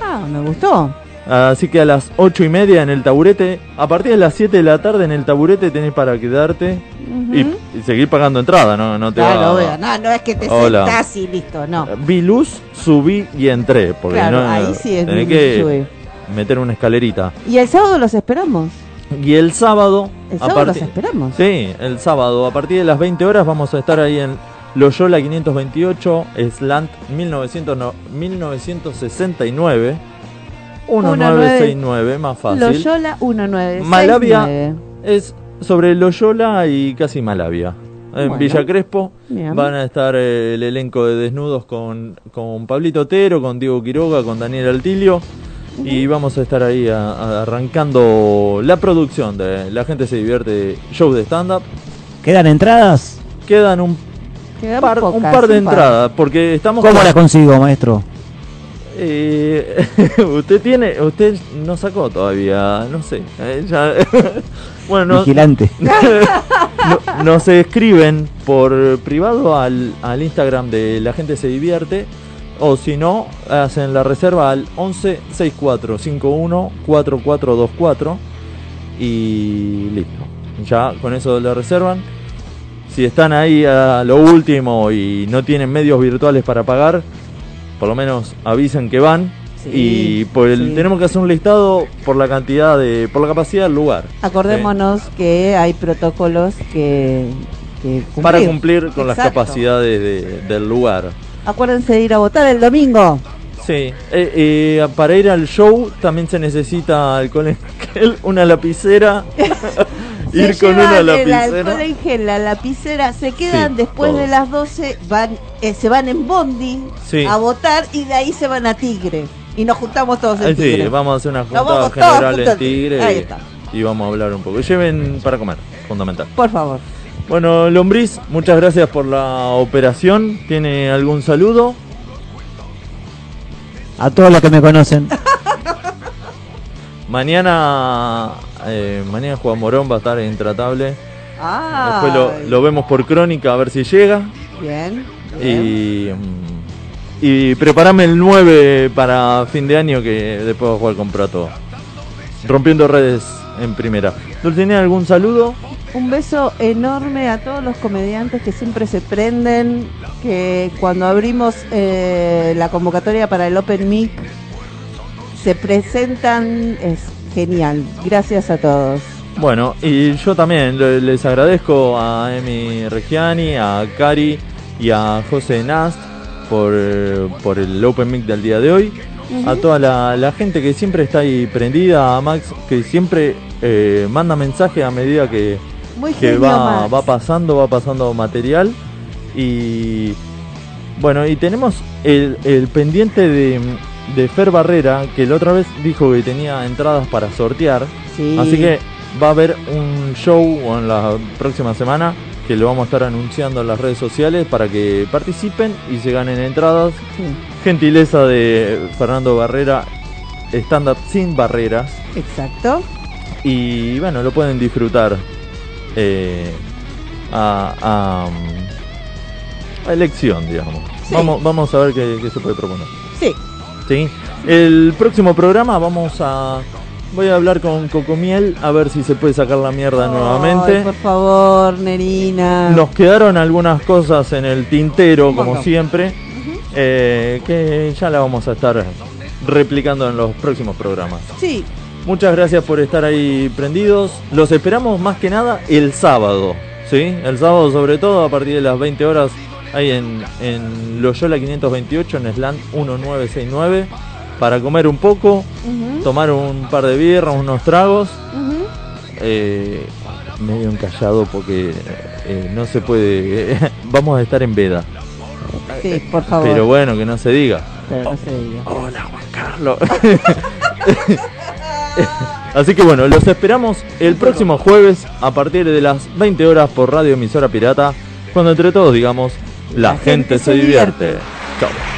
Ah, me gustó. Así que a las 8 y media en el taburete, a partir de las 7 de la tarde en el taburete tenés para quedarte y, y seguir pagando entrada, no, no te Claro, va. No, no es que te Hola. sentás y listo, no. Vi luz, subí y entré, porque Claro, no, ahí sí es tenés que meter una escalerita. Y el sábado los esperamos. Y el sábado, El a sábado los esperamos. Sí, el sábado, a partir de las 20 horas vamos a estar ahí en Loyola 528, Slant 1900 no- 1969. 1969, más fácil. Loyola 1969. Malavia es sobre Loyola y casi Malavia. En Bueno. Villa Crespo Bien. van a estar eh, el elenco de desnudos con, con Pablito Otero, con Diego Quiroga, con Daniel Altilio. Y vamos a estar ahí a- a- arrancando la producción de La gente se divierte show de stand-up. ¿Quedan entradas? Quedan un Quedan par, un par de un par. entradas porque estamos ¿Cómo con- la consigo, maestro? Eh, usted tiene, usted no sacó todavía, no sé. eh, ya- bueno, no- Vigilante. no- nos escriben por privado al, al Instagram de La Gente Se Divierte. O si no, hacen la reserva al 11 64 51 4424 y listo. Ya con eso la reservan. Si están ahí a lo último y no tienen medios virtuales para pagar, por lo menos avisen que van. Sí, y por el, sí. tenemos que hacer un listado por la cantidad de, por la capacidad del lugar. Acordémonos que hay protocolos que, que cumplir. para cumplir con las capacidades de- del lugar. Acuérdense de ir a votar el domingo. Sí, eh, eh, para ir al show también se necesita alcohol en gel, una lapicera, ir Se con una llevan el alcohol lapicera. en gel, la lapicera, se quedan Sí, después todo. de las 12, van, eh, se van en bondi Sí. a votar y de ahí se van a Tigre. Y nos juntamos todos en sí, Tigre. vamos a hacer una juntada general en Tigre Ahí y- está. y vamos a hablar un poco. Lleven para comer, fundamental. Por favor. Bueno, Lombriz, muchas gracias por la operación. ¿Tiene algún saludo? A todos los que me conocen. Mañana, eh, mañana Juan Morón va a estar intratable. Ah, Después lo, lo vemos por crónica a ver si llega. bien. Y, mm, y preparame el 9 para fin de año que después voy a jugar con Prato. Rompiendo redes en primera. ¿Dulcinea algún saludo? Un beso enorme a todos los comediantes que siempre se prenden, que cuando abrimos eh, la convocatoria para el Open Mic se presentan, es genial. Gracias a todos. Bueno, y yo también le- les agradezco a Emi Reggiani, a Cari y a José Nast por, por el Open Mic del día de hoy. A toda la, la gente que siempre está ahí prendida, a Max que siempre eh, manda mensajes a medida que, Muy que genio, va, Max. va pasando, va pasando material. Y bueno, y tenemos el, el pendiente de, de Fer Barrera, que la otra vez dijo que tenía entradas para sortear. Sí. Así que va a haber un show en la próxima semana que lo vamos a estar anunciando en las redes sociales para que participen y se ganen entradas. Gentileza de Fernando Barrera, stand up sin barreras. Exacto. Y bueno, lo pueden disfrutar eh, a, a, a elección, digamos. Sí. Vamos, vamos a ver qué, qué se puede proponer. Sí. ¿sí? El próximo programa vamos a... Voy a hablar con Cocomiel a ver si se puede sacar la mierda nuevamente. Por favor, Nerina. Nos quedaron algunas cosas en el tintero, como siempre, eh, que ya la vamos a estar replicando en los próximos programas. Sí. Muchas gracias por estar ahí prendidos. Los esperamos más que nada el sábado, ¿sí? El sábado sobre todo a partir de las 20 horas ahí en, en Loyola 528 en Slant 1969 para comer un poco, tomar un par de birras, unos tragos. Eh, medio encallado porque eh, no se puede. vamos a estar en veda. Sí, por favor. Pero bueno, que no se diga. Pero no se diga. Hola, Juan Carlos. Así que bueno, los esperamos el próximo jueves a partir de las 20 horas por Radio Emisora Pirata, cuando entre todos digamos, la, gente, se divierte. Chao.